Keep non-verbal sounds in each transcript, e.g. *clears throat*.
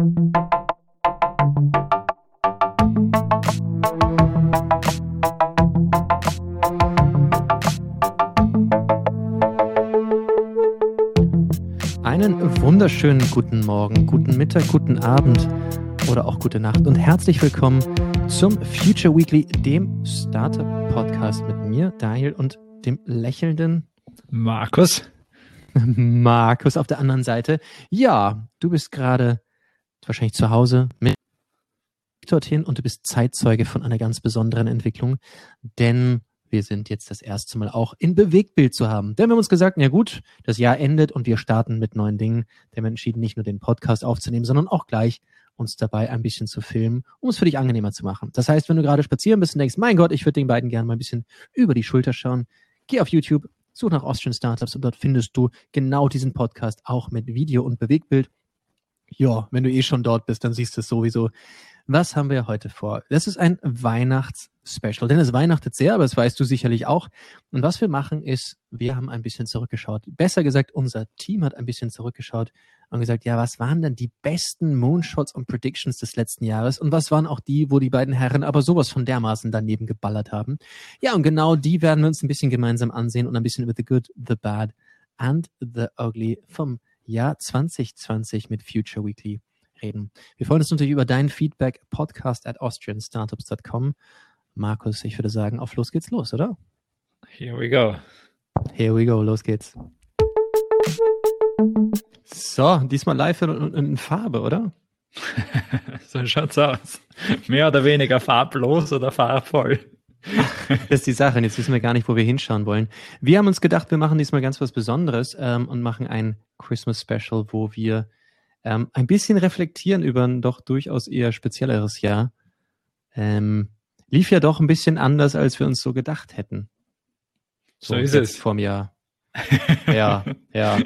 Einen wunderschönen guten Morgen, guten Mittag, guten Abend oder auch gute Nacht und herzlich willkommen zum Future Weekly, dem Startup-Podcast mit mir, Daniel, und dem lächelnden Markus. Markus auf der anderen Seite. Ja, du bist gerade wahrscheinlich zu Hause mit dorthin und du bist Zeitzeuge von einer ganz besonderen Entwicklung, denn wir sind jetzt das erste Mal auch in Bewegtbild zu haben. Denn wir haben uns gesagt, ja gut, das Jahr endet und wir starten mit neuen Dingen. Wir haben entschieden, nicht nur den Podcast aufzunehmen, sondern auch gleich uns dabei ein bisschen zu filmen, um es für dich angenehmer zu machen. Das heißt, wenn du gerade spazieren bist und denkst, mein Gott, ich würde den beiden gerne mal ein bisschen über die Schulter schauen, geh auf YouTube, such nach Austrian Startups und dort findest du genau diesen Podcast auch mit Video und Bewegtbild. Ja, wenn du eh schon dort bist, dann siehst du es sowieso. Was haben wir heute vor? Das ist ein Weihnachts-Special, denn es weihnachtet sehr, aber das weißt du sicherlich auch. Und was wir machen ist, wir haben ein bisschen zurückgeschaut. Besser gesagt, unser Team hat ein bisschen zurückgeschaut und gesagt, ja, was waren denn die besten Moonshots und Predictions des letzten Jahres und was waren auch die, wo die beiden Herren aber sowas von dermaßen daneben geballert haben? Ja, und genau die werden wir uns ein bisschen gemeinsam ansehen und ein bisschen über The Good, The Bad and The Ugly vom Jahr 2020 mit Future Weekly reden. Wir freuen uns natürlich über dein Feedback, podcast at austrianstartups.com. Markus, ich würde sagen, auf los geht's los, oder? Here we go. Here we go, los geht's. So, diesmal live in, in Farbe, oder? *laughs* so schaut's aus. Mehr oder weniger farblos oder farbvoll. Das ist die Sache. Und jetzt wissen wir gar nicht, wo wir hinschauen wollen. Wir haben uns gedacht, wir machen diesmal ganz was Besonderes ähm, und machen ein Christmas Special, wo wir ähm, ein bisschen reflektieren über ein doch durchaus eher spezielleres Jahr. Ähm, lief ja doch ein bisschen anders, als wir uns so gedacht hätten. So, so ist es. Vorm Jahr. *laughs* ja, ja.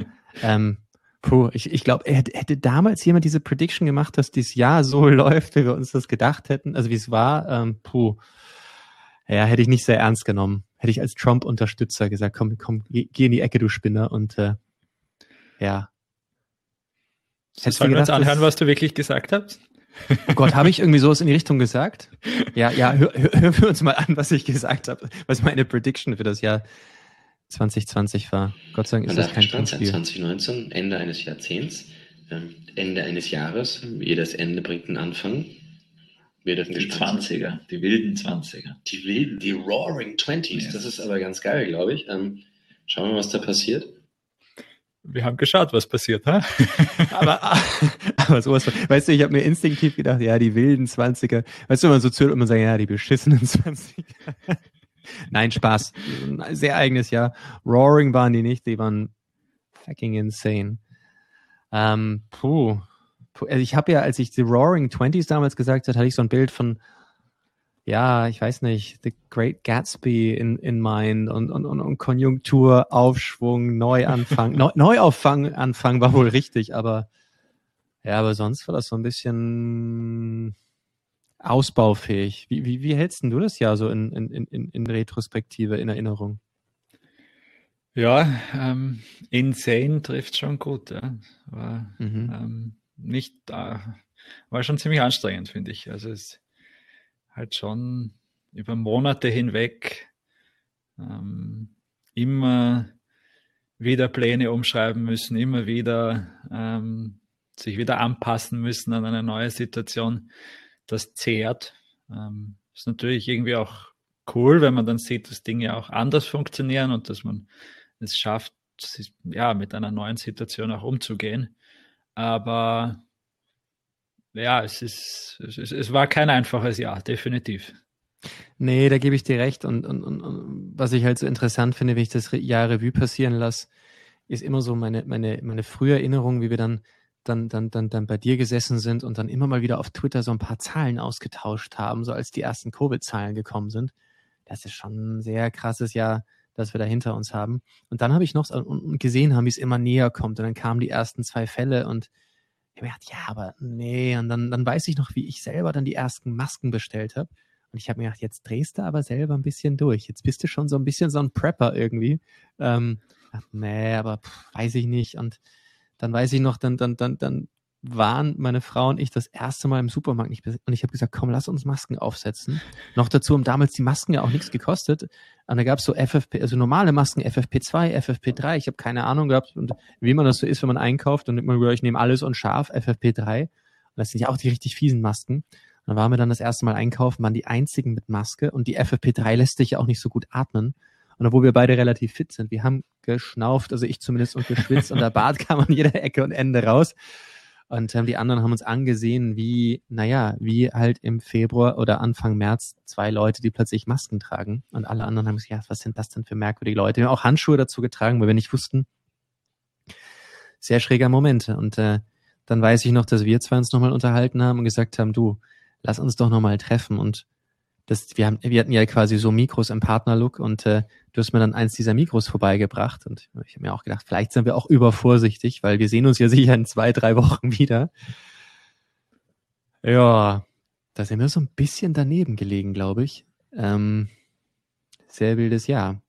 Ähm, puh, ich, ich glaube, hätte, hätte damals jemand diese Prediction gemacht, dass dieses Jahr so *laughs* läuft, wie wir uns das gedacht hätten, also wie es war, ähm, puh, ja, hätte ich nicht sehr ernst genommen. Hätte ich als Trump-Unterstützer gesagt, komm, komm, geh, geh in die Ecke, du Spinner. Und äh, ja. Sollen wir uns anhören, was du wirklich gesagt hast? Oh Gott, habe ich irgendwie sowas in die Richtung gesagt? *laughs* Ja, ja, hör, hör, hören wir uns mal an, was ich gesagt habe, was meine Prediction für das Jahr 2020 war. Gott sei Dank ist Man das kein Trinkspiel. 2019, Ende eines Jahrzehnts, ähm, Ende eines Jahres. Jedes Ende bringt einen Anfang. Wir dürfen die 20er, die wilden 20er. Die wilden, die Roaring Twenties. Yes. Das ist aber ganz geil, glaube ich. Ähm, schauen wir mal, was da passiert. Wir haben geschaut, was passiert, ha? *laughs* aber, aber sowas, weißt du, ich habe mir instinktiv gedacht, ja, die wilden 20er. Weißt du, wenn man so zuhört und man sagt, ja, die beschissenen *laughs* 20er. Nein, Spaß. Ein sehr eigenes Jahr. Roaring waren die nicht, die waren fucking insane. Ähm, puh, also ich habe ja, als ich die Roaring Twenties damals gesagt habe, hatte ich so ein Bild von, ja, ich weiß nicht, The Great Gatsby in, in mind und, und, und, und Konjunktur, Aufschwung, Neuanfang. *laughs* Neu, Neuauffang Anfang war wohl richtig, aber ja, aber sonst war das so ein bisschen ausbaufähig. Wie, wie, wie hältst du das ja so in, in, in, in Retrospektive, in Erinnerung? Ja, ähm, insane trifft schon gut. Ja. War, mhm. ähm, nicht da. War schon ziemlich anstrengend, finde ich. Also es halt schon über Monate hinweg ähm, immer wieder Pläne umschreiben müssen, immer wieder ähm, sich wieder anpassen müssen an eine neue Situation. Das zehrt. Ähm, ist natürlich irgendwie auch cool, wenn man dann sieht, dass Dinge auch anders funktionieren und dass man es schafft, ja, mit einer neuen Situation auch umzugehen. Aber ja, es ist, es, ist, es war kein einfaches Jahr, definitiv. Nee, da gebe ich dir recht. Und, und, und, was ich halt so interessant finde, wenn ich das Jahr Revue passieren lasse, ist immer so meine, meine, meine frühe Erinnerung, wie wir dann, dann, dann, dann, dann bei dir gesessen sind und dann immer mal wieder auf Twitter so ein paar Zahlen ausgetauscht haben, so als die ersten Covid-Zahlen gekommen sind. Das ist schon ein sehr krasses Jahr, das wir da hinter uns haben. Und dann habe ich noch gesehen wie es immer näher kommt. Und dann kamen die ersten zwei Fälle und ich habe gedacht, ja, aber nee. Und dann, dann weiß ich noch, wie ich selber dann die ersten Masken bestellt habe. Und ich habe mir gedacht, jetzt drehst du aber selber ein bisschen durch. Jetzt bist du schon so ein bisschen so ein Prepper irgendwie. Ähm, ach, nee, aber pff, weiß ich nicht. Und dann weiß ich noch, dann, dann, dann, dann waren meine Frau und ich das erste Mal im Supermarkt nicht und ich habe gesagt, komm, lass uns Masken aufsetzen. Noch dazu haben damals die Masken ja auch nichts gekostet. Und da gab es so FFP, also normale Masken, FFP2, FFP3, ich habe keine Ahnung gehabt und wie man das so ist, wenn man einkauft und immer ich nehme alles und scharf, FFP3. Und das sind ja auch die richtig fiesen Masken. Und dann waren wir dann das erste Mal einkaufen, waren die einzigen mit Maske und die FFP3 lässt sich ja auch nicht so gut atmen. Und obwohl wir beide relativ fit sind, wir haben geschnauft, also ich zumindest und geschwitzt und der Bart *laughs* kam an jeder Ecke und Ende raus. Und ähm, die anderen haben uns angesehen, wie, naja, wie halt im Februar oder Anfang März zwei Leute, die plötzlich Masken tragen. Und alle anderen haben gesagt, ja, was sind das denn für merkwürdige Leute? Wir haben auch Handschuhe dazu getragen, weil wir nicht wussten. Sehr schräger Momente. Und äh, dann weiß ich noch, dass wir zwei uns nochmal unterhalten haben und gesagt haben, du, lass uns doch nochmal treffen. Und das, wir, haben, wir hatten ja quasi so Mikros im Partnerlook und äh, du hast mir dann eins dieser Mikros vorbeigebracht und ich habe mir auch gedacht, vielleicht sind wir auch übervorsichtig, weil wir sehen uns ja sicher in zwei, drei Wochen wieder. Ja, da sind wir so ein bisschen daneben gelegen, glaube ich. Ähm, sehr wildes Jahr.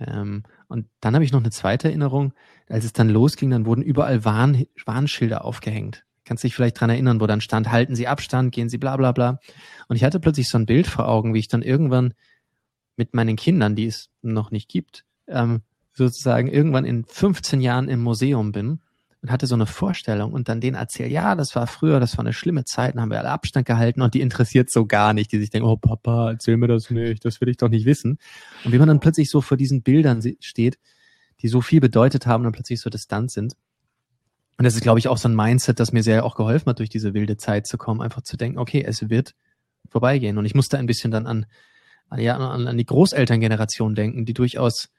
Ähm, und dann habe ich noch eine zweite Erinnerung. Als es dann losging, dann wurden überall Warn Warnschilder aufgehängt. Kannst dich vielleicht dran erinnern, wo dann stand, halten Sie Abstand, gehen Sie bla bla bla. Und ich hatte plötzlich so ein Bild vor Augen, wie ich dann irgendwann mit meinen Kindern, die es noch nicht gibt, ähm, sozusagen irgendwann in 15 Jahren im Museum bin und hatte so eine Vorstellung und dann denen erzählt, ja, das war früher, das war eine schlimme Zeit, dann haben wir alle Abstand gehalten und die interessiert so gar nicht, die sich denken, oh Papa, erzähl mir das nicht, das will ich doch nicht wissen. Und wie man dann plötzlich so vor diesen Bildern steht, die so viel bedeutet haben und plötzlich so distant sind. Und das ist, glaube ich, auch so ein Mindset, das mir sehr auch geholfen hat, durch diese wilde Zeit zu kommen, einfach zu denken, okay, es wird vorbeigehen. Und ich musste ein bisschen dann an, an, ja, an, an die Großelterngeneration denken, die durchaus,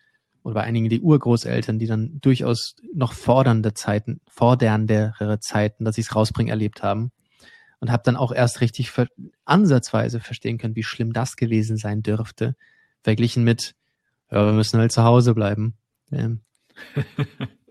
oder bei einigen die Urgroßeltern, die dann durchaus noch fordernde Zeiten, forderndere Zeiten, dass sie es rausbringen, erlebt haben. Und habe dann auch erst richtig ver ansatzweise verstehen können, wie schlimm das gewesen sein dürfte, verglichen mit, ja, wir müssen halt zu Hause bleiben. Ähm, *laughs*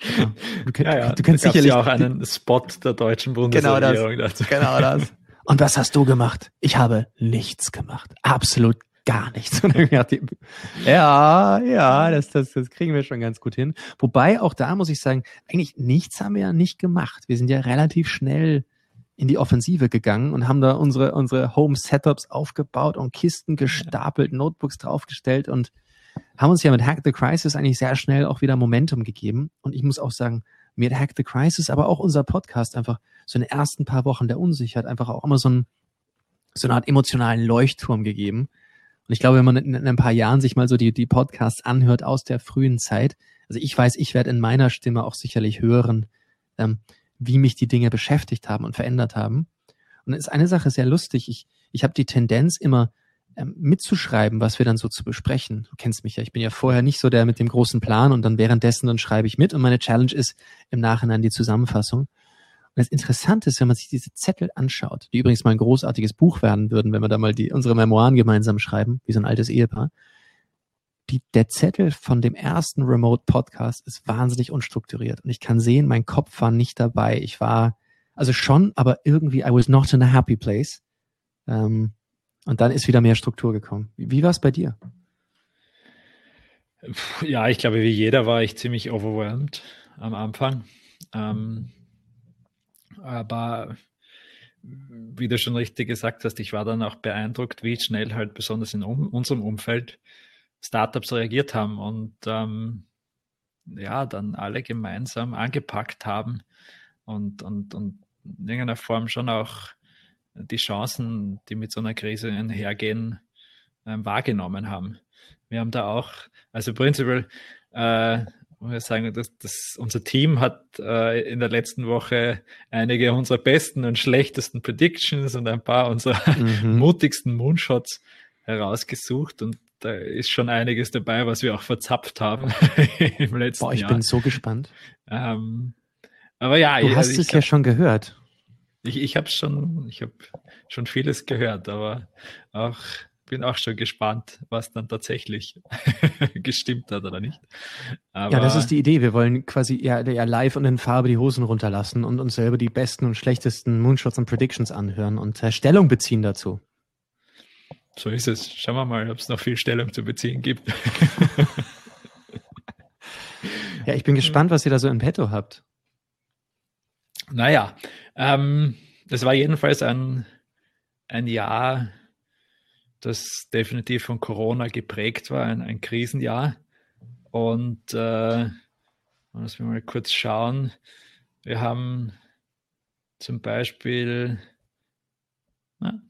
Ja. Du, ja, ja. du kennst sicherlich ja auch einen Spot der deutschen Bundesregierung genau das, dazu. Genau das. *laughs* Und was hast du gemacht? Ich habe nichts gemacht. Absolut gar nichts. *laughs* ja, ja, das, das, das kriegen wir schon ganz gut hin. Wobei auch da muss ich sagen, eigentlich nichts haben wir ja nicht gemacht. Wir sind ja relativ schnell in die Offensive gegangen und haben da unsere, unsere Home Setups aufgebaut und Kisten gestapelt, Notebooks draufgestellt und haben uns ja mit Hack the Crisis eigentlich sehr schnell auch wieder Momentum gegeben. Und ich muss auch sagen, mir hat Hack the Crisis, aber auch unser Podcast einfach so in den ersten paar Wochen der Unsicherheit einfach auch immer so, ein, so eine Art emotionalen Leuchtturm gegeben. Und ich glaube, wenn man in, in ein paar Jahren sich mal so die, die Podcasts anhört aus der frühen Zeit, also ich weiß, ich werde in meiner Stimme auch sicherlich hören, ähm, wie mich die Dinge beschäftigt haben und verändert haben. Und es ist eine Sache sehr lustig. Ich, ich habe die Tendenz immer ähm, mitzuschreiben, was wir dann so zu besprechen. Du kennst mich ja, ich bin ja vorher nicht so der mit dem großen Plan und dann währenddessen dann schreibe ich mit und meine Challenge ist im Nachhinein die Zusammenfassung. Und das Interessante ist, wenn man sich diese Zettel anschaut, die übrigens mal ein großartiges Buch werden würden, wenn wir da mal die, unsere Memoiren gemeinsam schreiben, wie so ein altes Ehepaar. Die, der Zettel von dem ersten Remote Podcast ist wahnsinnig unstrukturiert und ich kann sehen, mein Kopf war nicht dabei. Ich war, also schon, aber irgendwie, I was not in a happy place. Ähm, und dann ist wieder mehr Struktur gekommen. Wie, wie war es bei dir? Ja, ich glaube, wie jeder war ich ziemlich overwhelmed am Anfang. Ähm, aber wie du schon richtig gesagt hast, ich war dann auch beeindruckt, wie schnell halt besonders in um, unserem Umfeld Startups reagiert haben und ähm, ja, dann alle gemeinsam angepackt haben und, und, und in irgendeiner Form schon auch die Chancen, die mit so einer Krise einhergehen, äh, wahrgenommen haben. Wir haben da auch, also prinzipiell, äh, muss ich sagen, dass, dass unser Team hat äh, in der letzten Woche einige unserer besten und schlechtesten Predictions und ein paar unserer mhm. *laughs* mutigsten Moonshots herausgesucht und da ist schon einiges dabei, was wir auch verzapft haben *laughs* im letzten Boah, ich Jahr. bin so gespannt. Ähm, aber ja, du hast also es ja schon gehört. Ich, ich habe schon, ich habe schon vieles gehört, aber auch bin auch schon gespannt, was dann tatsächlich *laughs* gestimmt hat oder nicht. Aber ja, das ist die Idee. Wir wollen quasi eher, eher live und in Farbe die Hosen runterlassen und uns selber die besten und schlechtesten Moonshots und Predictions anhören und äh, Stellung beziehen dazu. So ist es. Schauen wir mal, ob es noch viel Stellung zu beziehen gibt. *laughs* ja, ich bin gespannt, was ihr da so in petto habt. Naja, ähm, das war jedenfalls ein, ein Jahr, das definitiv von Corona geprägt war, ein, ein Krisenjahr. Und äh, lass mich mal kurz schauen. Wir haben zum Beispiel. Na?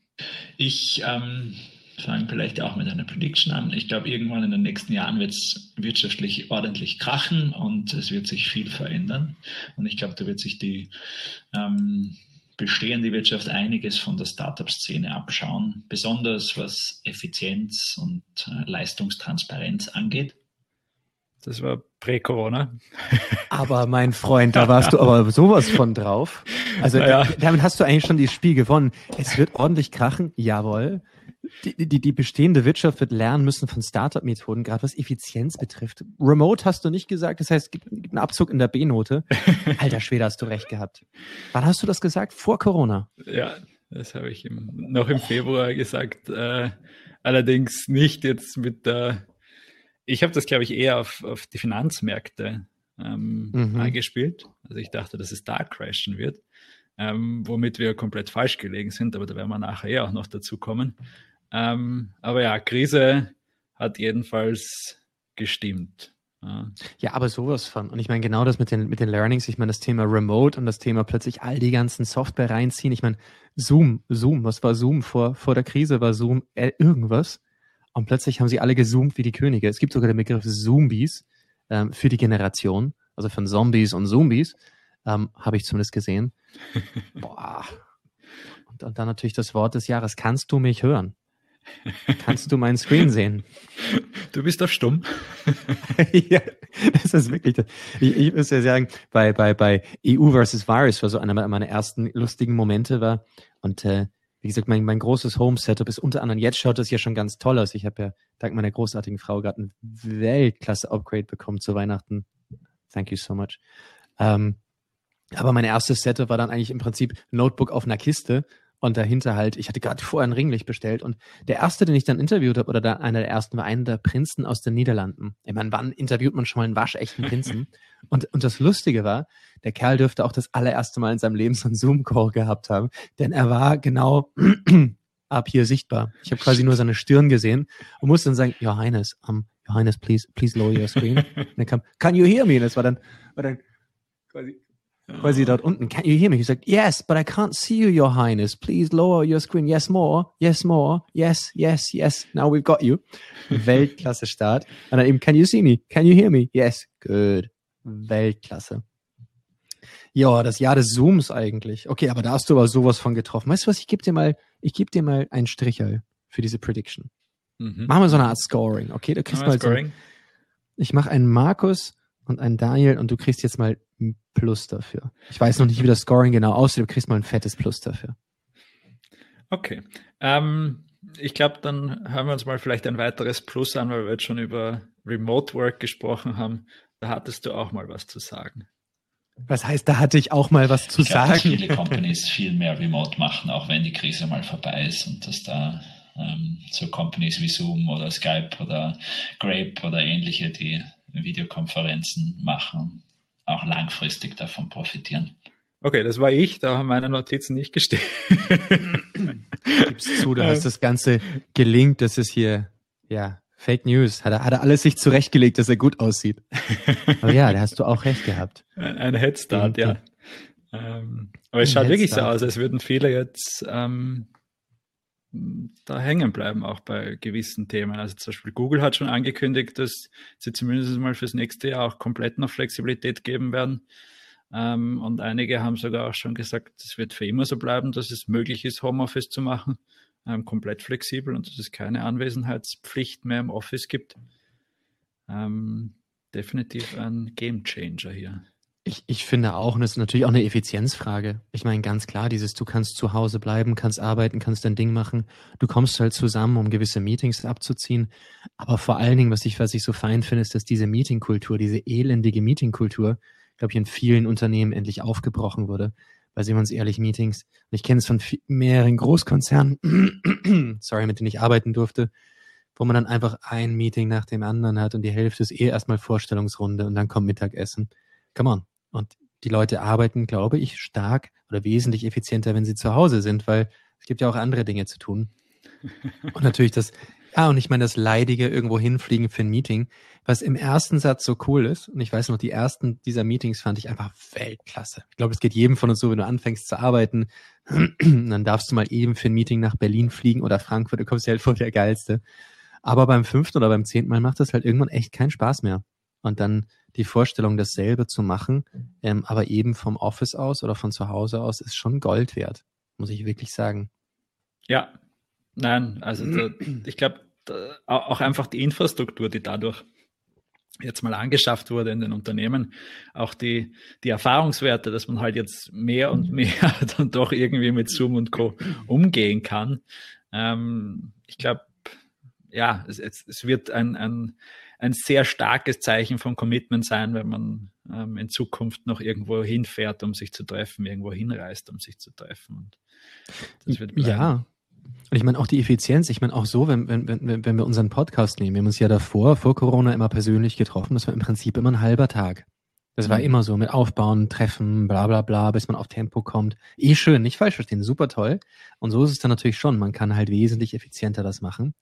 Ich ähm, fange vielleicht auch mit einer Prediction an. Ich glaube, irgendwann in den nächsten Jahren wird es wirtschaftlich ordentlich krachen und es wird sich viel verändern. Und ich glaube, da wird sich die ähm, bestehende Wirtschaft einiges von der Startup-Szene abschauen, besonders was Effizienz und äh, Leistungstransparenz angeht. Das war prä-Corona. *laughs* Aber mein Freund, da warst du aber sowas von drauf. Also naja. damit hast du eigentlich schon das Spiel gewonnen. Es wird ordentlich krachen, jawohl. Die, die, die bestehende Wirtschaft wird lernen müssen von Startup-Methoden, gerade was Effizienz betrifft. Remote hast du nicht gesagt, das heißt, es gibt einen Abzug in der B-Note. *laughs* Alter Schwede, hast du recht gehabt. Wann hast du das gesagt? Vor Corona? Ja, das habe ich im, noch im Februar gesagt. Äh, allerdings nicht jetzt mit der ich habe das, glaube ich, eher auf, auf die Finanzmärkte ähm, mhm. angespielt. Also ich dachte, dass es da crashen wird, ähm, womit wir komplett falsch gelegen sind, aber da werden wir nachher eh auch noch dazu kommen. Ähm, aber ja, Krise hat jedenfalls gestimmt. Ja. ja, aber sowas von. Und ich meine, genau das mit den, mit den Learnings, ich meine, das Thema Remote und das Thema plötzlich all die ganzen Software reinziehen. Ich meine, Zoom, Zoom, was war Zoom vor, vor der Krise? War Zoom äh, irgendwas? Und plötzlich haben sie alle gezoomt wie die Könige. Es gibt sogar den Begriff Zombies ähm, für die Generation, also von Zombies und Zombies, ähm, habe ich zumindest gesehen. *laughs* Boah. Und, und dann natürlich das Wort des Jahres. Kannst du mich hören? Kannst du meinen Screen sehen? *laughs* Du bist auf stumm. *laughs* ja, das ist wirklich. Ich, ich muss ja sagen, bei, bei, bei EU versus Virus war so einer meiner ersten lustigen Momente war. Und äh, wie gesagt, mein, mein großes Home-Setup ist unter anderem, jetzt schaut es ja schon ganz toll aus. Ich habe ja dank meiner großartigen Frau gerade ein Weltklasse-Upgrade bekommen zu Weihnachten. Thank you so much. Ähm, aber mein erstes Setup war dann eigentlich im Prinzip Notebook auf einer Kiste und dahinter halt, ich hatte gerade *laughs* vorher ein Ringlicht bestellt und der erste, den ich dann interviewt habe, oder da einer der ersten, war einer der Prinzen aus den Niederlanden. Ich meine, wann interviewt man schon mal einen waschechten Prinzen? *laughs* und, und das Lustige war, der Kerl dürfte auch das allererste Mal in seinem Leben so einen Zoom-Call gehabt haben, denn er war genau *clears throat* ab hier sichtbar. Ich habe quasi nur seine Stirn gesehen und musste dann sagen, Your Highness, um, Your Highness, please, please lower your screen. *laughs* und dann kam, Can you hear me? Und das war dann, war dann quasi quasi dort unten. Can you hear me? He's like, yes, but I can't see you, your highness. Please lower your screen. Yes, more. Yes, more. Yes, yes, yes. Now we've got you. *laughs* Weltklasse Start. Und dann eben, can you see me? Can you hear me? Yes, good. Weltklasse. Ja, das Jahr des Zooms eigentlich. Okay, aber da hast du aber sowas von getroffen. Weißt du was? Ich gebe dir mal, ich gebe dir mal einen Strichel für diese Prediction. Mhm. Machen wir so eine Art Scoring, okay? Du kriegst mal Scoring. So, ich mache einen Markus und einen Daniel und du kriegst jetzt mal ein Plus dafür. Ich weiß noch nicht, wie das Scoring genau aussieht, du kriegst mal ein fettes Plus dafür. Okay. Ähm, ich glaube, dann hören wir uns mal vielleicht ein weiteres Plus an, weil wir jetzt schon über Remote Work gesprochen haben. Da hattest du auch mal was zu sagen. Was heißt, da hatte ich auch mal was zu ich sagen? Glaub, dass viele Companies viel mehr Remote machen, auch wenn die Krise mal vorbei ist und dass da ähm, so Companies wie Zoom oder Skype oder Grape oder ähnliche, die Videokonferenzen machen, auch langfristig davon profitieren. Okay, das war ich, da haben meine Notizen nicht gestimmt. *laughs* Gibst zu, da hast das Ganze gelingt, das ist hier, ja, Fake News. Hat er, hat er alles sich zurechtgelegt, dass er gut aussieht. *laughs* Aber ja, da hast du auch recht gehabt. Ein, ein Headstart, ja. Ähm, aber es schaut Headstart. wirklich so aus, als würden viele jetzt ähm, da hängen bleiben, auch bei gewissen Themen. Also zum Beispiel Google hat schon angekündigt, dass sie zumindest mal fürs nächste Jahr auch komplett noch Flexibilität geben werden. Ähm, und einige haben sogar auch schon gesagt, es wird für immer so bleiben, dass es möglich ist, Homeoffice zu machen, ähm, komplett flexibel und dass es keine Anwesenheitspflicht mehr im Office gibt. Ähm, definitiv ein Game Changer hier. Ich, ich finde auch, und das ist natürlich auch eine Effizienzfrage. Ich meine, ganz klar, dieses, du kannst zu Hause bleiben, kannst arbeiten, kannst dein Ding machen. Du kommst halt zusammen, um gewisse Meetings abzuziehen. Aber vor allen Dingen, was ich, was ich so fein finde, ist, dass diese Meetingkultur, diese elendige Meetingkultur, glaube ich, in vielen Unternehmen endlich aufgebrochen wurde. Weil sehen wir uns ehrlich, Meetings, und ich kenne es von mehreren Großkonzernen, *clears throat* sorry, mit denen ich arbeiten durfte, wo man dann einfach ein Meeting nach dem anderen hat und die Hälfte ist eh erstmal Vorstellungsrunde und dann kommt Mittagessen. Come on. Und die Leute arbeiten, glaube ich, stark oder wesentlich effizienter, wenn sie zu Hause sind, weil es gibt ja auch andere Dinge zu tun. *laughs* Und natürlich das, ja, und ich meine das leidige irgendwo hinfliegen für ein Meeting, was im ersten Satz so cool ist. Und ich weiß noch, die ersten dieser Meetings fand ich einfach Weltklasse. Ich glaube, es geht jedem von uns so, wenn du anfängst zu arbeiten, *clears throat* dann darfst du mal eben für ein Meeting nach Berlin fliegen oder Frankfurt, du kommst ja halt vor der Geilste. Aber beim fünften oder beim zehnten Mal macht das halt irgendwann echt keinen Spaß mehr. Und dann die Vorstellung, dasselbe zu machen, ähm, aber eben vom Office aus oder von zu Hause aus, ist schon Gold wert, muss ich wirklich sagen. Ja, nein, also da, ich glaube, auch einfach die Infrastruktur, die dadurch jetzt mal angeschafft wurde in den Unternehmen, auch die, die Erfahrungswerte, dass man halt jetzt mehr und mehr *laughs* dann doch irgendwie mit Zoom und Co. umgehen kann. Ähm, ich glaube, ja, es, es, wird ein, ein, ein sehr starkes Zeichen von Commitment sein, wenn man ähm, in Zukunft noch irgendwo hinfährt, um sich zu treffen, irgendwo hinreist, um sich zu treffen. Und das wird bleiben. Ja. Und ich meine auch die Effizienz, ich meine auch so, wenn, wenn, wenn, wenn wir unseren Podcast nehmen, wir haben uns ja davor, vor Corona immer persönlich getroffen, das war im Prinzip immer ein halber Tag. Das war mhm. immer so mit Aufbauen, Treffen, bla bla bla, bis man auf Tempo kommt. Eh schön, nicht falsch verstehen, super toll. Und so ist es dann natürlich schon. Man kann halt wesentlich effizienter das machen.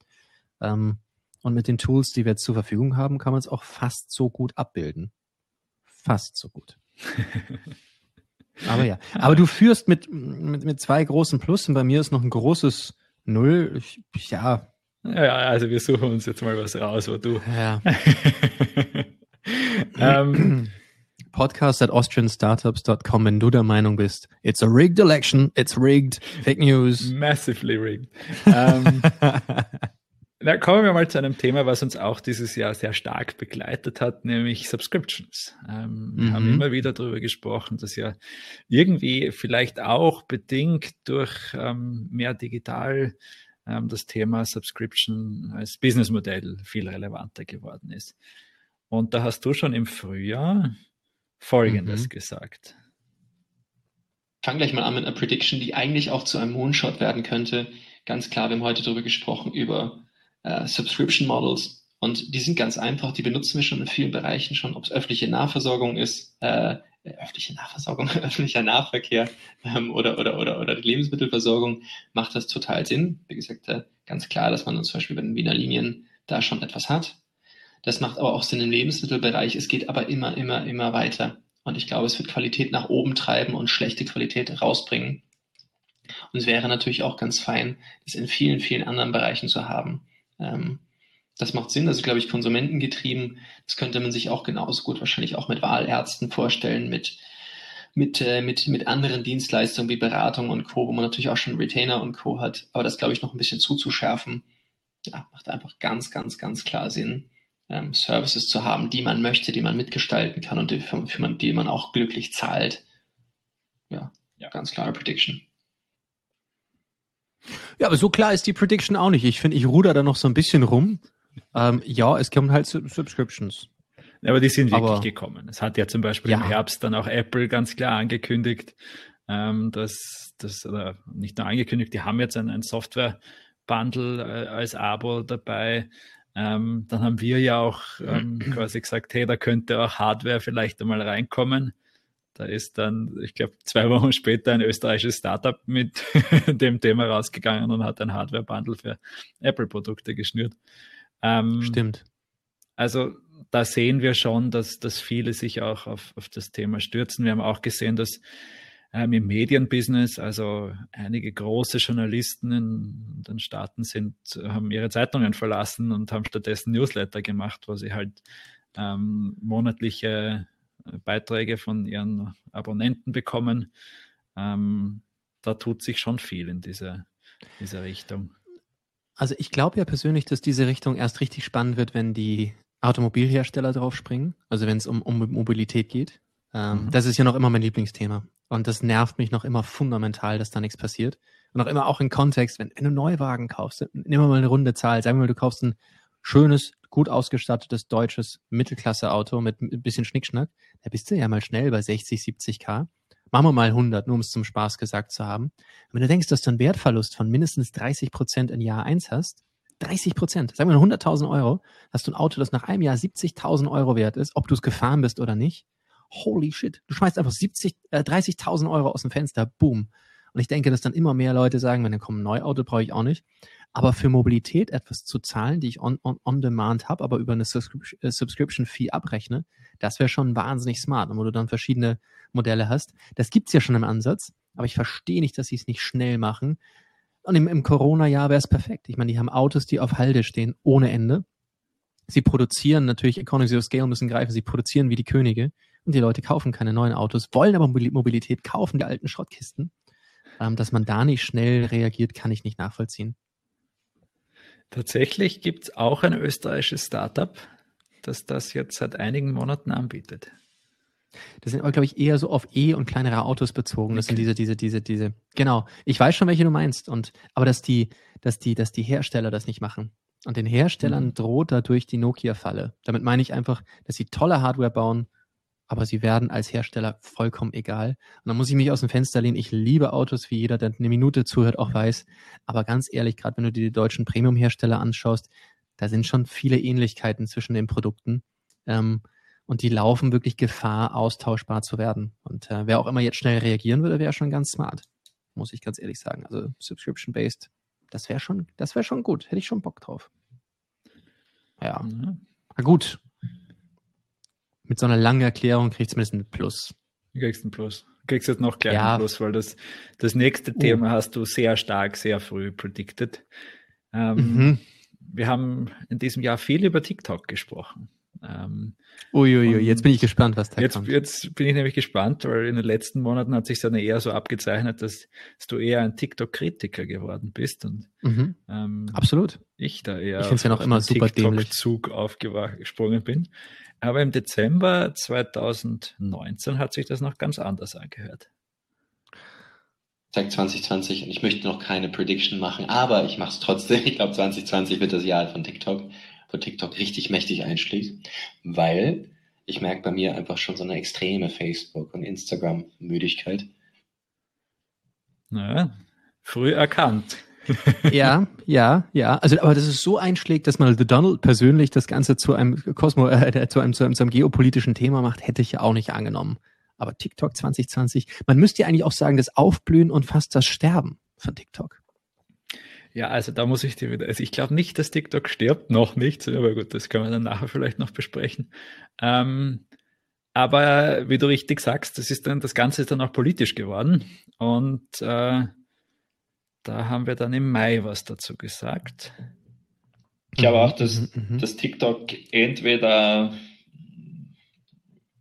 Ähm, und mit den Tools, die wir jetzt zur Verfügung haben, kann man es auch fast so gut abbilden. Fast so gut. Aber ja. Aber du führst mit, mit, mit zwei großen Plus und bei mir ist noch ein großes Null. Ich, ja. Ja, also wir suchen uns jetzt mal was raus, wo du. Ja. *laughs* ähm, Podcast at austrianstartups.com, wenn du der Meinung bist, it's a rigged election, it's rigged, fake news. Massively rigged. Ähm, *laughs* Na, kommen wir mal zu einem Thema, was uns auch dieses Jahr sehr stark begleitet hat, nämlich Subscriptions. Ähm, mhm. Wir haben mhm. immer wieder darüber gesprochen, dass ja irgendwie vielleicht auch bedingt durch ähm, mehr digital ähm, das Thema Subscription als Businessmodell viel relevanter geworden ist. Und da hast du schon im Frühjahr Folgendes mhm. gesagt. Fang gleich mal an mit einer Prediction, die eigentlich auch zu einem Moonshot werden könnte. Ganz klar, wir haben heute darüber gesprochen, über äh, Subscription Models. Und die sind ganz einfach, die benutzen wir schon in vielen Bereichen schon, ob es öffentliche Nahversorgung ist, äh, öffentliche Nahversorgung, *laughs* öffentlicher Nahverkehr ähm, oder, oder, oder, oder die Lebensmittelversorgung, macht das total Sinn. Wie gesagt, äh, ganz klar, dass man zum Beispiel bei den Wiener Linien da schon etwas hat. Das macht aber auch Sinn im Lebensmittelbereich. Es geht aber immer, immer, immer weiter. Und ich glaube, es wird Qualität nach oben treiben und schlechte Qualität rausbringen. Und es wäre natürlich auch ganz fein, das in vielen, vielen anderen Bereichen zu haben. Ähm, das macht Sinn, das ist, glaube ich, konsumentengetrieben. Das könnte man sich auch genauso gut wahrscheinlich auch mit Wahlärzten vorstellen, mit, mit, äh, mit, mit anderen Dienstleistungen wie Beratung und Co., wo man natürlich auch schon Retainer und Co. hat. Aber das, glaube ich, noch ein bisschen zuzuschärfen, ja, macht einfach ganz, ganz, ganz klar Sinn, ähm, Services zu haben, die man möchte, die man mitgestalten kann und die, für, für man, die man auch glücklich zahlt. Ja, ja. ganz klare Prediction. Ja, aber so klar ist die Prediction auch nicht. Ich finde, ich ruder da noch so ein bisschen rum. Ähm, ja, es kommen halt Subscriptions. Aber die sind wirklich aber, gekommen. Es hat ja zum Beispiel ja. im Herbst dann auch Apple ganz klar angekündigt, ähm, dass das, oder nicht nur angekündigt, die haben jetzt ein, ein Software-Bundle äh, als Abo dabei. Ähm, dann haben wir ja auch ähm, *clears throat* quasi gesagt, hey, da könnte auch Hardware vielleicht einmal reinkommen. Da ist dann, ich glaube, zwei Wochen später ein österreichisches Startup mit *laughs* dem Thema rausgegangen und hat ein Hardware-Bundle für Apple-Produkte geschnürt. Ähm, Stimmt. Also da sehen wir schon, dass, dass viele sich auch auf, auf das Thema stürzen. Wir haben auch gesehen, dass ähm, im Medienbusiness, also einige große Journalisten in den Staaten sind, haben ihre Zeitungen verlassen und haben stattdessen Newsletter gemacht, wo sie halt ähm, monatliche Beiträge von ihren Abonnenten bekommen. Ähm, da tut sich schon viel in dieser, dieser Richtung. Also ich glaube ja persönlich, dass diese Richtung erst richtig spannend wird, wenn die Automobilhersteller drauf springen, also wenn es um, um Mobilität geht. Ähm, mhm. Das ist ja noch immer mein Lieblingsthema. Und das nervt mich noch immer fundamental, dass da nichts passiert. Und auch immer auch im Kontext, wenn, wenn du Neuwagen kaufst, nimm mal eine runde Zahl, sagen wir mal, du kaufst ein schönes, gut ausgestattetes deutsches Mittelklasse-Auto mit ein bisschen Schnickschnack, da bist du ja mal schnell bei 60, 70 K. Machen wir mal 100, nur um es zum Spaß gesagt zu haben. wenn du denkst, dass du einen Wertverlust von mindestens 30 Prozent in Jahr eins hast, 30 Prozent, sagen wir 100.000 Euro, hast du ein Auto, das nach einem Jahr 70.000 Euro wert ist, ob du es gefahren bist oder nicht. holy shit, du schmeißt einfach 70, äh, 30.000 Euro aus dem Fenster, boom. Und ich denke, dass dann immer mehr Leute sagen, wenn dann kommt ein Neuauto, brauche ich auch nicht. Aber für Mobilität etwas zu zahlen, die ich on, on, on demand habe, aber über eine äh, Subscription Fee abrechne, das wäre schon wahnsinnig smart, wo du dann verschiedene Modelle hast. Das gibt's ja schon im Ansatz, aber ich verstehe nicht, dass sie es nicht schnell machen. Und im, im Corona-Jahr wäre es perfekt. Ich meine, die haben Autos, die auf Halde stehen, ohne Ende. Sie produzieren natürlich, Economies of Scale müssen greifen, sie produzieren wie die Könige und die Leute kaufen keine neuen Autos, wollen aber Mobilität, kaufen die alten Schrottkisten. Ähm, dass man da nicht schnell reagiert, kann ich nicht nachvollziehen. Tatsächlich gibt es auch ein österreichisches Startup, das das jetzt seit einigen Monaten anbietet. Das sind aber, glaube ich, eher so auf E- und kleinere Autos bezogen. Das okay. sind diese, diese, diese, diese. Genau. Ich weiß schon, welche du meinst. Und, aber dass die, dass die, dass die Hersteller das nicht machen. Und den Herstellern mhm. droht dadurch die Nokia-Falle. Damit meine ich einfach, dass sie tolle Hardware bauen, aber sie werden als Hersteller vollkommen egal. Und dann muss ich mich aus dem Fenster lehnen. Ich liebe Autos, wie jeder, der eine Minute zuhört, auch weiß. Aber ganz ehrlich, gerade wenn du dir die deutschen Premium-Hersteller anschaust, da sind schon viele Ähnlichkeiten zwischen den Produkten. Ähm, und die laufen wirklich Gefahr, austauschbar zu werden. Und äh, wer auch immer jetzt schnell reagieren würde, wäre schon ganz smart. Muss ich ganz ehrlich sagen. Also subscription-based, das wäre schon, das wäre schon gut. Hätte ich schon Bock drauf. Ja. Mhm. Na gut. Mit so einer langen Erklärung kriegst du zumindest ein Plus. Du kriegst ein Plus. Du kriegst jetzt noch kleinen ja. Plus, weil das, das nächste oh. Thema hast du sehr stark, sehr früh predicted. Ähm, mhm. Wir haben in diesem Jahr viel über TikTok gesprochen. Ähm, Uiuiui, jetzt bin ich gespannt, was da jetzt, kommt. Jetzt bin ich nämlich gespannt, weil in den letzten Monaten hat sich dann eher so abgezeichnet, dass, dass du eher ein TikTok-Kritiker geworden bist. Und, mhm. ähm, Absolut. Ich da eher ich ja noch immer super TikTok-Zug aufgesprungen bin. Aber im Dezember 2019 hat sich das noch ganz anders angehört. Sagt 2020 und ich möchte noch keine Prediction machen, aber ich mache es trotzdem. Ich glaube, 2020 wird das Jahr von TikTok wo TikTok richtig mächtig einschlägt, weil ich merke bei mir einfach schon so eine extreme Facebook- und Instagram-Müdigkeit. Naja, früh erkannt. ja, ja, ja. Also, aber dass es so einschlägt, dass man The Donald persönlich das Ganze zu einem Kosmo, äh, zu, einem, zu, einem, zu einem geopolitischen Thema macht, hätte ich ja auch nicht angenommen. Aber TikTok 2020, man müsste ja eigentlich auch sagen, das Aufblühen und fast das Sterben von TikTok. Ja, also da muss ich dir wieder, also ich glaube nicht, dass TikTok stirbt, noch nicht, aber gut, das können wir dann nachher vielleicht noch besprechen. Ähm, aber wie du richtig sagst, das ist dann, das Ganze ist dann auch politisch geworden und äh, da haben wir dann im Mai was dazu gesagt. Ich glaube auch, dass, mhm, mhm. dass TikTok entweder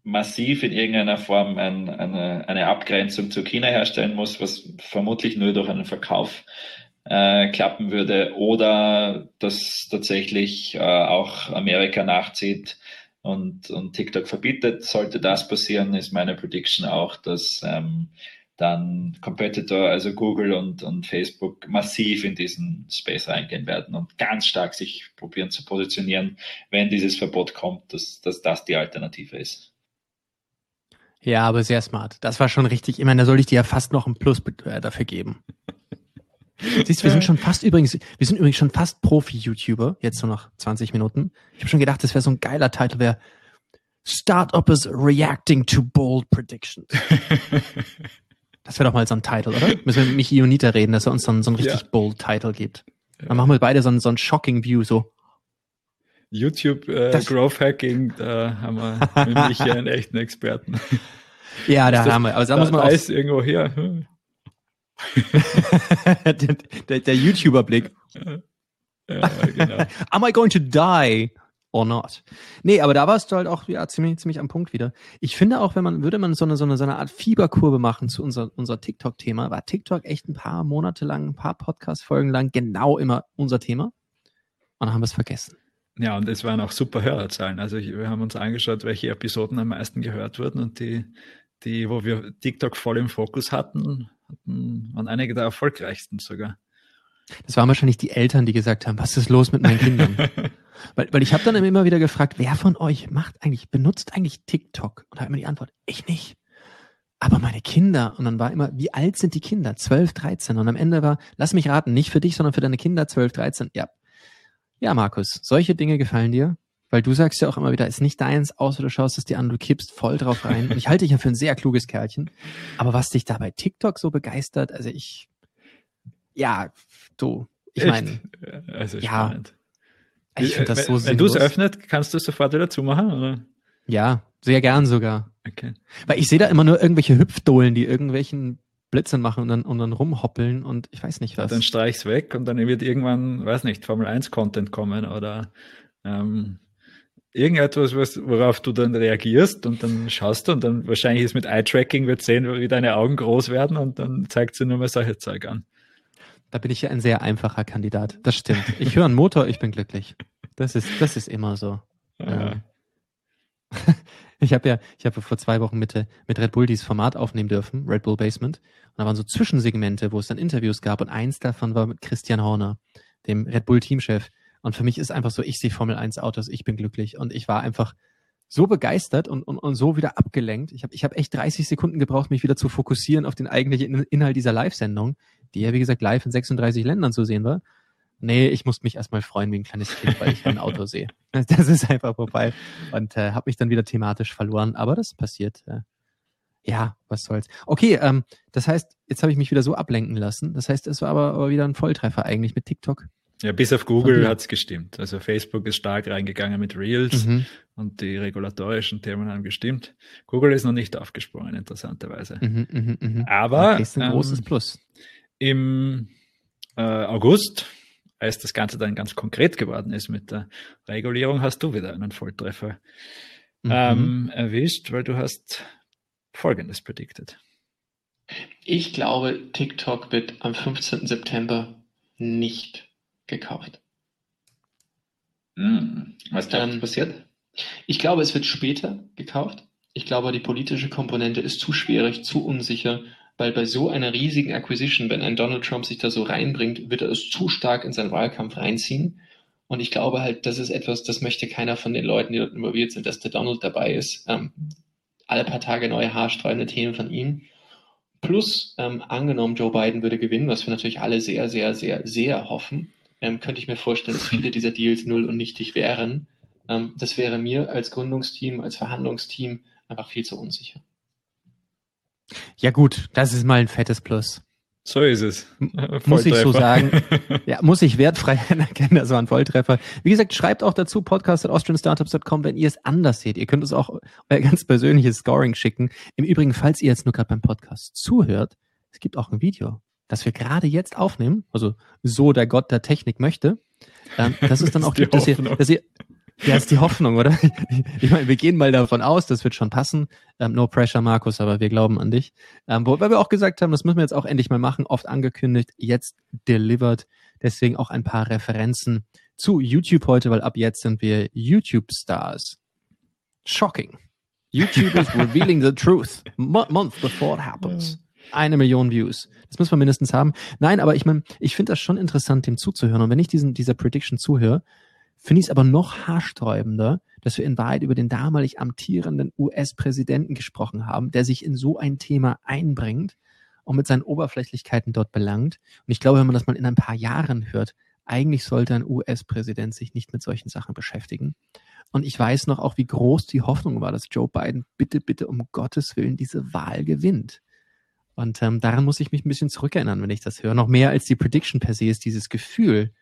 massiv in irgendeiner Form ein, eine, eine Abgrenzung zu China herstellen muss, was vermutlich nur durch einen Verkauf äh, klappen würde oder dass tatsächlich äh, auch Amerika nachzieht und, und TikTok verbietet. Sollte das passieren, ist meine Prediction auch, dass ähm, dann Competitor, also Google und, und Facebook, massiv in diesen Space reingehen werden und ganz stark sich probieren zu positionieren, wenn dieses Verbot kommt, dass, dass das die Alternative ist. Ja, aber sehr smart. Das war schon richtig. Ich meine, da soll ich dir ja fast noch ein Plus äh, dafür geben. Siehst, wir sind schon fast übrigens, wir sind übrigens schon fast Profi-YouTuber, jetzt nur noch 20 Minuten. Ich habe schon gedacht, das wäre so ein geiler Titel, wäre Startuppers Reacting to Bold Predictions. *laughs* das wäre doch mal so ein Titel, oder? Müssen wir mit Michi Unita reden, dass er uns dann so einen richtig ja. bold Titel gibt. Dann machen wir beide so einen, so einen shocking View, so. YouTube äh, Growth Hacking, da haben wir mit Michi einen echten Experten. Ja, da haben wir. Aber da muss man auch. irgendwo her. Hm? Der, *laughs* der, der YouTuber-Blick. Ja, genau. *laughs* Am I going to die or not? Nee, aber da warst du halt auch ja, ziemlich, ziemlich am Punkt wieder. Ich finde auch, wenn man, würde man so eine, so eine, so eine Art Fieberkurve machen zu unser, unser TikTok-Thema, war TikTok echt ein paar Monate lang, ein paar Podcast-Folgen lang genau immer unser Thema. Und dann haben wir es vergessen. Ja, und es waren auch super Hörerzahlen. Also wir haben uns angeschaut, welche Episoden am meisten gehört wurden und die, die, wo wir TikTok voll im Fokus hatten, waren einige der erfolgreichsten sogar. Das waren wahrscheinlich die Eltern, die gesagt haben, was ist los mit meinen Kindern? *laughs* weil, weil ich habe dann immer wieder gefragt, wer von euch macht eigentlich, benutzt eigentlich TikTok? Und da hat immer die Antwort, ich nicht. Aber meine Kinder. Und dann war immer, wie alt sind die Kinder? 12, 13. Und am Ende war, lass mich raten, nicht für dich, sondern für deine Kinder 12, 13. Ja. Ja, Markus, solche Dinge gefallen dir? Weil du sagst ja auch immer wieder, ist nicht deins, außer du schaust es dir an, du kippst voll drauf rein. Und ich halte dich ja für ein sehr kluges Kerlchen. Aber was dich da bei TikTok so begeistert, also ich, ja, du, ich meine, also ja, spannend. ich finde das so Wenn sinnlos. du es öffnet, kannst du es sofort wieder zumachen, oder? Ja, sehr gern sogar. Okay. Weil ich sehe da immer nur irgendwelche Hüpfdohlen, die irgendwelchen Blödsinn machen und dann, und dann rumhoppeln und ich weiß nicht was. Dann streich's weg und dann wird irgendwann, weiß nicht, Formel 1 Content kommen oder ähm, irgendetwas, was, worauf du dann reagierst und dann schaust du und dann wahrscheinlich ist mit Eye-Tracking wird sehen, wie deine Augen groß werden und dann zeigt sie nur mal solche Zeug an. Da bin ich ja ein sehr einfacher Kandidat. Das stimmt. Ich höre einen Motor, ich bin glücklich. Das ist, das ist immer so. Ja. Ähm, *laughs* ich habe ja, ich habe vor zwei Wochen mit, mit Red Bull dieses Format aufnehmen dürfen, Red Bull Basement. Und da waren so Zwischensegmente, wo es dann Interviews gab und eins davon war mit Christian Horner, dem Red Bull Teamchef. Und für mich ist einfach so, ich sehe Formel 1 Autos, ich bin glücklich. Und ich war einfach so begeistert und, und, und so wieder abgelenkt. Ich habe ich hab echt 30 Sekunden gebraucht, mich wieder zu fokussieren auf den eigentlichen Inhalt dieser Live-Sendung, die ja, wie gesagt, live in 36 Ländern zu sehen war. Nee, ich musste mich erstmal freuen wie ein kleines Kind, weil ich ein Auto sehe. *laughs* Das ist einfach vorbei. Und äh, habe mich dann wieder thematisch verloren. Aber das passiert. Äh, ja, was soll's. Okay, ähm, das heißt, jetzt habe ich mich wieder so ablenken lassen. Das heißt, es war aber, aber wieder ein Volltreffer eigentlich mit TikTok. Ja, bis auf Google hat's gestimmt. Also Facebook ist stark reingegangen mit Reels Mhm. und die regulatorischen Themen haben gestimmt. Google ist noch nicht aufgesprungen, interessanterweise. Mhm, mhm, mhm. Aber Okay, ist ein ähm, großes Plus. im äh, August, als das Ganze dann ganz konkret geworden ist mit der Regulierung, hast du wieder einen Volltreffer Mhm. ähm, erwischt, weil du hast Folgendes predicted. Ich glaube, TikTok wird am 15. September nicht gekauft. Hm. Was da Ähm, passiert? Ich glaube, es wird später gekauft. Ich glaube, die politische Komponente ist zu schwierig, zu unsicher, weil bei so einer riesigen Acquisition, wenn ein Donald Trump sich da so reinbringt, wird er es zu stark in seinen Wahlkampf reinziehen. Und ich glaube halt, das ist etwas, das möchte keiner von den Leuten, die dort involviert sind, dass der Donald dabei ist. Ähm, alle paar Tage neue haarsträubende Themen von ihm. Plus, ähm, angenommen, Joe Biden würde gewinnen, was wir natürlich alle sehr, sehr, sehr, sehr hoffen, ähm, könnte ich mir vorstellen, dass viele dieser Deals null und nichtig wären. Ähm, das wäre mir als Gründungsteam, als Verhandlungsteam einfach viel zu unsicher. Ja gut, das ist mal ein fettes Plus. So ist es. Muss ich so sagen. *laughs* Ja, muss ich wertfrei anerkennen, das war ein Volltreffer. Wie gesagt, schreibt auch dazu podcast.austrianstartups.com, wenn ihr es anders seht. Ihr könnt uns auch euer ganz persönliches Scoring schicken. Im Übrigen, falls ihr jetzt nur gerade beim Podcast zuhört, es gibt auch ein Video, das wir gerade jetzt aufnehmen, also so der Gott der Technik möchte. Ähm, das ist dann Das auch, die dass ihr, dass ihr, ja, ist die Hoffnung, oder? *laughs* Ich meine, wir gehen mal davon aus, das wird schon passen. Ähm, no pressure, Markus, aber wir glauben an dich. Ähm, wobei wir auch gesagt haben, das müssen wir jetzt auch endlich mal machen, oft angekündigt, jetzt delivered. Deswegen auch ein paar Referenzen zu YouTube heute, weil ab jetzt sind wir YouTube-Stars. Shocking. YouTube is *laughs* revealing the truth. Mo month before it happens. Eine Million Views. Das müssen wir mindestens haben. Nein, aber ich meine, ich finde das schon interessant, dem zuzuhören. Und wenn ich diesen, dieser Prediction zuhöre, finde ich es aber noch haarsträubender, dass wir in Wahrheit über den damalig amtierenden US-Präsidenten gesprochen haben, der sich in so ein Thema einbringt und mit seinen Oberflächlichkeiten dort belangt. Und ich glaube, wenn man das mal in ein paar Jahren hört, eigentlich sollte ein US-Präsident sich nicht mit solchen Sachen beschäftigen. Und ich weiß noch auch, wie groß die Hoffnung war, dass Joe Biden bitte, bitte um Gottes Willen diese Wahl gewinnt. Und ähm, daran muss ich mich ein bisschen zurückerinnern, wenn ich das höre. Noch mehr als die Prediction per se ist dieses Gefühl,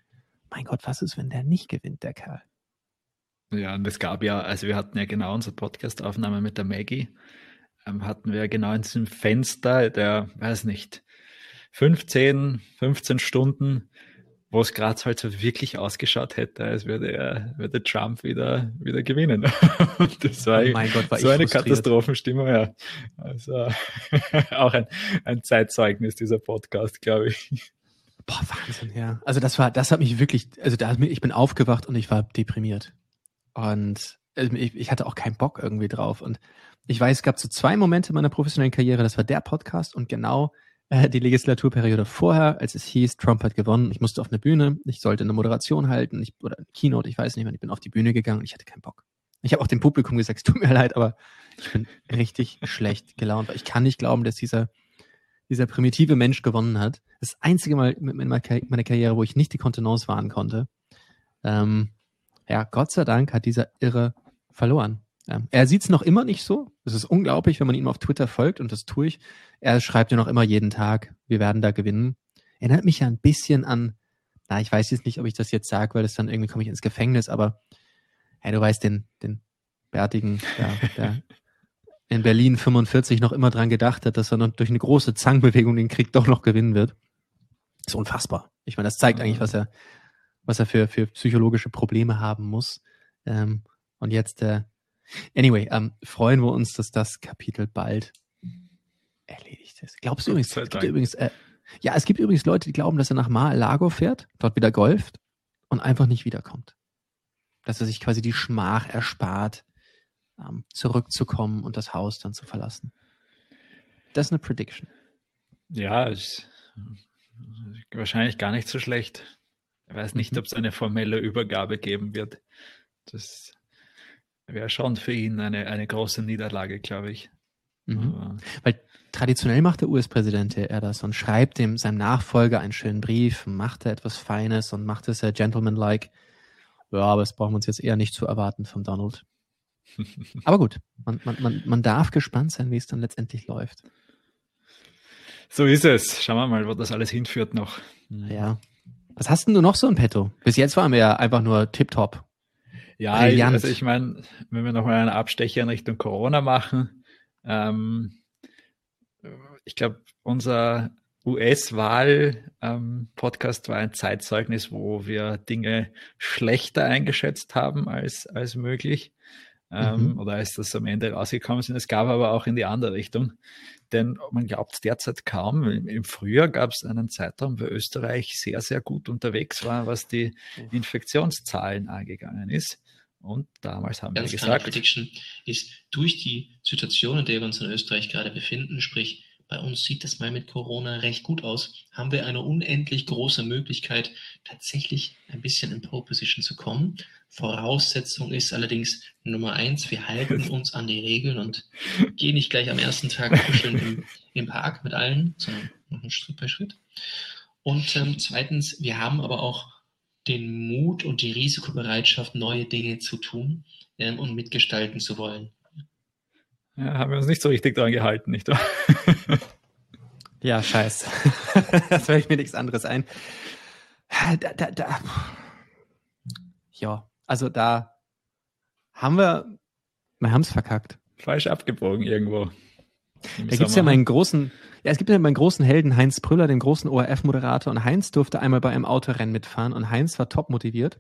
mein Gott, was ist, wenn der nicht gewinnt, der Kerl? Ja, und es gab ja, also wir hatten ja genau unsere Podcast-Aufnahme mit der Maggie, ähm, hatten wir genau in diesem Fenster der, weiß nicht, 15, 15 Stunden, wo es gerade halt so wirklich ausgeschaut hätte, als würde er, würde Trump wieder, wieder gewinnen. *laughs* Und das war, Oh mein Gott, war so eine frustriert. Katastrophenstimmung, ja. Also *laughs* auch ein, ein Zeitzeugnis dieser Podcast, glaube ich. Boah, Wahnsinn, ja. Also das war, das hat mich wirklich, also da, ich bin aufgewacht und ich war deprimiert. Und ähm, ich, ich hatte auch keinen Bock irgendwie drauf. Und ich weiß, es gab so zwei Momente meiner professionellen Karriere. Das war der Podcast und genau äh, die Legislaturperiode vorher, als es hieß, Trump hat gewonnen. Ich musste auf eine Bühne, ich sollte eine Moderation halten, ich, oder eine Keynote, ich weiß nicht mehr. Ich bin auf die Bühne gegangen ich hatte keinen Bock. Ich habe auch dem Publikum gesagt, es tut mir *laughs* leid, aber ich bin richtig schlecht gelaunt. Ich kann nicht glauben, dass dieser dieser primitive Mensch gewonnen hat. Das einzige Mal in meiner Karriere, wo ich nicht die Kontenance wahren konnte. Ähm, ja, Gott sei Dank hat dieser Irre verloren. Ähm, er sieht es noch immer nicht so. Es ist unglaublich, wenn man ihm auf Twitter folgt und das tue ich. Er schreibt ja noch immer jeden Tag, wir werden da gewinnen. Erinnert mich ja ein bisschen an, na, ich weiß jetzt nicht, ob ich das jetzt sage, weil das dann irgendwie komme ich ins Gefängnis, aber hey, du weißt, den, den Bärtigen, der, der in Berlin 45 noch immer dran gedacht hat, dass er durch eine große Zangbewegung den Krieg doch noch gewinnen wird. Ist unfassbar. Ich meine, das zeigt eigentlich, was er, was er für, für psychologische Probleme haben muss. Ähm, und jetzt, äh, anyway, ähm, freuen wir uns, dass das Kapitel bald erledigt ist. Glaubst du übrigens, es gibt übrigens, äh, ja, es gibt übrigens Leute, die glauben, dass er nach Mar-a-Lago fährt, dort wieder golft und einfach nicht wiederkommt. Dass er sich quasi die Schmach erspart, ähm, zurückzukommen und das Haus dann zu verlassen. Das ist eine Prediction. Ja, ist wahrscheinlich gar nicht so schlecht. Ich weiß nicht, mhm. ob es eine formelle Übergabe geben wird. Das wäre schon für ihn eine, eine große Niederlage, glaube ich. Mhm. Weil traditionell macht der US-Präsident er das und schreibt dem seinem Nachfolger einen schönen Brief, macht er etwas Feines und macht es sehr gentlemanlike. Ja, aber das brauchen wir uns jetzt eher nicht zu erwarten von Donald. *laughs* aber gut, man, man, man, man darf gespannt sein, wie es dann letztendlich läuft. So ist es. Schauen wir mal, wo das alles hinführt noch. Ja. Was hast denn du noch so in petto? Bis jetzt waren wir ja einfach nur tipptopp. Ja, Brilliant. also ich meine, wenn wir nochmal einen Abstecher in Richtung Corona machen, ähm, ich glaube, unser US-Wahl-Podcast ähm, war ein Zeitzeugnis, wo wir Dinge schlechter eingeschätzt haben als, als möglich. Ähm, mhm. Oder als das am Ende rausgekommen sind. Es gab aber auch in die andere Richtung. Denn man glaubt derzeit kaum. Im Frühjahr gab es einen Zeitraum, wo Österreich sehr, sehr gut unterwegs war, was die Infektionszahlen angegangen ist. Und damals haben Ganz wir gesagt. Prediction ist durch die Situation, in der wir uns in Österreich gerade befinden, sprich bei uns sieht das mal mit Corona recht gut aus, haben wir eine unendlich große Möglichkeit, tatsächlich ein bisschen in Pole Position zu kommen. Voraussetzung ist allerdings Nummer eins, wir halten *laughs* uns an die Regeln und gehen nicht gleich am ersten Tag kuscheln im, im Park mit allen, sondern machen Schritt bei Schritt. Und ähm, zweitens, wir haben aber auch den Mut und die Risikobereitschaft, neue Dinge zu tun ähm, und mitgestalten zu wollen. Ja, haben wir uns nicht so richtig daran gehalten, nicht wahr? *laughs* ja, scheiß. *laughs* das fällt mir nichts anderes ein. Da, da, da. Ja, also da haben wir, wir haben es verkackt. Falsch abgebogen irgendwo. Da gibt es ja meinen großen, ja, es gibt ja meinen großen Helden Heinz Prüller, den großen ORF-Moderator. Und Heinz durfte einmal bei einem Autorennen mitfahren und Heinz war top motiviert.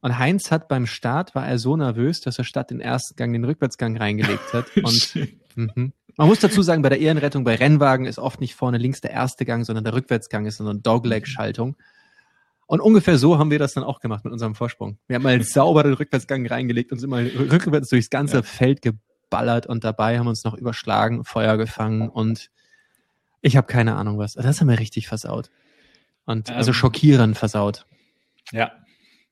Und Heinz hat beim Start war er so nervös, dass er statt den ersten Gang den Rückwärtsgang reingelegt hat. *laughs* Und mhm. man muss dazu sagen, bei der Ehrenrettung bei Rennwagen ist oft nicht vorne links der erste Gang, sondern der Rückwärtsgang ist so eine Dogleg-Schaltung. Und ungefähr so haben wir das dann auch gemacht mit unserem Vorsprung. Wir haben mal sauber den Rückwärtsgang reingelegt und sind mal rückwärts durchs ganze ja. Feld geballert und dabei haben uns noch überschlagen, Feuer gefangen und ich habe keine Ahnung was. Das haben wir richtig versaut. Und also ähm, also schockierend versaut. Ja,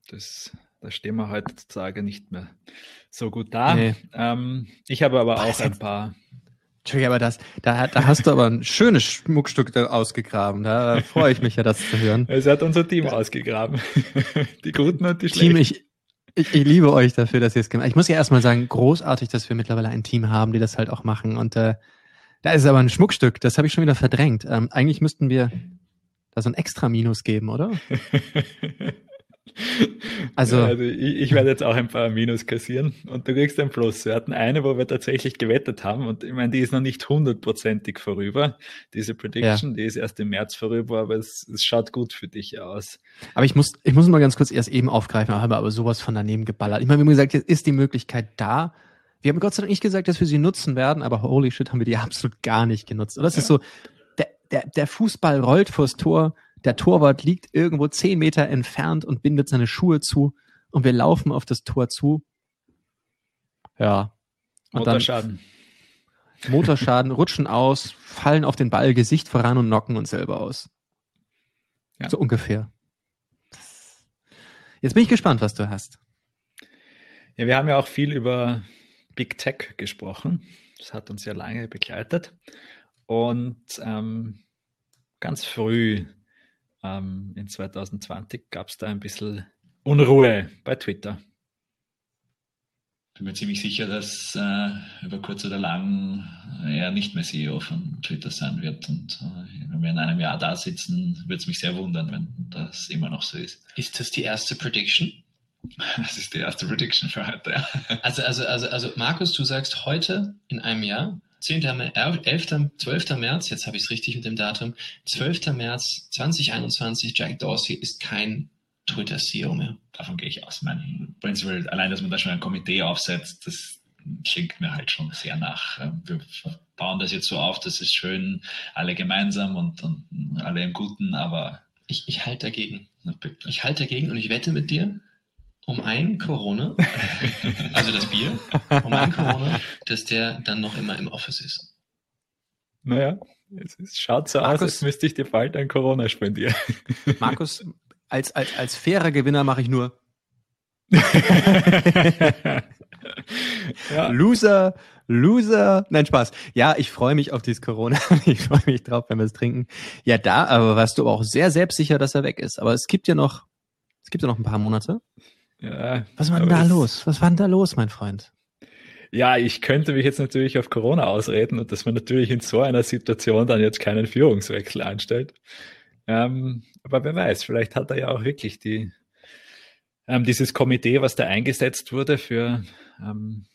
das, da stehen wir heutzutage nicht mehr so gut da. Nee. Ähm, ich habe aber Was auch ein paar. Entschuldigung, aber das, da, da hast du aber ein schönes Schmuckstück ausgegraben. Da freue ich mich ja, das zu hören. *laughs* Es hat unser Team ausgegraben. *laughs* die Guten und die Schlechten. Team, ich, ich, ich liebe euch dafür, dass ihr es gemacht habt. Ich muss ja erstmal sagen, großartig, dass wir mittlerweile ein Team haben, die das halt auch machen. Und äh, da ist aber ein Schmuckstück, das habe ich schon wieder verdrängt. Ähm, eigentlich müssten wir da so ein extra Minus geben, oder? *laughs* Also, also ich, ich, werde jetzt auch ein paar Minus kassieren und du kriegst ein Plus. Wir hatten eine, wo wir tatsächlich gewettet haben und ich meine, die ist noch nicht hundertprozentig vorüber. Diese Prediction, ja. die ist erst im März vorüber, aber es, es, schaut gut für dich aus. Aber ich muss, ich muss mal ganz kurz erst eben aufgreifen, habe aber sowas von daneben geballert. Ich meine, wir haben gesagt, jetzt ist die Möglichkeit da. Wir haben Gott sei Dank nicht gesagt, dass wir sie nutzen werden, aber holy shit, haben wir die *laughs* absolut gar nicht genutzt. Und das ja. ist so, der, der, der Fußball rollt vors Tor, der Torwart liegt irgendwo zehn Meter entfernt und bindet seine Schuhe zu und wir laufen auf das Tor zu. Ja. Und Motorschaden. Dann Motorschaden, rutschen aus, fallen auf den Ball, Gesicht voran und knocken uns selber aus. Ja. So ungefähr. Jetzt bin ich gespannt, was du hast. Ja, wir haben ja auch viel über Big Tech gesprochen. Das hat uns ja lange begleitet. Und ähm, ganz früh ähm, in 2020 gab es da ein bisschen Unruhe bei Twitter. bin mir ziemlich sicher, dass äh, über kurz oder lang er nicht mehr CEO von Twitter sein wird. Und äh, wenn wir in einem Jahr da sitzen, würde es mich sehr wundern, wenn das immer noch so ist. Ist das die erste Prediction? *laughs* Das ist die erste Prediction für heute. Ja. Also, also, also, also, Markus, du sagst heute in einem Jahr, 10. 11. 12. März, jetzt habe ich es richtig mit dem Datum, 12. März 2021, Jack Dorsey ist kein Twitter-CEO mehr. Davon gehe ich aus. Mein Prinzip, allein, dass man da schon ein Komitee aufsetzt, das klingt mir halt schon sehr nach. Ähm, wir bauen das jetzt so auf, das ist schön, alle gemeinsam und, und alle im Guten, aber. Ich, ich halte dagegen. Ich halte dagegen und ich wette mit dir, um ein Corona, also das Bier, um ein Corona, dass der dann noch immer im Office ist. Naja, es schaut so Markus, aus, als müsste ich dir bald ein Corona spendieren. Markus, als, als, als fairer Gewinner mache ich nur. ja. Loser, Loser. Nein, Spaß. Ja, ich freue mich auf dieses Corona. *laughs* Ich freue mich drauf, wenn wir es trinken. Ja, da, aber warst du aber auch sehr selbstsicher, dass er weg ist. Aber es gibt ja noch, es gibt ja noch ein paar Monate. Ja. Was war denn da los? Was war denn da los, mein Freund? Ja, ich könnte mich jetzt natürlich auf Corona ausreden und dass man natürlich in so einer Situation dann jetzt keinen Führungswechsel anstellt. Ähm, aber wer weiß, vielleicht hat er ja auch wirklich die, ähm, dieses Komitee, was da eingesetzt wurde für ähm,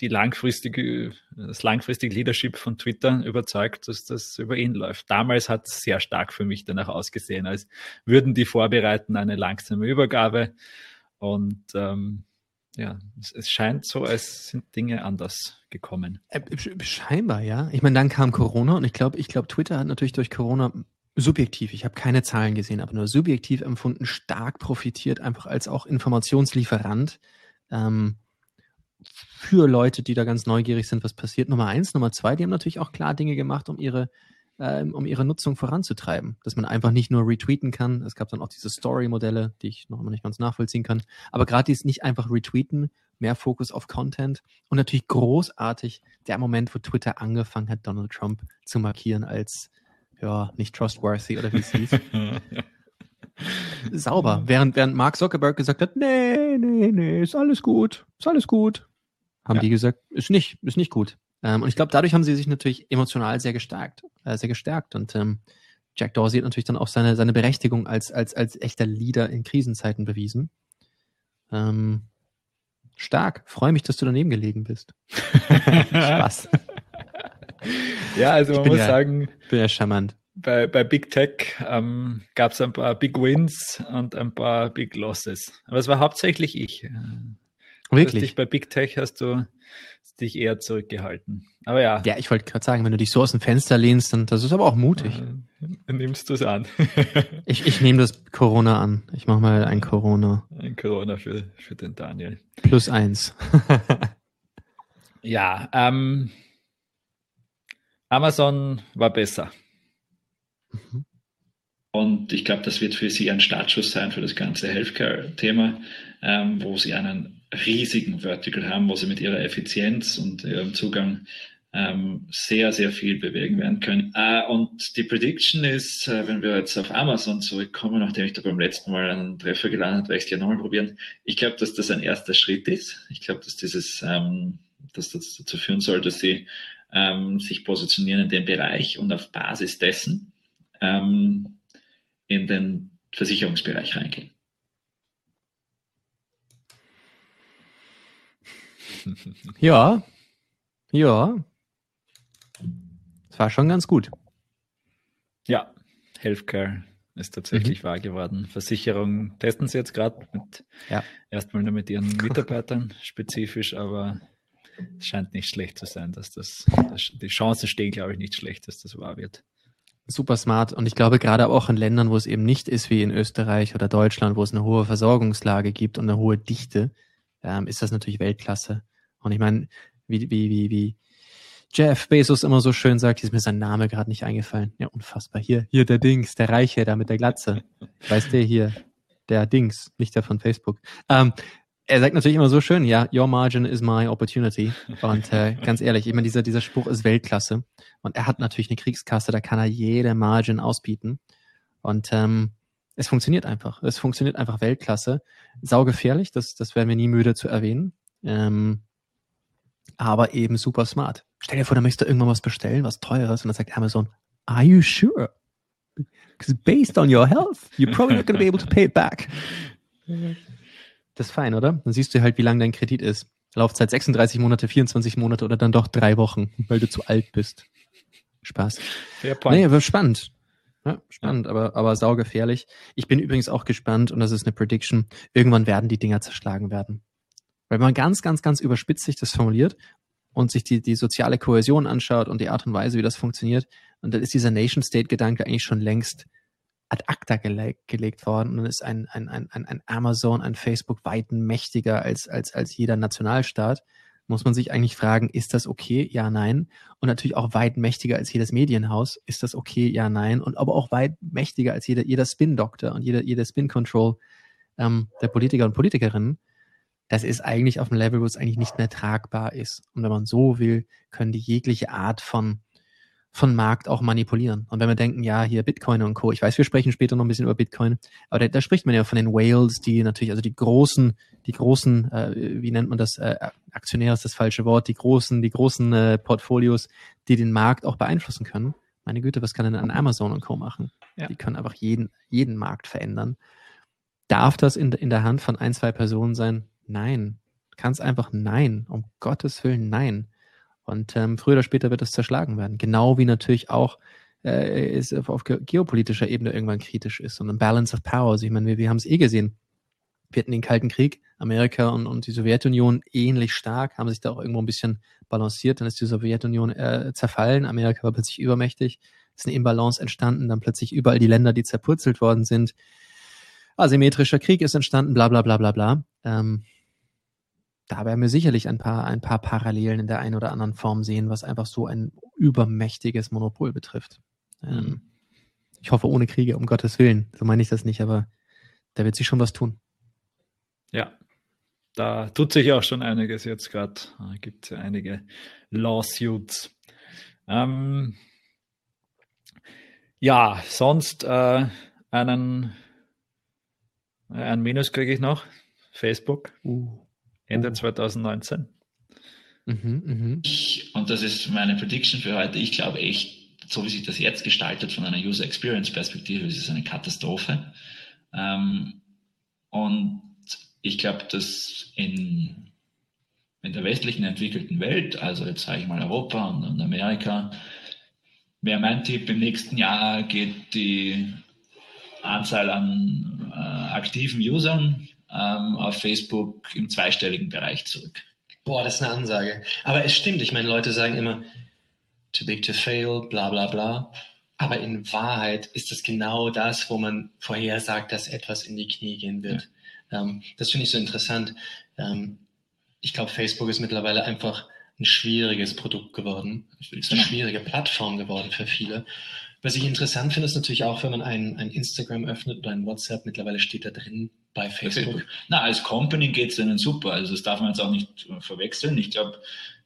die langfristige, das langfristige Leadership von Twitter überzeugt, dass das über ihn läuft. Damals hat es sehr stark für mich danach ausgesehen, als würden die vorbereiten eine langsame Übergabe. Und ähm, ja, es, es, scheint so, als sind Dinge anders gekommen. Äh, scheinbar, ja. Ich meine, dann kam Corona und ich glaube, ich glaube, Twitter hat natürlich durch Corona subjektiv, ich habe keine Zahlen gesehen, aber nur subjektiv empfunden, stark profitiert, einfach als auch Informationslieferant ähm, für Leute, die da ganz neugierig sind, was passiert. Nummer eins, Nummer zwei, die haben natürlich auch klar Dinge gemacht, um ihre ähm, um ihre Nutzung voranzutreiben, dass man einfach nicht nur retweeten kann. Es gab dann auch diese Story-Modelle, die ich noch immer nicht ganz nachvollziehen kann. Aber gerade dieses nicht einfach retweeten, mehr Fokus auf Content und natürlich großartig der Moment, wo Twitter angefangen hat, Donald Trump zu markieren als ja, nicht trustworthy oder wie es hieß. *laughs* Sauber. Während, während Mark Zuckerberg gesagt hat, nee, nee, nee, ist alles gut, ist alles gut, haben ja. die gesagt, ist nicht, ist nicht gut. Ähm, und ich glaube, dadurch haben sie sich natürlich emotional sehr gestärkt, äh, sehr gestärkt. Und ähm, Jack Dorsey hat natürlich dann auch seine, seine Berechtigung als, als, als echter Leader in Krisenzeiten bewiesen. Ähm, stark. Freue mich, dass du daneben gelegen bist. *laughs* Spaß. Ja, also man muss ja, sagen, bin ja charmant. Bei, bei Big Tech ähm, gab es ein paar Big Wins und ein paar Big Losses. Aber es war hauptsächlich ich. Wirklich? Dich bei Big Tech hast du dich eher zurückgehalten. Aber ja. Ja, ich wollte gerade sagen, wenn du dich so aus dem Fenster lehnst, dann das ist aber auch mutig. Äh, nimmst du es an. *laughs* ich ich nehme das Corona an. Ich mache mal ein Corona. Ein Corona für, für den Daniel. Plus eins. *laughs* ja, ähm, Amazon war besser. Und ich glaube, das wird für Sie ein Startschuss sein für das ganze Healthcare-Thema, ähm, wo Sie einen riesigen Vertical haben, wo Sie mit Ihrer Effizienz und Ihrem Zugang ähm, sehr, sehr viel bewegen werden können. Äh, und die Prediction ist, äh, wenn wir jetzt auf Amazon zurückkommen, nachdem ich da beim letzten Mal einen Treffer gelandet habe, werde ich es gerne nochmal probieren. Ich glaube, dass das ein erster Schritt ist. Ich glaube, dass dieses, ähm, dass das dazu führen soll, dass Sie ähm, sich positionieren in dem Bereich und auf Basis dessen ähm, in den Versicherungsbereich reingehen. *laughs* Ja, ja. Es war schon ganz gut. Ja, Healthcare ist tatsächlich mhm. wahr geworden. Versicherung testen sie jetzt gerade mit ja. erstmal nur mit ihren Mitarbeitern spezifisch, aber es scheint nicht schlecht zu sein, dass das, dass die Chancen stehen, glaube ich, nicht schlecht, dass das wahr wird. Super smart. Und ich glaube, gerade auch in Ländern, wo es eben nicht ist wie in Österreich oder Deutschland, wo es eine hohe Versorgungslage gibt und eine hohe Dichte, ähm, ist das natürlich Weltklasse. Und ich meine, wie, wie, wie, wie Jeff Bezos immer so schön sagt, ist mir sein Name gerade nicht eingefallen. Ja, unfassbar. Hier, hier der Dings, der Reiche da mit der Glatze. Weißt du, hier, der Dings, nicht der von Facebook. Ähm, er sagt natürlich immer so schön, ja, your margin is my opportunity. Und äh, ganz ehrlich, ich meine, dieser, dieser Spruch ist Weltklasse. Und er hat natürlich eine Kriegskasse, da kann er jede Margin ausbieten. Und ähm, es funktioniert einfach. Es funktioniert einfach Weltklasse. Saugefährlich, das, das werden wir nie müde zu erwähnen. Ähm, aber eben super smart. Stell dir vor, da möchtest du irgendwann was bestellen, was teures, und dann sagt Amazon, are you sure? Because based on your health, you're probably not going to be able to pay it back. *laughs* Das ist fein, oder? Dann siehst du halt, wie lang dein Kredit ist. Laufzeit 36 Monate, 24 Monate oder dann doch drei Wochen, weil du zu alt bist. Spaß. Fair point. Nee, aber spannend. Ja, spannend, ja. aber, aber saugefährlich. Ich bin übrigens auch gespannt, und das ist eine Prediction, irgendwann werden die Dinger zerschlagen werden. Weil man ganz, ganz, ganz überspitzig das formuliert und sich die, die soziale Kohäsion anschaut und die Art und Weise, wie das funktioniert, und dann ist dieser Nation-State-Gedanke eigentlich schon längst ad acta gelegt, gelegt worden und ist ein, ein, ein, ein Amazon, ein Facebook weit mächtiger als, als, als jeder Nationalstaat. Muss man sich eigentlich fragen, ist das okay? Ja, nein. Und natürlich auch weit mächtiger als jedes Medienhaus. Ist das okay? Ja, nein. Und aber auch weit mächtiger als jeder, jeder Spin-Doktor und jeder, jeder Spin-Control ähm, der Politiker und Politikerinnen. Das ist eigentlich auf einem Level, wo es eigentlich nicht mehr tragbar ist. Und wenn man so will, können die jegliche Art von von Markt auch manipulieren. Und wenn wir denken, ja, hier Bitcoin und Co., ich weiß, wir sprechen später noch ein bisschen über Bitcoin, aber da, da spricht man ja von den Whales, die natürlich, also die großen, die großen, äh, wie nennt man das, äh, Aktionär ist das falsche Wort, die großen, die großen äh, Portfolios, die den Markt auch beeinflussen können. Meine Güte, was kann denn an Amazon und Co. machen? Ja. Die können einfach jeden, jeden Markt verändern. Darf das in, in der Hand von ein, zwei Personen sein? Nein. Kann es einfach nein. Um Gottes Willen nein. Und ähm, früher oder später wird es zerschlagen werden. Genau wie natürlich auch äh, es auf geopolitischer Ebene irgendwann kritisch ist. Und ein Balance of Powers. Ich meine, wir, wir haben es eh gesehen. Wir hatten den Kalten Krieg, Amerika und, und die Sowjetunion ähnlich stark, haben sich da auch irgendwo ein bisschen balanciert. Dann ist die Sowjetunion äh, zerfallen, Amerika war plötzlich übermächtig, ist eine Imbalance entstanden, dann plötzlich überall die Länder, die zerpurzelt worden sind. Asymmetrischer Krieg ist entstanden, bla bla bla bla bla. Ähm, da werden wir sicherlich ein paar, ein paar Parallelen in der einen oder anderen Form sehen, was einfach so ein übermächtiges Monopol betrifft. Ähm, mhm. ich hoffe ohne Kriege, um Gottes Willen. So meine ich das nicht, aber da wird sich schon was tun. Ja, da tut sich auch schon einiges jetzt gerade. Gibt es ja einige Lawsuits. Ähm, ja, sonst äh, einen, einen Minus kriege ich noch. Facebook. Uh. Ende 2019. Mhm, mh. ich, und das ist meine Prediction für heute. Ich glaube echt, so wie sich das jetzt gestaltet von einer User Experience Perspektive, ist es eine Katastrophe. Ähm, und ich glaube, dass in, in der westlichen entwickelten Welt, also jetzt sage ich mal Europa und, und Amerika, wäre mein Tipp, im nächsten Jahr geht die Anzahl an äh, aktiven Usern ähm, auf Facebook im zweistelligen Bereich zurück. Boah, das ist eine Ansage. Aber es stimmt, ich meine, Leute sagen immer, too big to fail, bla bla bla. Aber in Wahrheit ist das genau das, wo man vorhersagt, dass etwas in die Knie gehen wird. Ja. Ähm, das finde ich so interessant. Ähm, ich glaube, Facebook ist mittlerweile einfach ein schwieriges Produkt geworden, eine schwierige Plattform geworden für viele. Was ich interessant finde, ist natürlich auch, wenn man ein, ein Instagram öffnet oder ein WhatsApp, mittlerweile steht da drin bei Facebook. Na, als Company geht es ihnen super. Also das darf man jetzt auch nicht verwechseln. Ich glaube,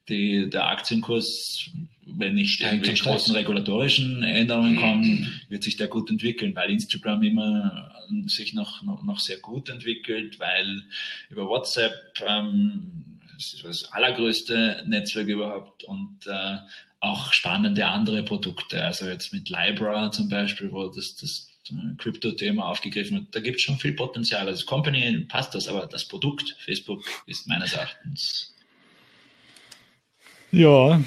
der Aktienkurs, wenn nicht irgendwelche großen regulatorischen Änderungen kommen, wird sich der gut entwickeln, weil Instagram immer sich noch, noch, noch sehr gut entwickelt, weil über WhatsApp ähm, das ist das allergrößte Netzwerk überhaupt und äh, auch spannende andere Produkte. Also jetzt mit Libra zum Beispiel, wo das, das Crypto-Thema aufgegriffen wird. Da gibt es schon viel Potenzial. Als Company passt das, aber das Produkt Facebook ist meines Erachtens. Ja,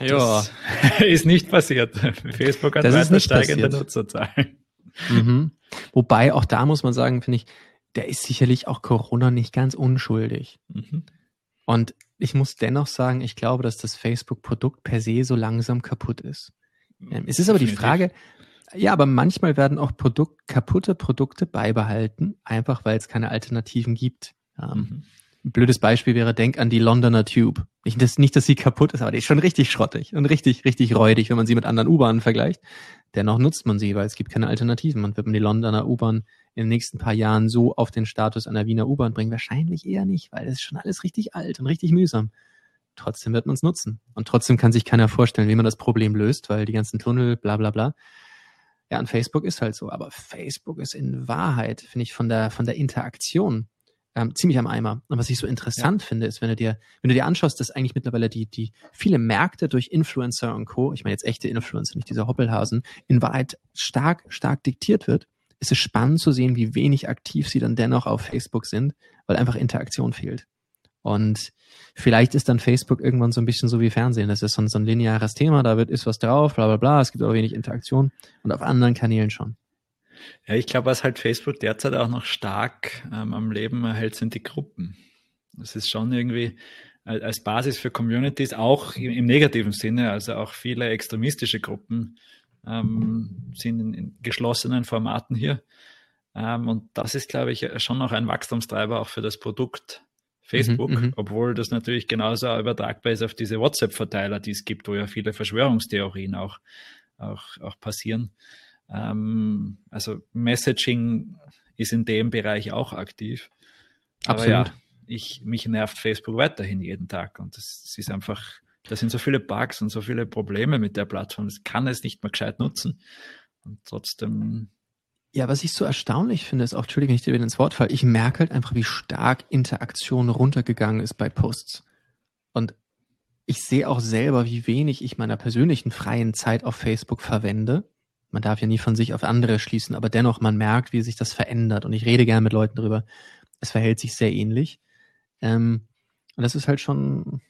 ja. *laughs* ist nicht passiert. Facebook hat weiter steigende Nutzerzahlen. Mhm. Wobei auch da muss man sagen, finde ich, der ist sicherlich auch Corona nicht ganz unschuldig. Mhm. Und ich muss dennoch sagen, ich glaube, dass das Facebook-Produkt per se so langsam kaputt ist. Ähm, es ist aber die Frage, ja, aber manchmal werden auch Produkt, kaputte Produkte beibehalten, einfach weil es keine Alternativen gibt. Ähm, mhm. Ein blödes Beispiel wäre, denk an die Londoner Tube. Nicht, dass, nicht, dass sie kaputt ist, aber die ist schon richtig schrottig und richtig, richtig räudig, wenn man sie mit anderen U-Bahnen vergleicht. Dennoch nutzt man sie, weil es gibt keine Alternativen. Und wird man die Londoner U-Bahn in den nächsten paar Jahren so auf den Status einer Wiener U-Bahn bringen? Wahrscheinlich eher nicht, weil es ist schon alles richtig alt und richtig mühsam. Trotzdem wird man es nutzen. Und trotzdem kann sich keiner vorstellen, wie man das Problem löst, weil die ganzen Tunnel, bla bla bla. Ja, und Facebook ist halt so. Aber Facebook ist in Wahrheit, finde ich, von der, von der Interaktion ähm, ziemlich am Eimer. Und was ich so interessant ja. finde, ist, wenn du dir, wenn du dir anschaust, dass eigentlich mittlerweile die, die viele Märkte durch Influencer und Co., ich meine jetzt echte Influencer, nicht diese Hoppelhasen, in Wahrheit stark, stark diktiert wird, ist es spannend zu sehen, wie wenig aktiv sie dann dennoch auf Facebook sind, weil einfach Interaktion fehlt. Und vielleicht ist dann Facebook irgendwann so ein bisschen so wie Fernsehen. Das ist so ein, so ein lineares Thema, da wird ist was drauf, bla bla bla, es gibt aber wenig Interaktion und auf anderen Kanälen schon. Ja, ich glaube, was halt Facebook derzeit auch noch stark ähm, am Leben erhält, sind die Gruppen. Das ist schon irgendwie als Basis für Communities, auch im, im negativen Sinne, also auch viele extremistische Gruppen ähm, sind in, in, geschlossenen Formaten hier. Ähm, und das ist, glaube ich, schon noch ein Wachstumstreiber auch für das Produkt Facebook, mhm, mhm, obwohl das natürlich genauso übertragbar ist auf diese WhatsApp-Verteiler, die es gibt, wo ja viele Verschwörungstheorien auch, auch, auch passieren. Ähm, also Messaging ist in dem Bereich auch aktiv. Aber Absolut. ja, ich, mich nervt Facebook weiterhin jeden Tag und das ist einfach, da sind so viele Bugs und so viele Probleme mit der Plattform. Das kann es nicht mehr gescheit nutzen. Und trotzdem ja, was ich so erstaunlich finde, ist auch, Entschuldigung, wenn ich dir wieder ins Wort falle, ich merke halt einfach, wie stark Interaktion runtergegangen ist bei Posts. Und ich sehe auch selber, wie wenig ich meiner persönlichen freien Zeit auf Facebook verwende. Man darf ja nie von sich auf andere schließen, aber dennoch, man merkt, wie sich das verändert. Und ich rede gerne mit Leuten drüber. Es verhält sich sehr ähnlich. Ähm, und das ist halt schon,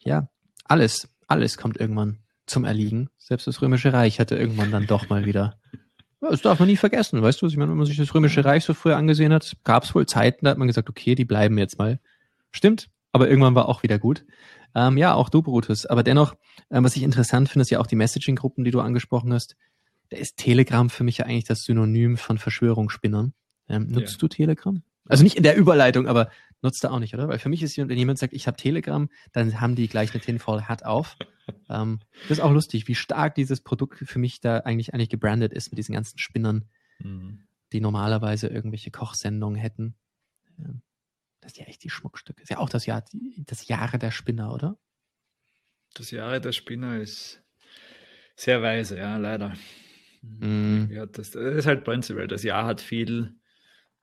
ja, alles, alles kommt irgendwann zum Erliegen. Selbst das Römische Reich hatte irgendwann dann doch mal wieder das darf man nie vergessen, weißt du? Ich meine, wenn man sich das Römische Reich so früher angesehen hat, gab es wohl Zeiten, da hat man gesagt, okay, die bleiben jetzt mal. Stimmt, aber irgendwann war auch wieder gut. Ähm, ja, auch du, Brutus. Aber dennoch, ähm, was ich interessant finde, ist ja auch die Messaging-Gruppen, die du angesprochen hast. Da ist Telegram für mich ja eigentlich das Synonym von Verschwörungsspinnern. Ähm, nutzt ja. du Telegram? Also nicht in der Überleitung, aber nutzt er auch nicht, oder? Weil für mich ist, wenn jemand sagt, ich habe Telegram, dann haben die gleich eine Tinfoil Hat auf. *laughs* ähm, das ist auch lustig, wie stark dieses Produkt für mich da eigentlich eigentlich gebrandet ist mit diesen ganzen Spinnern, mhm. die normalerweise irgendwelche Kochsendungen hätten. Das ist ja echt die Schmuckstücke. Das ist ja auch das Jahr, das Jahre der Spinner, oder? Das Jahre der Spinner ist sehr weise, ja, leider. Mhm. Ja, das, das, ist halt prinzipiell. Das Jahr hat viel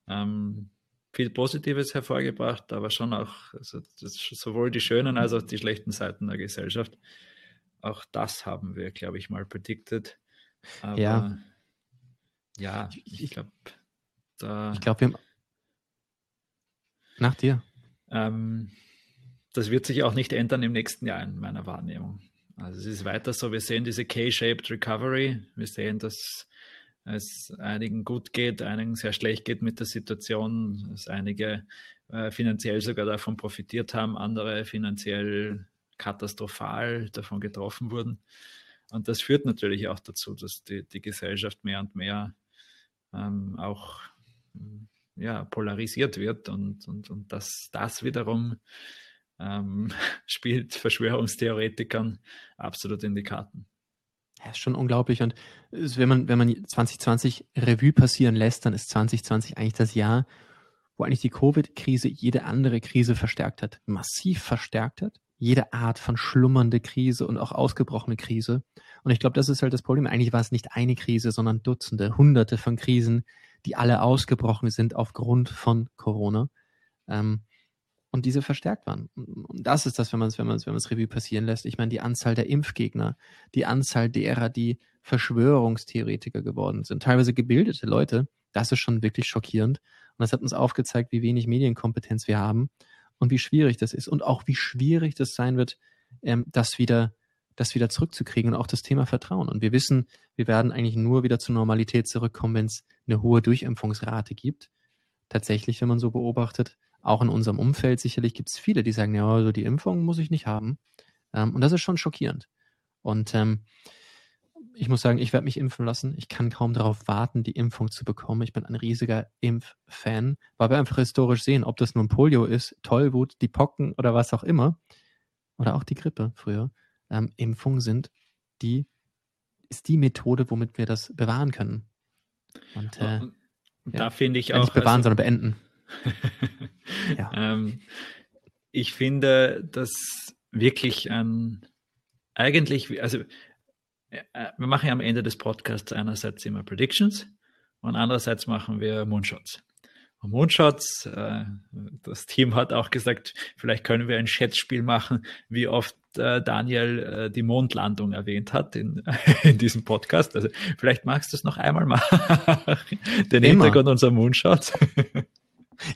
ähm, viel Positives hervorgebracht, aber schon auch also sowohl die schönen als auch die schlechten Seiten der Gesellschaft. Auch das haben wir, glaube ich, mal predicted. Aber ja, ja ich glaube, da. Ich glaube, wir. Nach dir. Ähm, das wird sich auch nicht ändern im nächsten Jahr in meiner Wahrnehmung. Also es ist weiter so, wir sehen diese K-shaped Recovery. Wir sehen, dass es einigen gut geht, einigen sehr schlecht geht mit der Situation, dass einige äh, finanziell sogar davon profitiert haben, andere finanziell katastrophal davon getroffen wurden. Und das führt natürlich auch dazu, dass die, die Gesellschaft mehr und mehr ähm, auch ja, polarisiert wird und, und, und dass das wiederum ähm, *laughs* spielt Verschwörungstheoretikern absolut in die Karten. Ja, ist schon unglaublich. Und wenn man, wenn man 2020 Revue passieren lässt, dann ist 2020 eigentlich das Jahr, wo eigentlich die Covid-Krise jede andere Krise verstärkt hat, massiv verstärkt hat. Jede Art von schlummernde Krise und auch ausgebrochene Krise. Und ich glaube, das ist halt das Problem. Eigentlich war es nicht eine Krise, sondern Dutzende, Hunderte von Krisen, die alle ausgebrochen sind aufgrund von Corona. Ähm, und diese verstärkt waren. Und das ist das, wenn man es, wenn wenn Revue passieren lässt. Ich meine, die Anzahl der Impfgegner, die Anzahl derer, die Verschwörungstheoretiker geworden sind, teilweise gebildete Leute, das ist schon wirklich schockierend. Und das hat uns aufgezeigt, wie wenig Medienkompetenz wir haben und wie schwierig das ist und auch wie schwierig das sein wird, ähm, das wieder, das wieder zurückzukriegen und auch das Thema Vertrauen. Und wir wissen, wir werden eigentlich nur wieder zur Normalität zurückkommen, wenn es eine hohe Durchimpfungsrate gibt. Tatsächlich, wenn man so beobachtet, auch in unserem Umfeld sicherlich gibt es viele, die sagen, ja, also die Impfung muss ich nicht haben. Ähm, und das ist schon schockierend. Und ähm, ich muss sagen, ich werde mich impfen lassen. Ich kann kaum darauf warten, die Impfung zu bekommen. Ich bin ein riesiger Impffan, weil wir einfach historisch sehen, ob das nun Polio ist, Tollwut, die Pocken oder was auch immer, oder auch die Grippe früher. Ähm, Impfungen sind die, ist die Methode, womit wir das bewahren können. Und äh, da ja, finde ich auch. Nicht bewahren, also, sondern beenden ja. *laughs* ähm, ich finde, dass wirklich ein, eigentlich, also äh, äh, wir machen ja am Ende des Podcasts einerseits immer Predictions und andererseits machen wir Moonshots. Moonshots. Äh, das Team hat auch gesagt, vielleicht können wir ein Schätzspiel machen, wie oft äh, Daniel äh, die Mondlandung erwähnt hat in, *laughs* in diesem Podcast. Also vielleicht magst du es noch einmal *laughs* mal, den Immer. Hintergrund unserer Moonshots.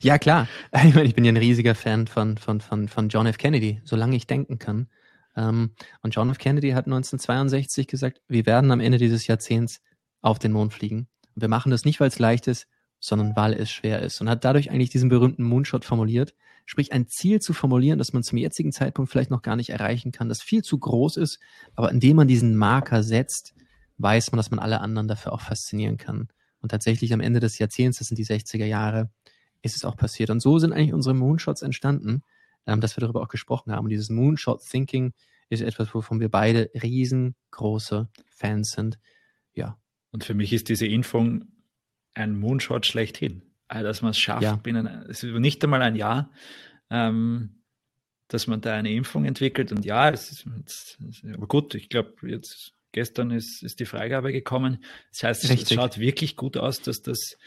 Ja, klar. *laughs* Ich meine, ich bin ja ein riesiger Fan von, von, von, von John F. Kennedy, solange ich denken kann. Ähm, und John F. Kennedy hat 1962 gesagt, wir werden am Ende dieses Jahrzehnts auf den Mond fliegen. Und wir machen das nicht, weil es leicht ist, sondern weil es schwer ist. Und hat dadurch eigentlich diesen berühmten Moonshot formuliert. Sprich, ein Ziel zu formulieren, das man zum jetzigen Zeitpunkt vielleicht noch gar nicht erreichen kann, das viel zu groß ist, aber indem man diesen Marker setzt, weiß man, dass man alle anderen dafür auch faszinieren kann. Und tatsächlich am Ende des Jahrzehnts, das sind die 60er Jahre, ist es auch passiert. Und so sind eigentlich unsere Moonshots entstanden, ähm, dass wir darüber auch gesprochen haben. Und dieses Moonshot-Thinking ist etwas, wovon wir beide riesengroße Fans sind. Ja. Und für mich ist diese Impfung ein Moonshot schlechthin. Also, dass man es schafft, ja. binnen, es ist nicht einmal ein Jahr, ähm, dass man da eine Impfung entwickelt. Und ja, es ist, es ist aber gut, ich glaube, jetzt gestern ist, ist die Freigabe gekommen. Das heißt, Richtig. es schaut wirklich gut aus, dass das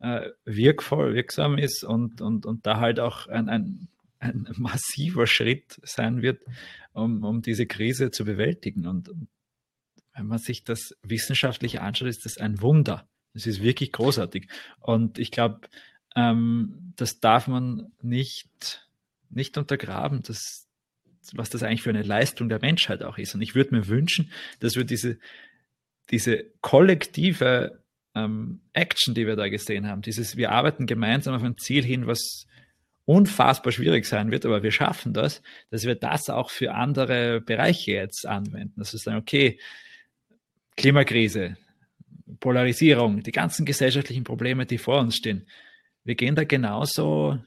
äh, wirkvoll, wirksam ist und, und, und da halt auch ein, ein, ein massiver Schritt sein wird, um, um diese Krise zu bewältigen. Und wenn man sich das wissenschaftlich anschaut, ist das ein Wunder. Es ist wirklich großartig. Und ich glaube, ähm, das darf man nicht, nicht untergraben, dass, was das eigentlich für eine Leistung der Menschheit auch ist. Und ich würde mir wünschen, dass wir diese, diese kollektive ähm, Action, die wir da gesehen haben, dieses, wir arbeiten gemeinsam auf ein Ziel hin, was unfassbar schwierig sein wird, aber wir schaffen das, dass wir das auch für andere Bereiche jetzt anwenden. Dass wir sagen, okay, Klimakrise, Polarisierung, die ganzen gesellschaftlichen Probleme, die vor uns stehen. Wir gehen da genauso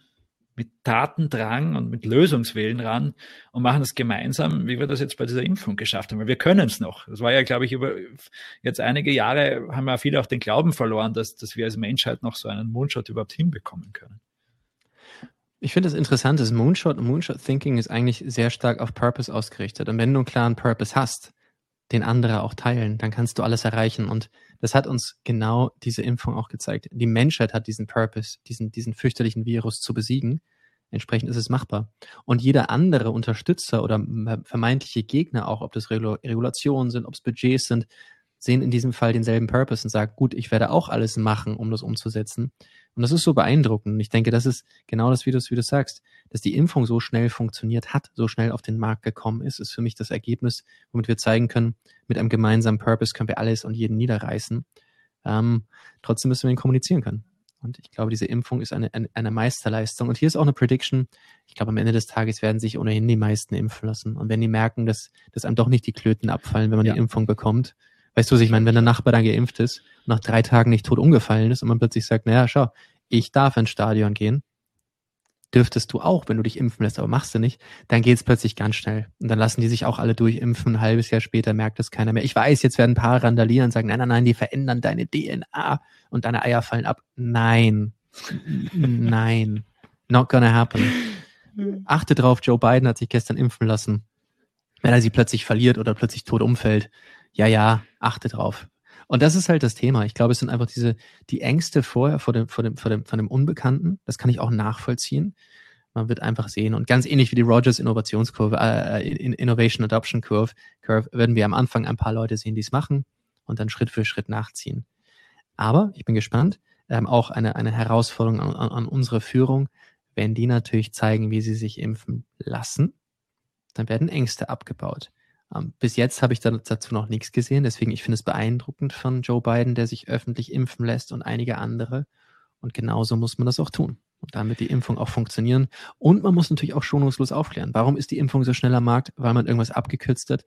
mit Tatendrang und mit Lösungswillen ran und machen das gemeinsam, wie wir das jetzt bei dieser Impfung geschafft haben. Weil wir können es noch. Das war ja, glaube ich, über jetzt einige Jahre haben wir viele auch den Glauben verloren, dass, dass wir als Menschheit noch so einen Moonshot überhaupt hinbekommen können. Ich finde es interessant, das Moonshot und Moonshot Thinking ist eigentlich sehr stark auf Purpose ausgerichtet. Und wenn du einen klaren Purpose hast, den andere auch teilen, dann kannst du alles erreichen. Und das hat uns genau diese Impfung auch gezeigt. Die Menschheit hat diesen Purpose, diesen, diesen fürchterlichen Virus zu besiegen. Entsprechend ist es machbar. Und jeder andere Unterstützer oder vermeintliche Gegner auch, ob das Regulationen sind, ob es Budgets sind, sehen in diesem Fall denselben Purpose und sagen, gut, ich werde auch alles machen, um das umzusetzen. Und das ist so beeindruckend. Und ich denke, das ist genau das, wie du, wie du sagst, dass die Impfung so schnell funktioniert hat, so schnell auf den Markt gekommen ist, ist für mich das Ergebnis, womit wir zeigen können, mit einem gemeinsamen Purpose können wir alles und jeden niederreißen. Ähm, trotzdem müssen wir ihn kommunizieren können. Und ich glaube, diese Impfung ist eine, eine, eine Meisterleistung. Und hier ist auch eine Prediction. Ich glaube, am Ende des Tages werden sich ohnehin die meisten impfen lassen. Und wenn die merken, dass, dass einem doch nicht die Klöten abfallen, wenn man ja. die Impfung bekommt, Weißt du, was ich meine? Wenn der Nachbar dann geimpft ist, nach drei Tagen nicht tot umgefallen ist und man plötzlich sagt, naja, schau, ich darf ins Stadion gehen, dürftest du auch, wenn du dich impfen lässt, aber machst du nicht, dann geht's plötzlich ganz schnell. Und dann lassen die sich auch alle durchimpfen. Ein halbes Jahr später merkt es keiner mehr. Ich weiß, jetzt werden ein paar randalieren und sagen, nein, nein, nein, die verändern deine DNA und deine Eier fallen ab. Nein. nein. Not gonna happen. Achte drauf, Joe Biden hat sich gestern impfen lassen. Wenn er sie plötzlich verliert oder plötzlich tot umfällt, ja, ja, achte drauf. Und das ist halt das Thema. Ich glaube, es sind einfach diese, die Ängste vorher vor dem, vor dem, vor dem, von dem Unbekannten. Das kann ich auch nachvollziehen. Man wird einfach sehen. Und ganz ähnlich wie die Rogers Innovationskurve, äh, Innovation Adoption Curve, Curve, werden wir am Anfang ein paar Leute sehen, die es machen und dann Schritt für Schritt nachziehen. Aber ich bin gespannt. Ähm, auch eine, eine Herausforderung an, an unsere Führung, wenn die natürlich zeigen, wie sie sich impfen lassen, dann werden Ängste abgebaut. Ähm, bis jetzt habe ich dazu noch nichts gesehen, deswegen ich finde es beeindruckend von Joe Biden, der sich öffentlich impfen lässt und einige andere. Und genauso muss man das auch tun. Und damit die Impfung auch funktionieren. Und man muss natürlich auch schonungslos aufklären. Warum ist die Impfung so schnell am Markt? Weil man irgendwas abgekürzt hat?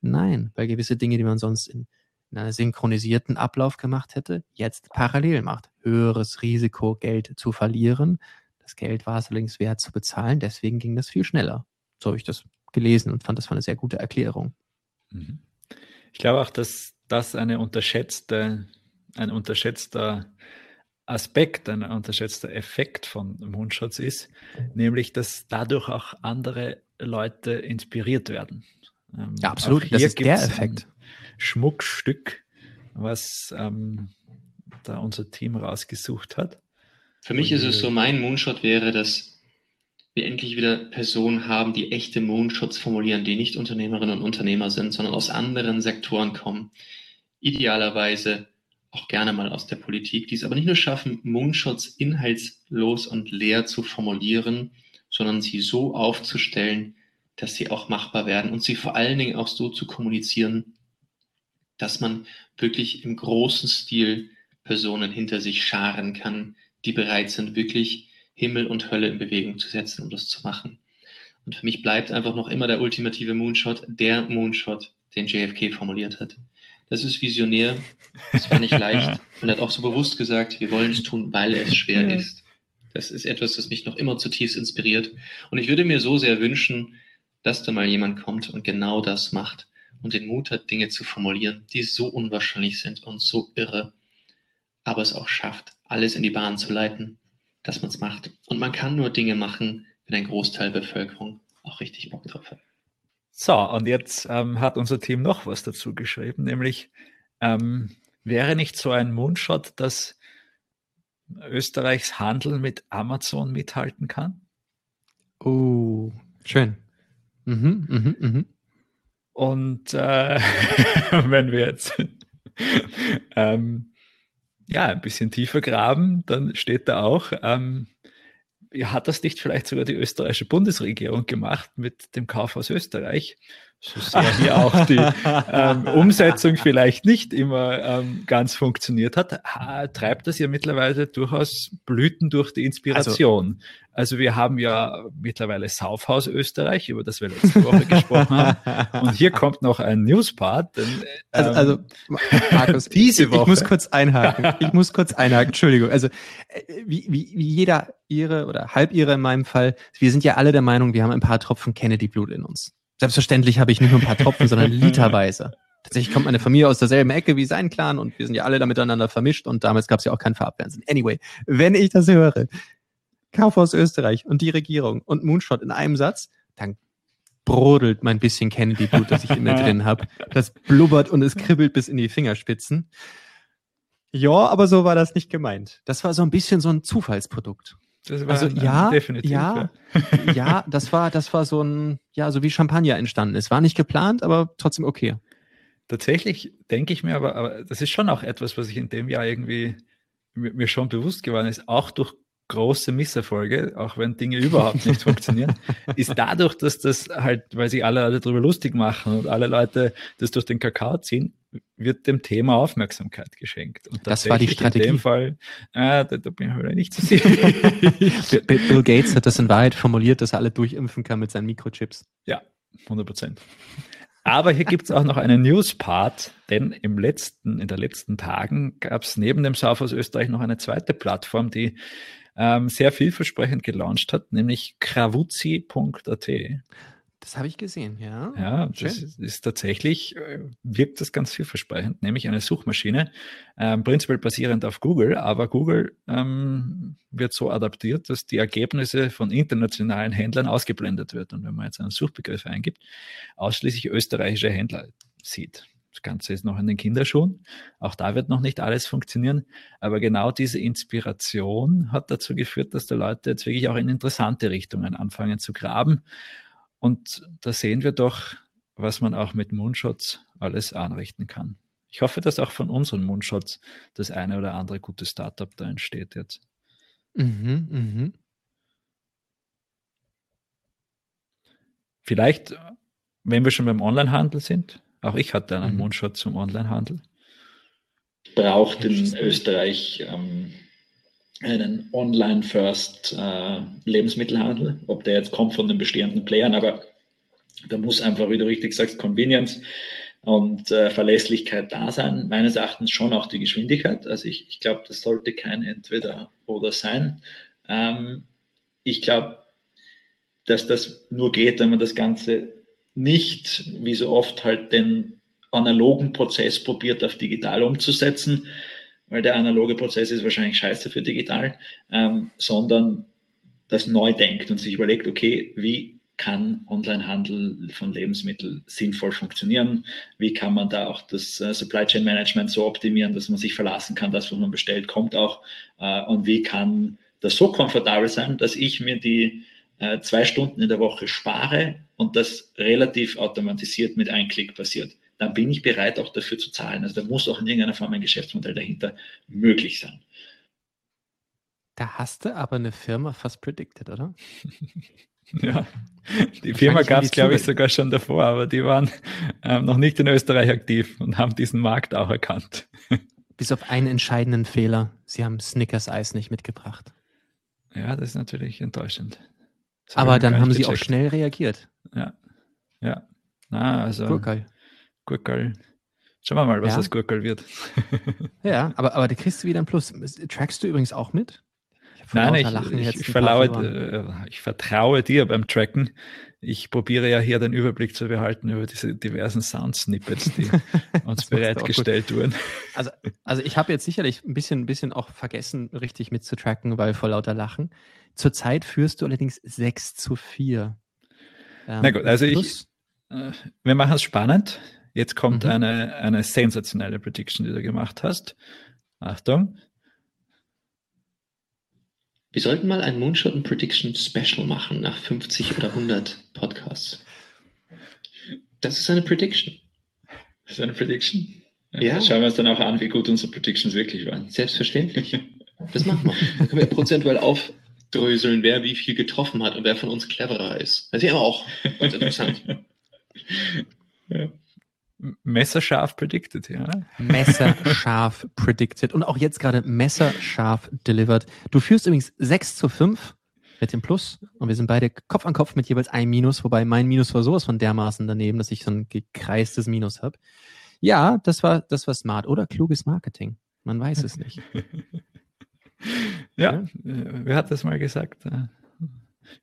Nein, weil gewisse Dinge, die man sonst in, in einer synchronisierten Ablauf gemacht hätte, jetzt parallel macht. Höheres Risiko, Geld zu verlieren. Das Geld war es allerdings wert zu bezahlen, deswegen ging das viel schneller. So habe ich das gelesen und fand das war eine sehr gute Erklärung. Mhm. Ich glaube auch, dass das eine unterschätzte, ein unterschätzter Aspekt, ein unterschätzter Effekt von Moonshots ist, nämlich, dass dadurch auch andere Leute inspiriert werden. Ähm, ja, absolut. Das ist der Effekt. Schmuckstück, was ähm, da unser Team rausgesucht hat. Für mich ist es so, mein Moonshot wäre, dass wir endlich wieder Personen haben, die echte Moonshots formulieren, die nicht Unternehmerinnen und Unternehmer sind, sondern aus anderen Sektoren kommen. Idealerweise auch gerne mal aus der Politik, die es aber nicht nur schaffen, Moonshots inhaltslos und leer zu formulieren, sondern sie so aufzustellen, dass sie auch machbar werden und sie vor allen Dingen auch so zu kommunizieren, dass man wirklich im großen Stil Personen hinter sich scharen kann, die bereit sind, wirklich Himmel und Hölle in Bewegung zu setzen, um das zu machen. Und für mich bleibt einfach noch immer der ultimative Moonshot, der Moonshot, den JFK formuliert hat. Das ist visionär, das war nicht *laughs* leicht und er hat auch so bewusst gesagt, wir wollen es tun, weil es schwer ja. ist. Das ist etwas, das mich noch immer zutiefst inspiriert. Und ich würde mir so sehr wünschen, dass da mal jemand kommt und genau das macht und den Mut hat, Dinge zu formulieren, die so unwahrscheinlich sind und so irre, aber es auch schafft, alles in die Bahn zu leiten, dass man es macht. Und man kann nur Dinge machen, wenn ein Großteil der Bevölkerung auch richtig Bock drauf hat. So, und jetzt ähm, hat unser Team noch was dazu geschrieben, nämlich ähm, wäre nicht so ein Moonshot, dass Österreichs Handel mit Amazon mithalten kann? Oh, schön. Mhm, mhm, mhm. Und äh, *laughs* wenn wir jetzt *laughs* ähm, ja, ein bisschen tiefer graben, dann steht da auch, ähm, hat das nicht vielleicht sogar die österreichische Bundesregierung gemacht mit dem Kauf aus Österreich? So sehr hier auch die ähm, Umsetzung vielleicht nicht immer ähm, ganz funktioniert hat, treibt das ja mittlerweile durchaus Blüten durch die Inspiration. Also, also wir haben ja mittlerweile Saufhaus Österreich, über das wir letzte Woche gesprochen haben. Und hier kommt noch ein Newspart. Denn, ähm, also, also Markus, *laughs* diese Woche. Ich muss kurz einhaken. Ich muss kurz einhaken. Entschuldigung. Also äh, wie, wie, wie jeder ihre oder halb ihre in meinem Fall, wir sind ja alle der Meinung, wir haben ein paar Tropfen Kennedy-Blut in uns. Selbstverständlich habe ich nicht nur ein paar *laughs* Tropfen, sondern literweise. Tatsächlich kommt meine Familie aus derselben Ecke wie sein Clan und wir sind ja alle da miteinander vermischt und damals gab es ja auch kein Farbfernsehen. Anyway, wenn ich das höre, Kaufhaus Österreich und die Regierung und Moonshot in einem Satz, dann brodelt mein bisschen Kennedy-Blut, das ich immer drin habe. Das blubbert und es kribbelt bis in die Fingerspitzen. Ja, aber so war das nicht gemeint. Das war so ein bisschen so ein Zufallsprodukt. Also ja, definitiv, ja, ja, *laughs* ja, das war, das war so ein, ja, so wie Champagner entstanden ist. War nicht geplant, aber trotzdem okay. Tatsächlich denke ich mir aber, aber das ist schon auch etwas, was ich in dem Jahr irgendwie mir schon bewusst geworden ist, auch durch große Misserfolge, auch wenn Dinge *laughs* überhaupt nicht funktionieren, ist dadurch, dass das halt, weil sich alle Leute darüber lustig machen und alle Leute das durch den Kakao ziehen, wird dem Thema Aufmerksamkeit geschenkt. Und das war die Strategie. In dem Fall, äh, da, da bin ich halt nicht zu sicher. *laughs* Bill Gates hat das in Wahrheit formuliert, dass er alle durchimpfen kann mit seinen Mikrochips. Ja, 100 Prozent. Aber hier gibt es auch noch einen News-Part, denn im letzten, in den letzten Tagen gab es neben dem aus Österreich noch eine zweite Plattform, die ähm, sehr vielversprechend gelauncht hat, nämlich krawuzzi.at. Das habe ich gesehen, ja. Ja, das ist, ist, tatsächlich, äh, wirkt das ganz vielversprechend, nämlich eine Suchmaschine, ähm, prinzipiell basierend auf Google, aber Google ähm, wird so adaptiert, dass die Ergebnisse von internationalen Händlern ausgeblendet wird. Und wenn man jetzt einen Suchbegriff eingibt, ausschließlich österreichische Händler sieht. Das Ganze ist noch in den Kinderschuhen. Auch da wird noch nicht alles funktionieren. Aber genau diese Inspiration hat dazu geführt, dass die Leute jetzt wirklich auch in interessante Richtungen anfangen zu graben. Und da sehen wir doch, was man auch mit Moonshots alles anrichten kann. Ich hoffe, dass auch von unseren Moonshots das eine oder andere gute Startup da entsteht jetzt. Mhm, mhm. Vielleicht, wenn wir schon beim Onlinehandel sind, auch ich hatte einen mhm. Mundschutz zum Onlinehandel. Braucht in Österreich ähm, einen Online-First äh, ob der jetzt kommt von den bestehenden Playern, aber da muss einfach, wie du richtig sagst, Convenience und äh, Verlässlichkeit da sein. Meines Erachtens schon auch die Geschwindigkeit. Also ich, ich glaube, das sollte kein Entweder oder sein. Ähm, ich glaube, dass das nur geht, wenn man das Ganze nicht, wie so oft, halt den analogen Prozess probiert auf digital umzusetzen, weil der analoge Prozess ist wahrscheinlich scheiße für digital, ähm, sondern das neu denkt und sich überlegt, okay, wie kann Onlinehandel von Lebensmitteln sinnvoll funktionieren? Wie kann man da auch das äh, Supply Chain Management so optimieren, dass man sich verlassen kann, das, was man bestellt, kommt auch? Äh, und wie kann das so komfortabel sein, dass ich mir die äh, zwei Stunden in der Woche spare und das relativ automatisiert mit einem Klick passiert. Dann bin ich bereit, auch dafür zu zahlen. Also da muss auch in irgendeiner Form ein Geschäftsmodell dahinter möglich sein. Da hast du aber eine Firma fast predicted, oder? *laughs* Ja, die Firma gab es, glaube ich, sogar schon davor, aber die waren ähm, noch nicht in Österreich aktiv und haben diesen Markt auch erkannt. *laughs* Bis auf einen entscheidenden Fehler. Sie haben Snickers Eis nicht mitgebracht. Ja, das ist natürlich enttäuschend. Das aber dann haben sie auch schnell reagiert. Ja, ja. Na, also. Gurkel. Gurkel. Schauen wir mal, was ja. das Gurkel wird. *laughs* ja, aber, aber da kriegst du wieder ein Plus. Trackst du übrigens auch mit? Nein, ich, ich, verlaue, äh, ich vertraue dir beim Tracken. Ich probiere ja hier den Überblick zu behalten über diese diversen Sound-Snippets, die *laughs* uns bereitgestellt wurden. Also, also ich habe jetzt sicherlich ein bisschen, ein bisschen auch vergessen, richtig mitzutracken, weil vor lauter Lachen. Zurzeit führst du allerdings 6 zu 4. Ähm, Na gut, also ich, äh, wir machen es spannend. Jetzt kommt mhm. eine, eine sensationelle Prediction, die du gemacht hast. Achtung. Wir sollten mal ein Moonshot and Prediction Special machen nach 50 oder 100 Podcasts. Das ist eine Prediction. Das ist eine Prediction? Ja. ja. Schauen wir uns dann auch an, wie gut unsere Predictions wirklich waren. Selbstverständlich. Das machen wir. Dann können wir prozentual aufdröseln, wer wie viel getroffen hat und wer von uns cleverer ist. Das ist ja auch ganz interessant. *laughs* ja. Messerscharf predicted, ja. Messerscharf *laughs* predicted. Und auch jetzt gerade messerscharf delivered. Du führst übrigens 6 zu 5 mit dem Plus und wir sind beide Kopf an Kopf mit jeweils einem Minus, wobei mein Minus war sowas von dermaßen daneben, dass ich so ein gekreistes Minus habe. Ja, das war, das war smart oder kluges Marketing. Man weiß es nicht. *laughs* ja, ja, wer hat das mal gesagt?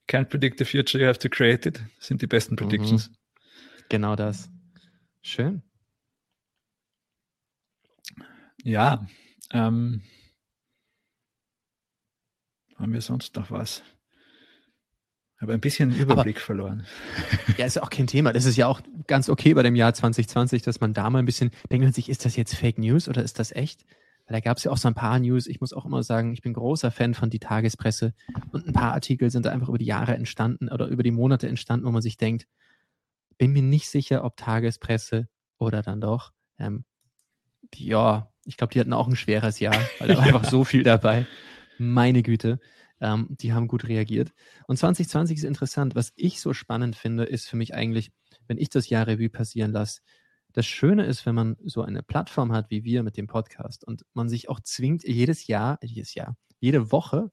Can't predict the future, you have to create it. Das sind die besten mhm. Predictions. Genau das. Schön. Ja, ähm, haben wir sonst noch was? habe ein bisschen Überblick Aber, verloren. Ja, ist ja auch kein Thema. Das ist ja auch ganz okay bei dem Jahr 2020, dass man da mal ein bisschen denkt man sich, ist das jetzt Fake News oder ist das echt? Weil da gab es ja auch so ein paar News. Ich muss auch immer sagen, ich bin großer Fan von die Tagespresse und ein paar Artikel sind da einfach über die Jahre entstanden oder über die Monate entstanden, wo man sich denkt, bin mir nicht sicher, ob Tagespresse oder dann doch. Ähm, ja, ich glaube, die hatten auch ein schweres Jahr, weil da war *laughs* einfach so viel dabei. Meine Güte, ähm, die haben gut reagiert. Und 2020 ist interessant. Was ich so spannend finde, ist für mich eigentlich, wenn ich das Jahr Revue passieren lasse, das Schöne ist, wenn man so eine Plattform hat wie wir mit dem Podcast und man sich auch zwingt, jedes Jahr, jedes Jahr, jede Woche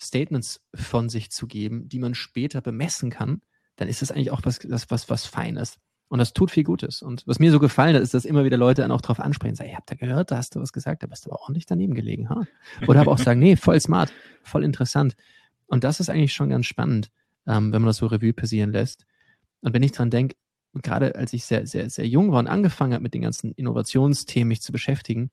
Statements von sich zu geben, die man später bemessen kann, dann ist das eigentlich auch was, was, was, was Feines. Und das tut viel Gutes. Und was mir so gefallen hat, ist, dass immer wieder Leute dann auch darauf ansprechen, sagen, ihr habt da gehört, da hast du was gesagt, da bist du aber ordentlich daneben gelegen. Ha? Oder aber auch sagen, nee, voll smart, voll interessant. Und das ist eigentlich schon ganz spannend, ähm, wenn man das so Revue passieren lässt. Und wenn ich dran denke, gerade als ich sehr, sehr, sehr jung war und angefangen habe, mit den ganzen Innovationsthemen mich zu beschäftigen,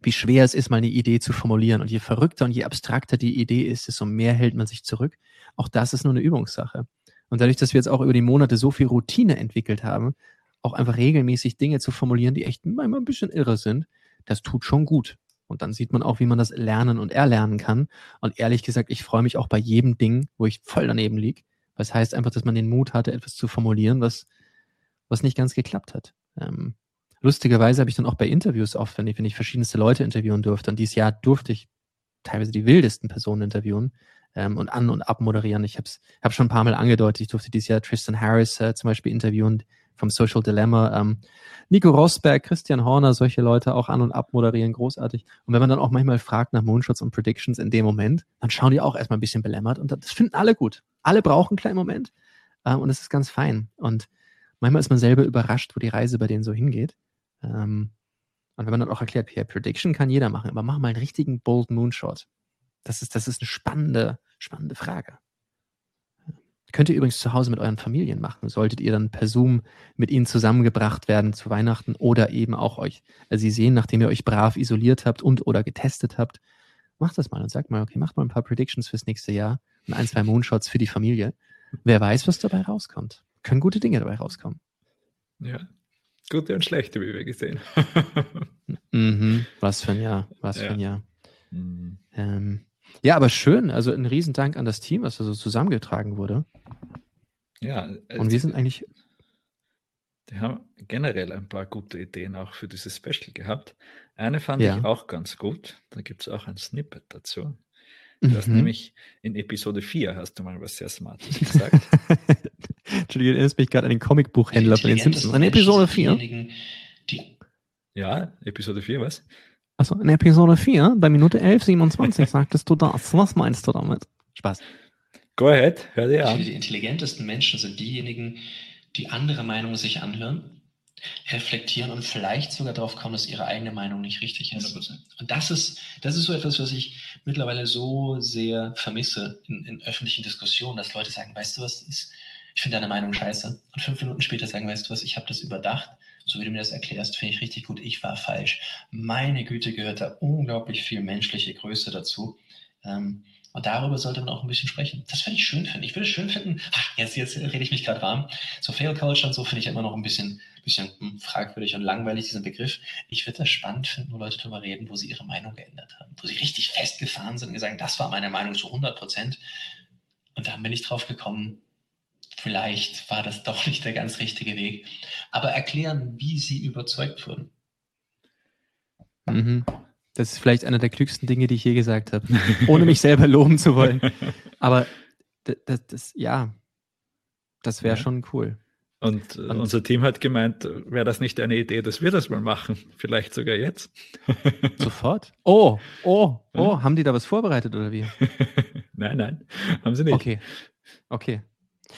wie schwer es ist, mal eine Idee zu formulieren. Und je verrückter und je abstrakter die Idee ist, desto mehr hält man sich zurück. Auch das ist nur eine Übungssache. Und dadurch, dass wir jetzt auch über die Monate so viel Routine entwickelt haben, auch einfach regelmäßig Dinge zu formulieren, die echt manchmal ein bisschen irre sind, das tut schon gut. Und dann sieht man auch, wie man das lernen und erlernen kann. Und ehrlich gesagt, ich freue mich auch bei jedem Ding, wo ich voll daneben liege. Das heißt einfach, dass man den Mut hatte, etwas zu formulieren, was, was nicht ganz geklappt hat. Ähm, lustigerweise habe ich dann auch bei Interviews oft, wenn ich, wenn ich verschiedenste Leute interviewen durfte, und dieses Jahr durfte ich teilweise die wildesten Personen interviewen, ähm, und an- und abmoderieren. Ich habe es hab schon ein paar Mal angedeutet. Ich durfte dieses Jahr Tristan Harris äh, zum Beispiel interviewen vom Social Dilemma. Ähm, Nico Rosberg, Christian Horner, solche Leute auch an- und abmoderieren, großartig. Und wenn man dann auch manchmal fragt nach Moonshots und Predictions in dem Moment, dann schauen die auch erstmal ein bisschen belämmert und das finden alle gut. Alle brauchen einen kleinen Moment ähm, und es ist ganz fein. Und manchmal ist man selber überrascht, wo die Reise bei denen so hingeht. Ähm, und wenn man dann auch erklärt, Prediction kann jeder machen, aber mach mal einen richtigen bold Moonshot. Das ist, das ist eine spannende, spannende Frage. Könnt ihr übrigens zu Hause mit euren Familien machen. Solltet ihr dann per Zoom mit ihnen zusammengebracht werden zu Weihnachten oder eben auch euch also sie sehen, nachdem ihr euch brav isoliert habt und oder getestet habt, macht das mal und sagt mal, okay, macht mal ein paar Predictions fürs nächste Jahr und ein, zwei Moonshots für die Familie. Wer weiß, was dabei rauskommt. Können gute Dinge dabei rauskommen. Ja, gute und schlechte, wie wir gesehen. *laughs* mhm. Was für ein Jahr, was ja. für ein Jahr. Mhm. Ähm, Ja, aber schön. Also ein Riesendank an das Team, was da so zusammengetragen wurde. Ja. Und wir sind eigentlich. Die haben generell ein paar gute Ideen auch für dieses Special gehabt. Eine fand ja. ich auch ganz gut. Da gibt es auch ein Snippet dazu. Du mhm. hast nämlich in Episode 4 hast du mal was sehr Smartes gesagt. *laughs* Entschuldigung, erinnerst mich gerade an den Comicbuchhändler von den Simpsons. In Episode 4. Ja, Episode 4, was? Also in Episode 4, bei Minute 11, 27 *laughs* sagtest du das. Was meinst du damit? Spaß. Go ahead, hör dir an. Die intelligentesten Menschen sind diejenigen, die andere Meinungen sich anhören, reflektieren und vielleicht sogar darauf kommen, dass ihre eigene Meinung nicht richtig ist. 100%. Und das ist, das ist so etwas, was ich mittlerweile so sehr vermisse in, in öffentlichen Diskussionen, dass Leute sagen, weißt du was, ist, ich finde deine Meinung scheiße. Und fünf Minuten später sagen, weißt du was, ich habe das überdacht so wie du mir das erklärst, finde ich richtig gut. Ich war falsch. Meine Güte gehört da unglaublich viel menschliche Größe dazu. Ähm, und darüber sollte man auch ein bisschen sprechen. Das würde ich schön finden. Ich würde es schön finden, ach, jetzt, jetzt rede ich mich gerade warm. So Fail Culture und so finde ich immer noch ein bisschen, bisschen hm, fragwürdig und langweilig, diesen Begriff. Ich würde das spannend finden, wo Leute darüber reden, wo sie ihre Meinung geändert haben, wo sie richtig festgefahren sind und gesagt, das war meine Meinung zu 100 Prozent. Und dann bin ich drauf gekommen, vielleicht war das doch nicht der ganz richtige Weg. Aber erklären, wie sie überzeugt wurden. Mhm. Das ist vielleicht einer der klügsten Dinge, die ich je gesagt habe, *laughs* ohne mich selber loben zu wollen. Aber das, das, das ja, das wäre ja. schon cool. Und, Und, unser Team hat gemeint, wäre das nicht eine Idee, dass wir das mal machen? Vielleicht sogar jetzt. *laughs* Sofort? Oh, oh, oh, hm? haben die da was vorbereitet oder wie? *laughs* nein, nein, haben sie nicht. Okay, okay.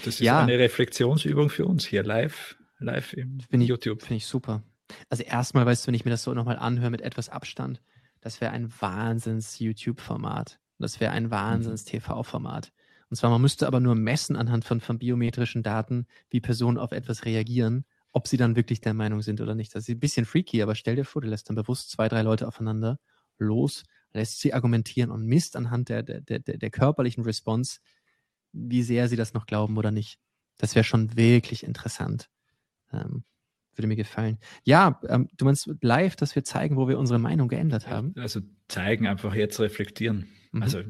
Das ist ja. eine Reflexionsübung für uns hier live, live im find ich, YouTube. Finde ich super. Also erstmal, weißt du, wenn ich mir das so nochmal anhöre mit etwas Abstand, das wäre ein Wahnsinns-YouTube-Format. Das wäre ein mhm. Wahnsinns-TV-Format. Und zwar, man müsste aber nur messen anhand von, von biometrischen Daten, wie Personen auf etwas reagieren, ob sie dann wirklich der Meinung sind oder nicht. Das ist ein bisschen freaky, aber stell dir vor, du lässt dann bewusst zwei, drei Leute aufeinander los, lässt sie argumentieren und misst anhand der, der, der, der körperlichen Response, wie sehr sie das noch glauben oder nicht. Das wäre schon wirklich interessant. Ähm, würde mir gefallen. Ja, ähm, du meinst live, dass wir zeigen, wo wir unsere Meinung geändert haben? Also zeigen, einfach jetzt reflektieren. Mhm. Also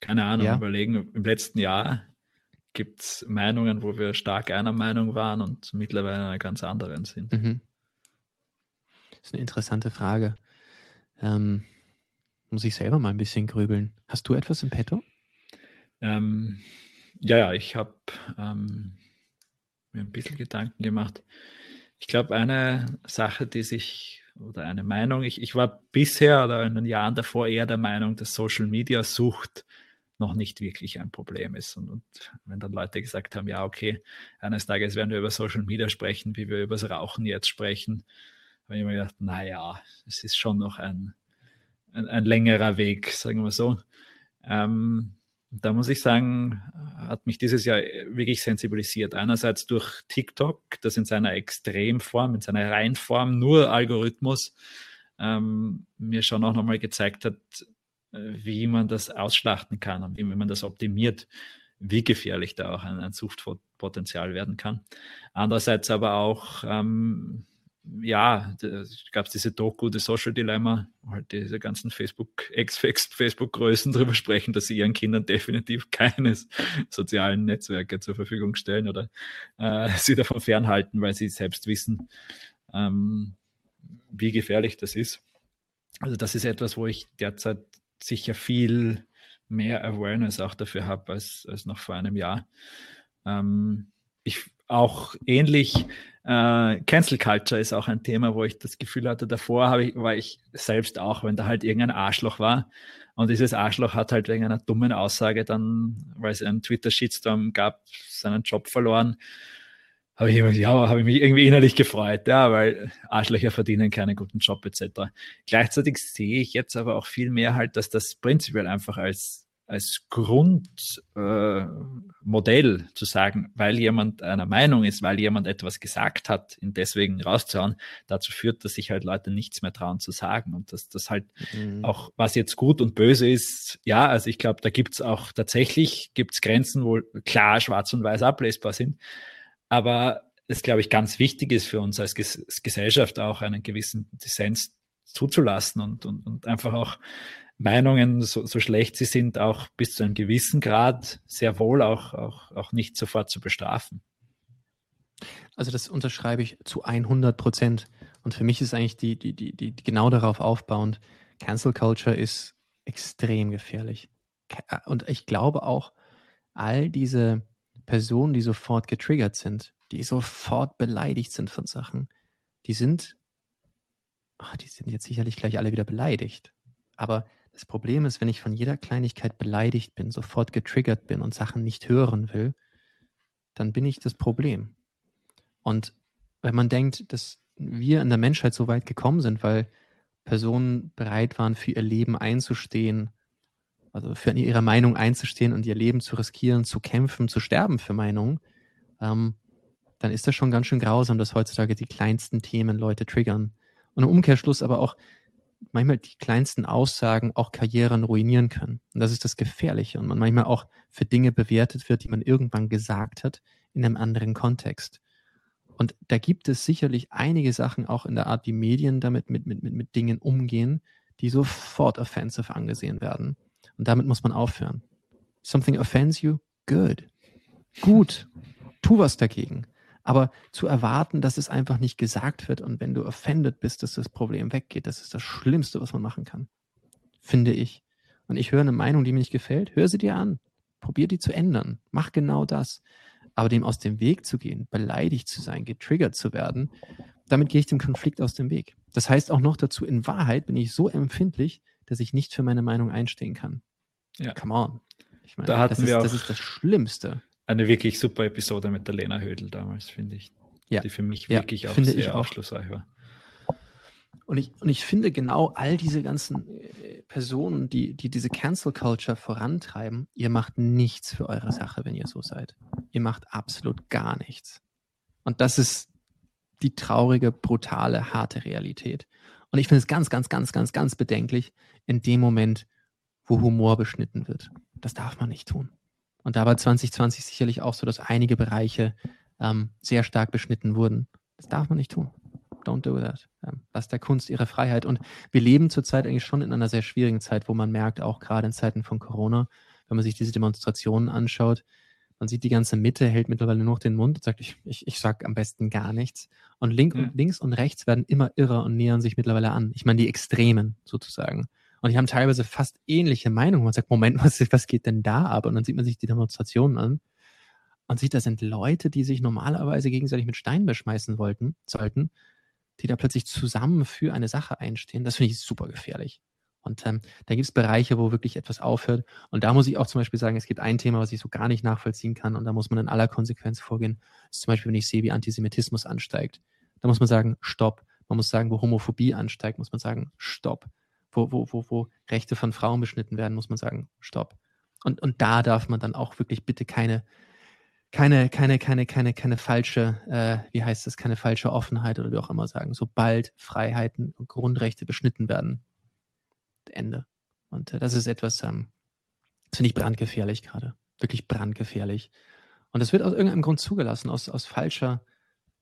keine Ahnung, ja. überlegen, im letzten Jahr gibt es Meinungen, wo wir stark einer Meinung waren und mittlerweile einer ganz anderen sind. Mhm. Das ist eine interessante Frage. Ähm, muss ich selber mal ein bisschen grübeln. Hast du etwas im Petto? Ähm, ja, ja, ich habe ähm, mir ein bisschen Gedanken gemacht. Ich glaube, eine Sache, die sich oder eine Meinung, ich, ich war bisher oder in den Jahren davor eher der Meinung, dass Social Media Sucht noch nicht wirklich ein Problem ist. Und, und, wenn dann Leute gesagt haben, ja, okay, eines Tages werden wir über Social Media sprechen, wie wir über das Rauchen jetzt sprechen, habe ich mir gedacht, naja, es ist schon noch ein, ein, ein längerer Weg, sagen wir so. Ähm, da muss ich sagen, hat mich dieses Jahr wirklich sensibilisiert. Einerseits durch TikTok, das in seiner Extremform, in seiner Reinform, nur Algorithmus, ähm, mir schon auch nochmal gezeigt hat, äh, wie man das ausschlachten kann und wie man das optimiert, wie gefährlich da auch ein, ein Suchtpotenzial werden kann. Andererseits aber auch, ähm, ja, gab es diese Doku, das Social Dilemma, wo halt diese ganzen Facebook, Ex-Facebook-Größen darüber sprechen, dass sie ihren Kindern definitiv *laughs* keines sozialen Netzwerke zur Verfügung stellen oder äh, sie davon fernhalten, weil sie selbst wissen, ähm, wie gefährlich das ist. Also das ist etwas, wo ich derzeit sicher viel mehr Awareness auch dafür habe als, als noch vor einem Jahr. Ähm, ich auch ähnlich äh, Cancel Culture ist auch ein Thema, wo ich das Gefühl hatte, davor ich, war ich selbst auch, wenn da halt irgendein Arschloch war. Und dieses Arschloch hat halt wegen einer dummen Aussage dann, weil es einen Twitter-Shitstorm gab, seinen Job verloren. Habe ich, ja, habe ich mich irgendwie innerlich gefreut, ja, weil Arschlöcher verdienen keinen guten Job etc. Gleichzeitig sehe ich jetzt aber auch viel mehr halt, dass das prinzipiell einfach als als Grundmodell äh, zu sagen, weil jemand einer Meinung ist, weil jemand etwas gesagt hat, ihn deswegen rauszuhauen, dazu führt, dass sich halt Leute nichts mehr trauen zu sagen. Und dass das halt mhm. auch, was jetzt gut und böse ist, ja, also ich glaube, da gibt's auch tatsächlich gibt's Grenzen, wo klar schwarz und weiß ablesbar sind. Aber es, glaube ich, ganz wichtig ist für uns als Ges Gesellschaft auch einen gewissen Dissens zuzulassen und, und, und einfach auch Meinungen, so, so schlecht sie sind, auch bis zu einem gewissen Grad sehr wohl auch, auch, auch nicht sofort zu bestrafen. Also das unterschreibe ich zu 100 Prozent. Und für mich ist eigentlich die, die, die, die genau darauf aufbauend, Cancel Culture ist extrem gefährlich. Und ich glaube auch, all diese Personen, die sofort getriggert sind, die sofort beleidigt sind von Sachen, die sind, ach, die sind jetzt sicherlich gleich alle wieder beleidigt. Aber das Problem ist, wenn ich von jeder Kleinigkeit beleidigt bin, sofort getriggert bin und Sachen nicht hören will, dann bin ich das Problem. Und wenn man denkt, dass wir in der Menschheit so weit gekommen sind, weil Personen bereit waren, für ihr Leben einzustehen, also für ihre Meinung einzustehen und ihr Leben zu riskieren, zu kämpfen, zu sterben für Meinungen, ähm, dann ist das schon ganz schön grausam, dass heutzutage die kleinsten Themen Leute triggern. Und im Umkehrschluss aber auch manchmal die kleinsten Aussagen auch Karrieren ruinieren können. Und das ist das Gefährliche. Und man manchmal auch für Dinge bewertet wird, die man irgendwann gesagt hat, in einem anderen Kontext. Und da gibt es sicherlich einige Sachen auch in der Art, wie Medien damit mit, mit, mit, mit Dingen umgehen, die sofort offensive angesehen werden. Und damit muss man aufhören. Something offends you? Good. Gut. Tu was dagegen. Aber zu erwarten, dass es einfach nicht gesagt wird und wenn du offended bist, dass das Problem weggeht, das ist das Schlimmste, was man machen kann. Finde ich. Und ich höre eine Meinung, die mir nicht gefällt, hör sie dir an. Probier die zu ändern. Mach genau das. Aber dem aus dem Weg zu gehen, beleidigt zu sein, getriggert zu werden, damit gehe ich dem Konflikt aus dem Weg. Das heißt auch noch dazu, in Wahrheit bin ich so empfindlich, dass ich nicht für meine Meinung einstehen kann. Ja. Come on. Ich meine, da hatten das, wir ist, das ist das Schlimmste. Eine wirklich super Episode mit der Lena Hödel damals, finde ich. Ja. Die für mich wirklich ja, auch sehr aufschlussreich war. Und ich, und ich finde genau all diese ganzen äh, Personen, die, die diese Cancel Culture vorantreiben, ihr macht nichts für eure Sache, wenn ihr so seid. Ihr macht absolut gar nichts. Und das ist die traurige, brutale, harte Realität. Und ich finde es ganz, ganz, ganz, ganz, ganz bedenklich in dem Moment, wo Humor beschnitten wird. Das darf man nicht tun. Und da war 2020 sicherlich auch so, dass einige Bereiche ähm, sehr stark beschnitten wurden. Das darf man nicht tun. Don't do that. Ähm, lasst der Kunst ihre Freiheit. Und wir leben zurzeit eigentlich schon in einer sehr schwierigen Zeit, wo man merkt, auch gerade in Zeiten von Corona, wenn man sich diese Demonstrationen anschaut, man sieht, die ganze Mitte hält mittlerweile nur noch den Mund und sagt, ich, ich, ich sag am besten gar nichts. Und, link ja. und links und rechts werden immer irrer und nähern sich mittlerweile an. Ich meine, die Extremen sozusagen. Und die haben teilweise fast ähnliche Meinungen. Man sagt, Moment, *laughs* was, was geht denn da ab? Und dann sieht man sich die Demonstrationen an und sieht, da sind Leute, die sich normalerweise gegenseitig mit Steinen beschmeißen wollten, sollten, die da plötzlich zusammen für eine Sache einstehen, das finde ich super gefährlich. Und ähm, da gibt es Bereiche, wo wirklich etwas aufhört. Und da muss ich auch zum Beispiel sagen, es gibt ein Thema, was ich so gar nicht nachvollziehen kann. Und da muss man in aller Konsequenz vorgehen. Das ist zum Beispiel, wenn ich sehe, wie Antisemitismus ansteigt. Da muss man sagen, stopp. Man muss sagen, wo Homophobie ansteigt, muss man sagen, stopp. Wo, wo, wo, wo Rechte von Frauen beschnitten werden, muss man sagen, stopp. Und, und da darf man dann auch wirklich bitte keine, keine, keine, keine, keine, keine falsche, äh, wie heißt das, keine falsche Offenheit oder wie auch immer sagen. Sobald Freiheiten und Grundrechte beschnitten werden, Ende. Und äh, das ist etwas, ähm, das finde ich brandgefährlich gerade. Wirklich brandgefährlich. Und das wird aus irgendeinem Grund zugelassen, aus, aus falscher,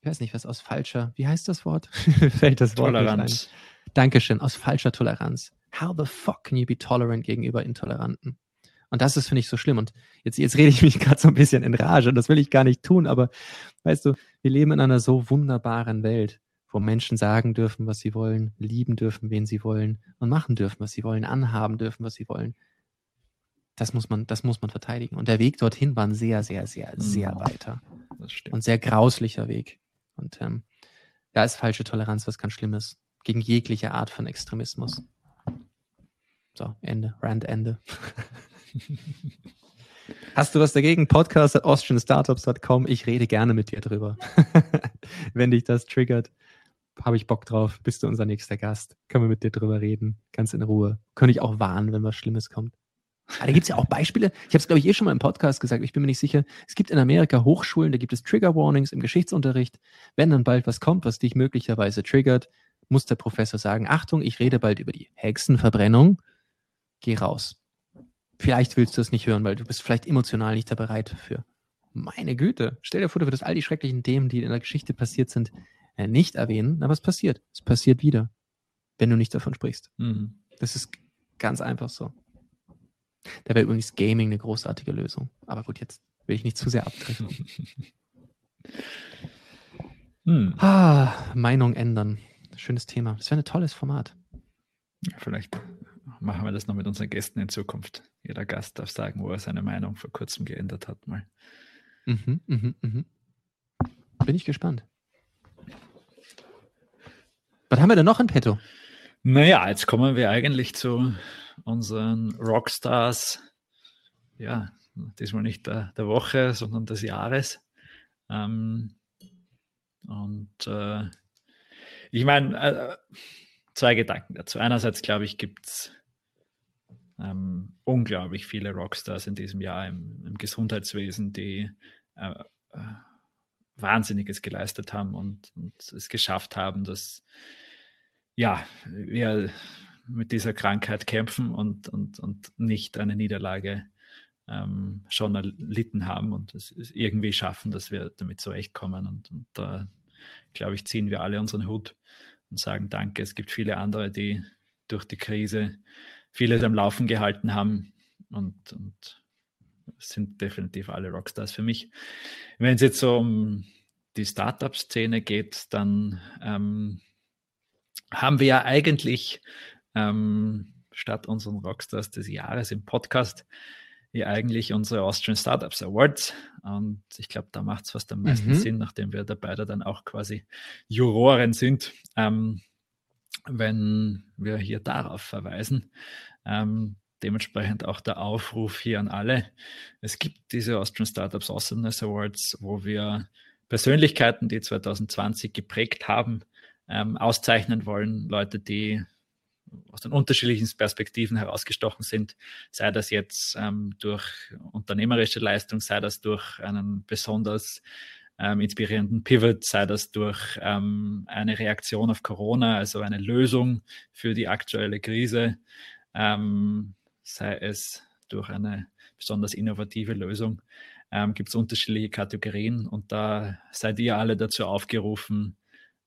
ich weiß nicht was, aus falscher, wie heißt das Wort? *laughs* Fällt das Wort Toleranz. Dankeschön, aus falscher Toleranz. How the fuck can you be tolerant gegenüber Intoleranten? Und das ist, finde ich, so schlimm. Und jetzt, jetzt rede ich mich *laughs* gerade so ein bisschen in Rage und das will ich gar nicht tun, aber weißt du, wir leben in einer so wunderbaren Welt, wo Menschen sagen dürfen, was sie wollen, lieben dürfen, wen sie wollen und machen dürfen, was sie wollen, anhaben dürfen, was sie wollen. Das muss man, das muss man verteidigen. Und der Weg dorthin war ein sehr, sehr, sehr, sehr weiter und sehr grauslicher Weg. Und ähm, da ist falsche Toleranz was ganz Schlimmes gegen jegliche Art von Extremismus. So, Ende, Rand Ende. *laughs* Hast du was dagegen? Podcast at austrianstartups.com. Ich rede gerne mit dir drüber. *laughs* Wenn dich das triggert, habe ich Bock drauf. Bist du unser nächster Gast? Können wir mit dir drüber reden? Ganz in Ruhe. Könnte ich auch warnen, wenn was Schlimmes kommt. Aber da gibt es ja auch Beispiele. Ich habe es, glaube ich, eh schon mal im Podcast gesagt. Ich bin mir nicht sicher. Es gibt in Amerika Hochschulen, da gibt es Trigger Warnings im Geschichtsunterricht. Wenn dann bald was kommt, was dich möglicherweise triggert, muss der Professor sagen, Achtung, ich rede bald über die Hexenverbrennung. Geh raus. Vielleicht willst du es nicht hören, weil du bist vielleicht emotional nicht da bereit dafür. Meine Güte, stell dir vor, du würdest all die schrecklichen Themen, die in der Geschichte passiert sind, äh, nicht erwähnen. Aber es passiert. Es passiert wieder, wenn du nicht davon sprichst. Mhm. Das ist Ganz einfach so. Da wäre übrigens Gaming eine großartige Lösung. Aber gut, jetzt will ich nicht zu sehr abdriften. *laughs* hm. ah, Meinung ändern. Schönes Thema. Das wäre ein tolles Format. Ja, vielleicht machen wir das noch mit unseren Gästen in Zukunft. Jeder Gast darf sagen, wo er seine Meinung vor kurzem geändert hat. Mal. Mhm, mhm, mhm. Bin ich gespannt. Was haben wir denn noch in petto? Naja, jetzt kommen wir eigentlich zu unseren Rockstars. Ja, diesmal nicht der, der Woche, sondern des Jahres. Ähm, und äh, ich meine, äh, zwei Gedanken dazu. Einerseits glaube ich, gibt es ähm, unglaublich viele Rockstars in diesem Jahr im, im Gesundheitswesen, die äh, äh, Wahnsinniges geleistet haben und, und, es geschafft haben, dass ja, wir mit dieser Krankheit kämpfen und, und, und nicht eine Niederlage ähm, schon erlitten haben und es irgendwie schaffen, dass wir damit zurechtkommen. Und, und da, glaube ich, ziehen wir alle unseren Hut und sagen Danke. Es gibt viele andere, die durch die Krise vieles am Laufen gehalten haben und, und sind definitiv alle Rockstars für mich. Wenn es jetzt so um die Startup-Szene geht, dann ähm, haben wir ja eigentlich ähm, statt unseren Rockstars des Jahres im Podcast ja eigentlich unsere Austrian Startups Awards. Und ich glaube, da macht es fast am meisten mhm. Sinn, nachdem wir da beide dann auch quasi Juroren sind, ähm, wenn wir hier darauf verweisen. Ähm, dementsprechend auch der Aufruf hier an alle. Es gibt diese Austrian Startups Awesomeness Awards, wo wir Persönlichkeiten, die 2020 geprägt haben, ähm, auszeichnen wollen. Leute, die aus den unterschiedlichen Perspektiven herausgestochen sind, sei das jetzt ähm, durch unternehmerische Leistung, sei das durch einen besonders ähm, inspirierenden Pivot, sei das durch ähm, eine Reaktion auf Corona, also eine Lösung für die aktuelle Krise, ähm, sei es durch eine besonders innovative Lösung. Ähm, Gibt es unterschiedliche Kategorien und da seid ihr alle dazu aufgerufen,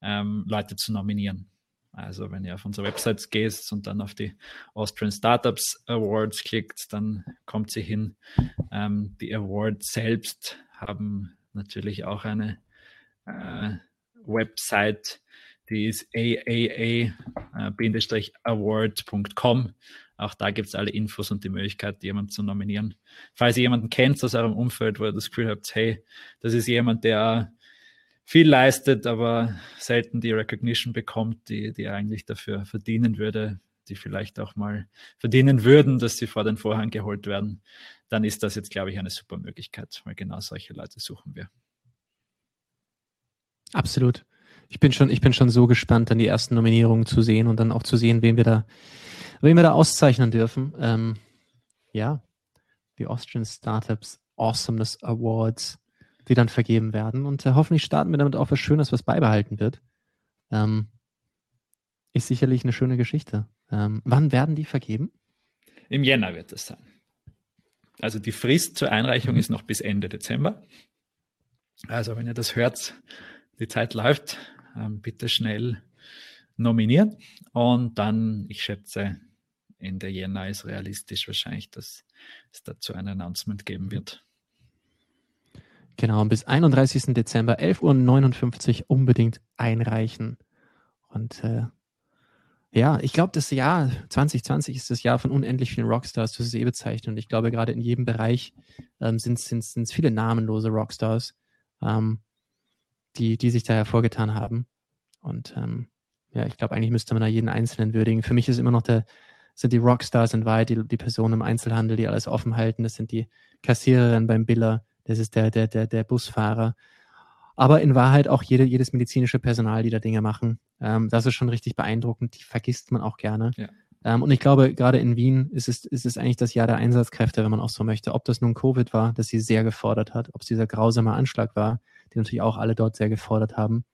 ähm, Leute zu nominieren. Also wenn ihr auf unsere Websites geht und dann auf die Austrian Startups Awards klickt, dann kommt sie hin. Ähm, die Awards selbst haben natürlich auch eine äh, Website, die ist aaa-award.com. Auch da gibt es alle Infos und die Möglichkeit, jemanden zu nominieren. Falls ihr jemanden kennt aus eurem Umfeld, wo ihr das Gefühl habt, hey, das ist jemand, der viel leistet, aber selten die Recognition bekommt, die, die eigentlich dafür verdienen würde, die vielleicht auch mal verdienen würden, dass sie vor den Vorhang geholt werden, dann ist das jetzt, glaube ich, eine super Möglichkeit, weil genau solche Leute suchen wir. Absolut. Ich bin schon, ich bin schon so gespannt, dann die ersten Nominierungen zu sehen und dann auch zu sehen, wen wir da, wen wir da auszeichnen dürfen. Ähm, ja, die Austrian Startups Awesomeness Awards die dann vergeben werden. Und äh, hoffentlich starten wir damit auch was Schönes, was beibehalten wird. Ähm, ist sicherlich eine schöne Geschichte. Ähm, wann werden die vergeben? Im Jänner wird es sein. Also die Frist zur Einreichung mhm. ist noch bis Ende Dezember. Also wenn ihr das hört, die Zeit läuft, ähm, bitte schnell nominieren. Und dann, ich schätze, Ende Jänner ist realistisch wahrscheinlich, dass es dazu ein Announcement geben wird. Genau, bis 31. Dezember 11.59 Uhr unbedingt einreichen. Und äh, ja, ich glaube, das Jahr 2020 ist das Jahr von unendlich vielen Rockstars, das ist eh bezeichnet. Und ich glaube, gerade in jedem Bereich ähm, sind es viele namenlose Rockstars, ähm, die, die sich da hervorgetan haben. Und ähm, ja, ich glaube, eigentlich müsste man da jeden Einzelnen würdigen. Für mich ist immer noch der, sind die Rockstars in Wahrheit die, die Personen im Einzelhandel, die alles offen halten. Das sind die Kassiererinnen beim Biller, das ist der, der, der, der Busfahrer. Aber in Wahrheit auch jede, jedes medizinische Personal, die da Dinge machen. Ähm, das ist schon richtig beeindruckend. Die vergisst man auch gerne. Ja. Ähm, und ich glaube, gerade in Wien ist es, ist es eigentlich das Jahr der Einsatzkräfte, wenn man auch so möchte. Ob das nun Covid war, das sie sehr gefordert hat, ob es dieser grausame Anschlag war, den natürlich auch alle dort sehr gefordert haben.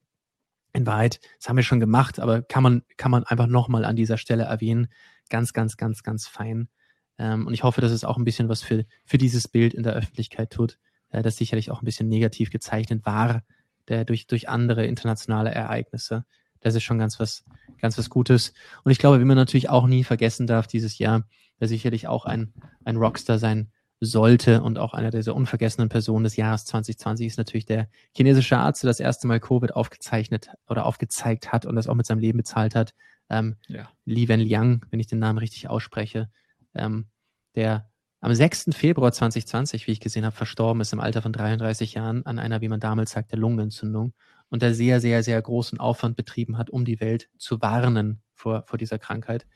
In Wahrheit, das haben wir schon gemacht, aber kann man, kann man einfach nochmal an dieser Stelle erwähnen. Ganz, ganz, ganz, ganz fein. Ähm, und ich hoffe, dass es auch ein bisschen was für, für dieses Bild in der Öffentlichkeit tut äh, das sicherlich auch ein bisschen negativ gezeichnet war, der durch, durch andere internationale Ereignisse, das ist schon ganz was, ganz was Gutes. Und ich glaube, wie man natürlich auch nie vergessen darf, dieses Jahr, der sicherlich auch ein, ein Rockstar sein sollte und auch einer dieser unvergessenen Personen des Jahres 2020 ist natürlich der chinesische Arzt, der das erste Mal Covid aufgezeichnet oder aufgezeigt hat und das auch mit seinem Leben bezahlt hat. Ähm, ja. Li Wenliang, wenn ich den Namen richtig ausspreche, ähm, der am 6. Februar 2020, wie ich gesehen habe, verstorben ist im Alter von 33 Jahren an einer, wie man damals sagte, Lungenentzündung und der sehr, sehr, sehr großen Aufwand betrieben hat, um die Welt zu warnen vor, vor dieser Krankheit.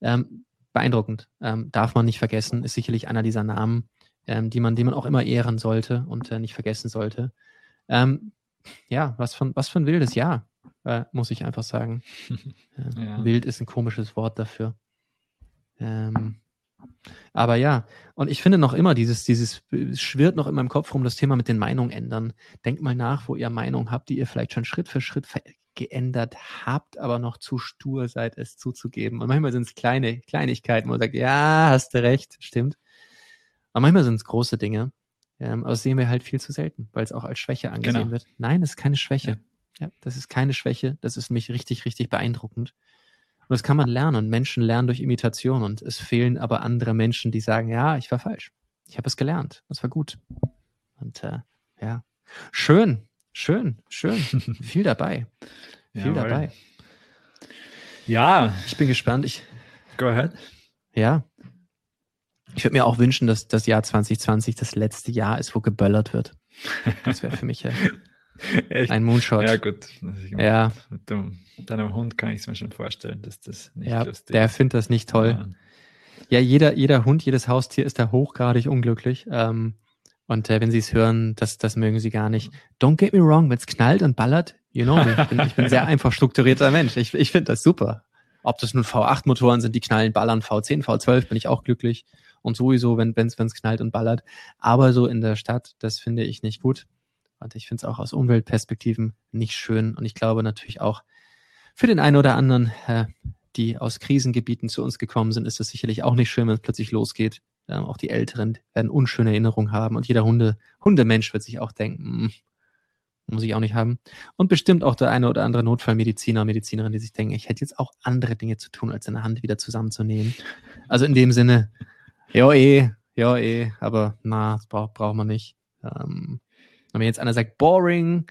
Ähm, beeindruckend. Ähm, darf man nicht vergessen, ist sicherlich einer dieser Namen, ähm, die man, die man auch immer ehren sollte und äh, nicht vergessen sollte. Ähm, ja, was für, was für ein wildes Jahr, äh, muss ich einfach sagen. *laughs* äh, ja. Wild ist ein komisches Wort dafür. Ähm, aber ja, und ich finde noch immer, dieses, dieses schwirrt noch in meinem Kopf rum, das Thema mit den Meinungen ändern. Denkt mal nach, wo ihr Meinung habt, die ihr vielleicht schon Schritt für Schritt geändert habt, aber noch zu stur seid, es zuzugeben. Und manchmal sind es kleine Kleinigkeiten, wo man sagt, ja, hast du recht, stimmt. Aber manchmal sind es große Dinge. Ähm, aber das sehen wir halt viel zu selten, weil es auch als Schwäche angesehen genau. wird. Nein, das ist keine Schwäche. Ja. ja, das ist keine Schwäche. Das ist mich richtig, richtig beeindruckend. Und das kann man lernen. Menschen lernen durch Imitation. Und es fehlen aber andere Menschen, die sagen, ja, ich war falsch. Ich habe es gelernt. Das war gut. Und äh, ja, schön. Schön, schön. *laughs* Viel dabei. Viel Jawohl. dabei. Ja. Ich bin gespannt. Ich, Go ahead. Ja. Ich würde mir auch wünschen, dass das Jahr 2020 das letzte Jahr ist, wo geböllert wird. Das wäre für mich *laughs* *laughs* ja ein Moonshot. Ja, gut. Ja. Mit dem, deinem Hund kann ich es mir schon vorstellen, dass das nicht ja, lustig Der findet das nicht toll. Ja. ja, jeder, jeder Hund, jedes Haustier ist da hochgradig unglücklich. Ähm, und äh, wenn Sie es hören, das, das mögen Sie gar nicht. Don't get me wrong, wenn es knallt und ballert, you know me. Ich bin, ich bin sehr *laughs* einfach strukturierter Mensch. Ich, ich finde das super. Ob das nun V8-Motoren sind, die knallen, ballern, V10, V12, bin ich auch glücklich. Und sowieso, wenn es wenn's knallt und ballert. Aber so in der Stadt, das finde ich nicht gut. Und ich finde es auch aus Umweltperspektiven nicht schön. Und ich glaube natürlich auch für den einen oder anderen, äh, die aus Krisengebieten zu uns gekommen sind, ist es sicherlich auch nicht schön, wenn es plötzlich losgeht. Ähm, auch die Älteren werden unschöne Erinnerungen haben und jeder Hunde, Hundemensch wird sich auch denken, hm, muss ich auch nicht haben. Und bestimmt auch der eine oder andere Notfallmediziner, Medizinerin, die sich denken, ich hätte jetzt auch andere Dinge zu tun, als eine Hand wieder zusammenzunehmen. Also in dem Sinne, ja eh, ja eh, aber na, das braucht braucht man nicht. Ähm, wenn jetzt einer sagt, boring,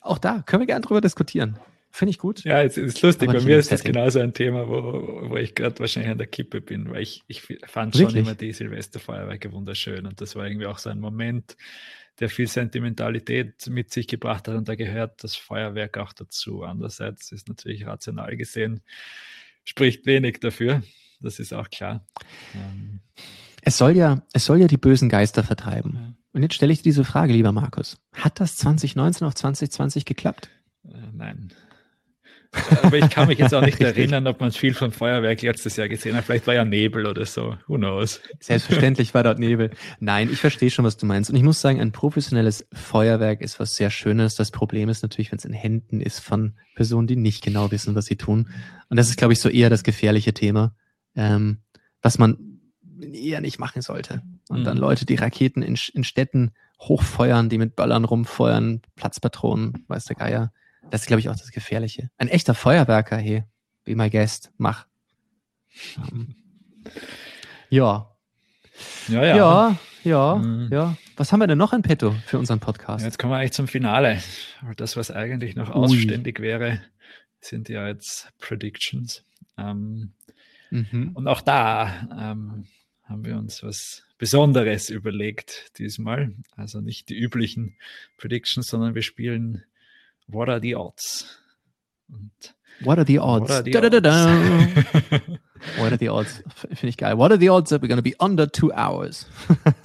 auch da können wir gerne drüber diskutieren. Finde ich gut. Ja, es ist lustig. Bei mir ist das genauso ein Thema, wo, wo ich gerade wahrscheinlich an der Kippe bin, weil ich, ich fand schon immer die Silvesterfeuerwerke wunderschön und das war irgendwie auch so ein Moment, der viel Sentimentalität mit sich gebracht hat und da gehört das Feuerwerk auch dazu. Andererseits ist natürlich rational gesehen, spricht wenig dafür. Das ist auch klar. Ähm, es soll ja, es soll ja die bösen Geister vertreiben. Und jetzt stelle ich dir diese Frage, lieber Markus. Hat das 2019 auf 2020 geklappt? Äh, nein. Aber ich kann mich jetzt auch nicht *laughs* erinnern, ob man viel von Feuerwerk letztes Jahr gesehen hat. Vielleicht war ja Nebel oder so. Who knows? Selbstverständlich war dort Nebel. Nein, ich verstehe schon, was du meinst. Und ich muss sagen, ein professionelles Feuerwerk ist was sehr Schönes. Das Problem ist natürlich, wenn es in Händen ist von Personen, die nicht genau wissen, was sie tun. Und das ist, glaube ich, so eher das gefährliche Thema, ähm, was man eher nicht machen sollte. Und mhm. dann Leute, die Raketen in, in Städten hochfeuern, die mit Böllern rumfeuern, Platzpatronen, weiß der Geier das ist, glaube ich, auch das Gefährliche. Ein echter Feuerwerker, hey, be my guest, mach. Um, ja. Ja, ja. Ja, ja, mhm. ja. Was haben wir denn noch in petto für unseren Podcast? Jetzt kommen wir eigentlich zum Finale. Das, was eigentlich noch Ui. ausständig wäre, sind ja jetzt Predictions. Ähm, mhm. Und auch da ähm, haben wir uns was Besonderes überlegt diesmal. Also nicht die üblichen Predictions, sondern wir spielen What are the odds? Und What are the odds? What are the da, odds? Da, *laughs* da, What are the odds? Finde ich geil. What are the odds that we're going to be under two hours? *laughs*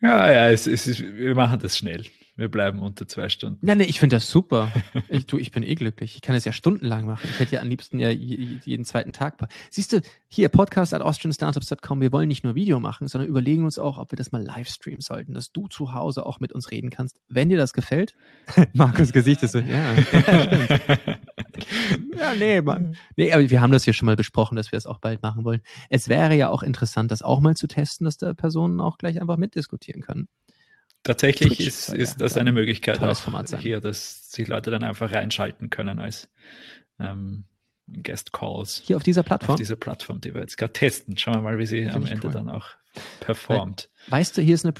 ja, ja, es, es ist, wir machen das schnell. Wir bleiben unter zwei Stunden. Ja, nee, ich finde das super. Ich, du, ich bin eh glücklich. Ich kann es ja stundenlang machen. Ich hätte ja am liebsten ja jeden zweiten Tag. Siehst du, hier Podcast at austrianstartups.com. Wir wollen nicht nur Video machen, sondern überlegen uns auch, ob wir das mal live streamen sollten, dass du zu Hause auch mit uns reden kannst. Wenn dir das gefällt. *laughs* Markus Gesicht ist so, ja. *laughs* ja, nee, Mann. Nee, aber wir haben das hier schon mal besprochen, dass wir es auch bald machen wollen. Es wäre ja auch interessant, das auch mal zu testen, dass da Personen auch gleich einfach mitdiskutieren können. Tatsächlich Twitch, ist, ist das eine Möglichkeit auch hier, dass sich Leute dann einfach reinschalten können als ähm, Guest Calls. Hier auf dieser Plattform? Auf dieser Plattform, die wir jetzt gerade testen. Schauen wir mal, wie sie Find am Ende cool. dann auch performt. Weil, weißt du, hier ist eine,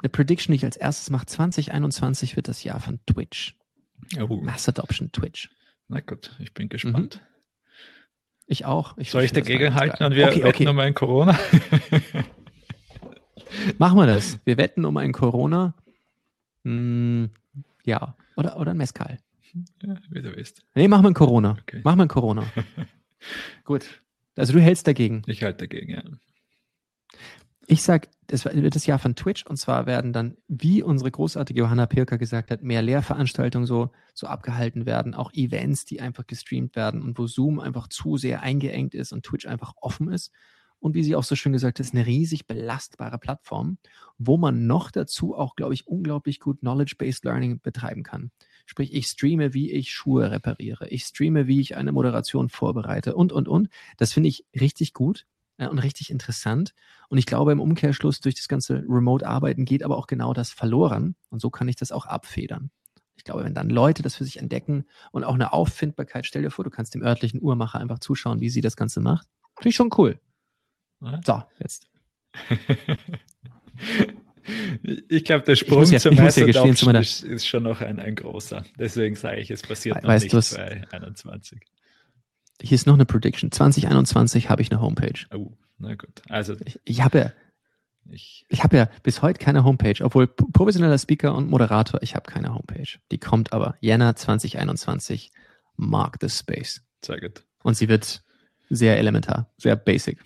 eine Prediction, die ich als erstes mache. 2021 wird das Jahr von Twitch. Oh. Mass Adoption Twitch. Na gut, ich bin gespannt. Mhm. Ich auch. Ich Soll ich dagegen halten und wir okay, wetten okay. um ein Corona? *laughs* Machen wir das. Wir wetten um ein Corona. Hm, ja, oder, oder ein Mescal. Ja, wie du willst. Nee, machen wir ein Corona. Okay. Machen wir ein Corona. *laughs* Gut. Also du hältst dagegen. Ich halte dagegen, ja. Ich sag, das wird das Jahr von Twitch und zwar werden dann, wie unsere großartige Johanna Pirker gesagt hat, mehr Lehrveranstaltungen so, so abgehalten werden, auch Events, die einfach gestreamt werden und wo Zoom einfach zu sehr eingeengt ist und Twitch einfach offen ist. Und wie sie auch so schön gesagt hat, ist eine riesig belastbare Plattform, wo man noch dazu auch, glaube ich, unglaublich gut Knowledge-Based Learning betreiben kann. Sprich, ich streame, wie ich Schuhe repariere. Ich streame, wie ich eine Moderation vorbereite und, und, und. Das finde ich richtig gut äh, und richtig interessant. Und ich glaube, im Umkehrschluss durch das ganze Remote-Arbeiten geht aber auch genau das verloren. Und so kann ich das auch abfedern. Ich glaube, wenn dann Leute das für sich entdecken und auch eine Auffindbarkeit, stell dir vor, du kannst dem örtlichen Uhrmacher einfach zuschauen, wie sie das Ganze macht. Finde ich schon cool. So, jetzt. *laughs* Ich glaube, der Sprung ja, zum Master ja ist, ist, schon noch ein, ein großer. Deswegen sage ich, es passiert We noch weißt nicht bei 21 hier ist noch eine Prediction. 2021 habe ich eine Homepage. Oh, na gut. Also ich, ich habe ja, ich, ich habe ja bis heute keine Homepage, obwohl professioneller Speaker und Moderator, ich habe keine Homepage. Die kommt aber Jänner 2021. Mark the Space. Sehr gut. Und sie wird sehr elementar, sehr basic.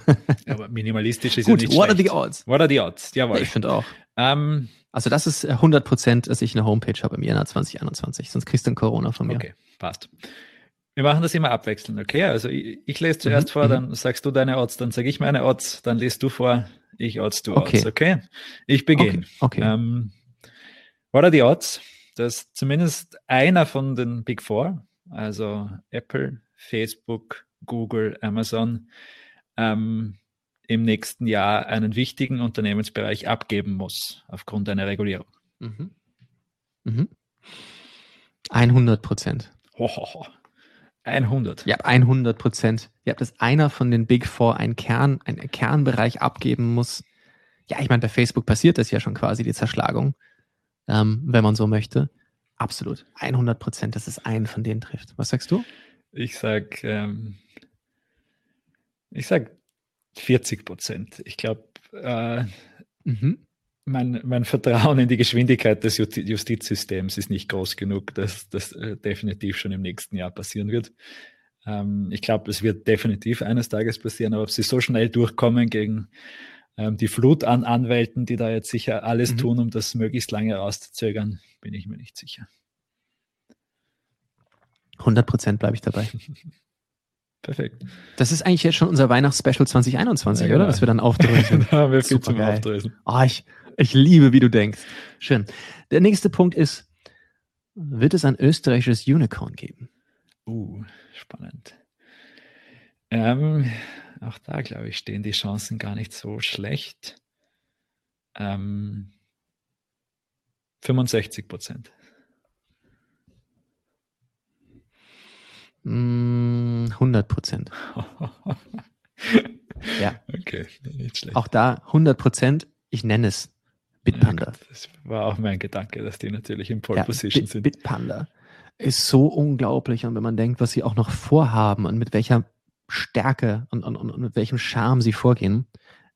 *laughs* aber minimalistisch ist Gut, ja nicht what schlecht. are the odds? What are the odds? Jawohl. ich finde auch. Um, also das ist 100 Prozent, dass ich eine Homepage habe im Jänner 2021. Sonst kriegst du ein Corona von mir. Okay, passt. Wir machen das immer abwechselnd, okay? Also ich, ich lese zuerst mhm. vor, mhm. dann sagst du deine Odds, dann sage ich meine Odds, dann liest du vor, ich Odds, du okay. Odds, okay? Ich beginne. Okay. okay. Ähm, what are die Odds, dass zumindest einer von den Big Four, also Apple, Facebook, Google, Amazon, ähm, im nächsten Jahr einen wichtigen Unternehmensbereich abgeben muss aufgrund einer Regulierung? Mhm. Mhm. 100 Prozent. 100. Ja, 100 Prozent. Ja, dass einer von den Big Four einen Kern, einen Kernbereich abgeben muss. Ja, ich meine, bei Facebook passiert das ja schon quasi, die Zerschlagung, ähm, wenn man so möchte. Absolut. 100 Prozent, dass es einen von denen trifft. Was sagst du? Ich sag, ähm, ich sag 40 Prozent. Ich glaube, äh, mhm mein, mein Vertrauen in die Geschwindigkeit des Justizsystems ist nicht groß genug, dass das äh, definitiv schon im nächsten Jahr passieren wird. Ähm, ich glaube, es wird definitiv eines Tages passieren, aber ob sie so schnell durchkommen gegen ähm, die Flut an Anwälten, die da jetzt sicher alles mhm. tun, um das möglichst lange rauszuzögern, bin ich mir nicht sicher. 100 Prozent bleibe ich dabei. Perfekt. Das ist eigentlich jetzt schon unser Weihnachtsspecial 2021, ja, genau. oder? Was wir dann aufdröseln. *laughs* da haben wir viel zum Aufdröseln. Oh, ich, ich liebe, wie du denkst. Schön. Der nächste Punkt ist, wird es ein österreichisches Unicorn geben? Uh, spannend. Ähm, auch da, glaube ich, stehen die Chancen gar nicht so schlecht. Ähm, 65 Prozent. 100 hm, Prozent. *laughs* ja. Okay, nicht schlecht. Auch da 100 Prozent. Ich nenne es Bitpanda. Ja, das war auch mein Gedanke, dass die natürlich in Pole ja, Position Bit, sind. Bitpanda ist so unglaublich und wenn man denkt, was sie auch noch vorhaben und mit welcher Stärke und, und, und mit welchem Charme sie vorgehen,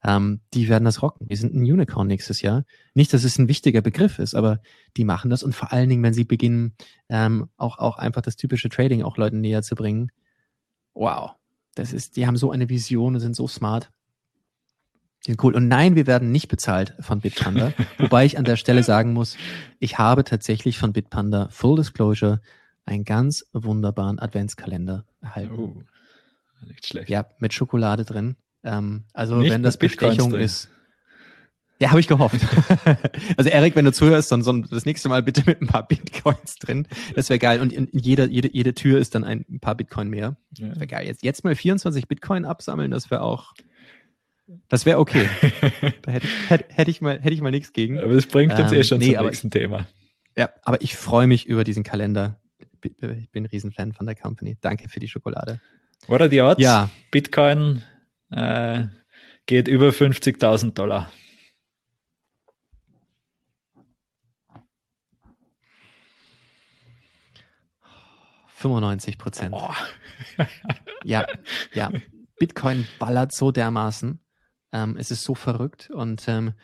ähm, die werden das rocken. Die sind ein Unicorn nächstes Jahr. Nicht, dass es ein wichtiger Begriff ist, aber die machen das und vor allen Dingen, wenn sie beginnen, ähm, auch, auch einfach das typische Trading auch Leuten näher zu bringen. Wow. Das ist, die haben so eine Vision und sind so smart. Cool. Und nein, wir werden nicht bezahlt von Bitpanda. *laughs* Wobei ich an der Stelle sagen muss, ich habe tatsächlich von Bitpanda Full Disclosure einen ganz wunderbaren Adventskalender erhalten. Oh, nicht schlecht. Ja, mit Schokolade drin. Ähm, also nicht wenn das Bestechung ist. Ja, habe ich gehofft. *laughs* also Erik, wenn du zuhörst, dann, dann das nächste Mal bitte mit ein paar Bitcoins drin. Das wäre geil. Und in, in jeder, jede, jede Tür ist dann ein, ein paar Bitcoin mehr. Ja. Das wäre geil. Jetzt, jetzt mal 24 Bitcoin absammeln, das wäre auch Das wäre okay. *laughs* da hätte ich, hätte, hätte, ich mal, hätte ich mal nichts gegen. Aber es bringt uns eh ähm, eh schon nee, zum nächsten ich, Thema. Ja, aber ich freue mich über diesen Kalender. Ich bin ein Riesenfan von der Company. Danke für die Schokolade. Oder die Odds? Ja. Bitcoin äh, geht über 50.000 Dollar. 95 Prozent. *laughs* ja, ja. Bitcoin ballert so dermaßen. Ähm, es ist so verrückt und ähm,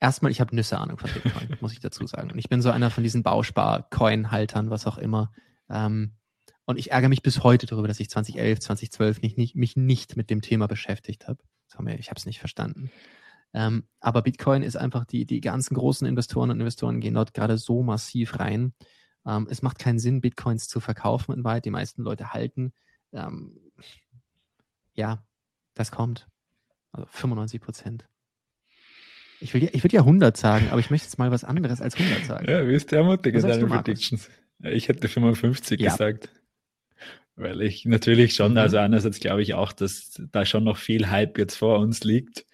erstmal, ich habe Nüsse Ahnung von Bitcoin, muss ich dazu sagen. Und ich bin so einer von diesen Bauspar-Coin-Haltern, was auch immer. Ähm, und ich ärgere mich bis heute darüber, dass ich 2011, 2012 nicht, nicht, mich nicht mit dem Thema beschäftigt habe. Ich habe es nicht verstanden. Ähm, aber Bitcoin ist einfach, die, die ganzen großen Investoren und Investoren gehen dort gerade so massiv rein. Ähm, es macht keinen Sinn, Bitcoins zu verkaufen in Wahrheit. Die meisten Leute halten. Ähm, ja, das kommt. Also 95 Prozent. Ich, will, ich würde ja 100 sagen, aber ich möchte jetzt mal was anderes als 100 sagen. Ja, wie ist der mutig in deinen Predictions? Ich hätte 55 ja. gesagt. Weil ich natürlich schon, mhm. also einerseits glaube ich auch, dass da schon noch viel Hype jetzt vor uns liegt.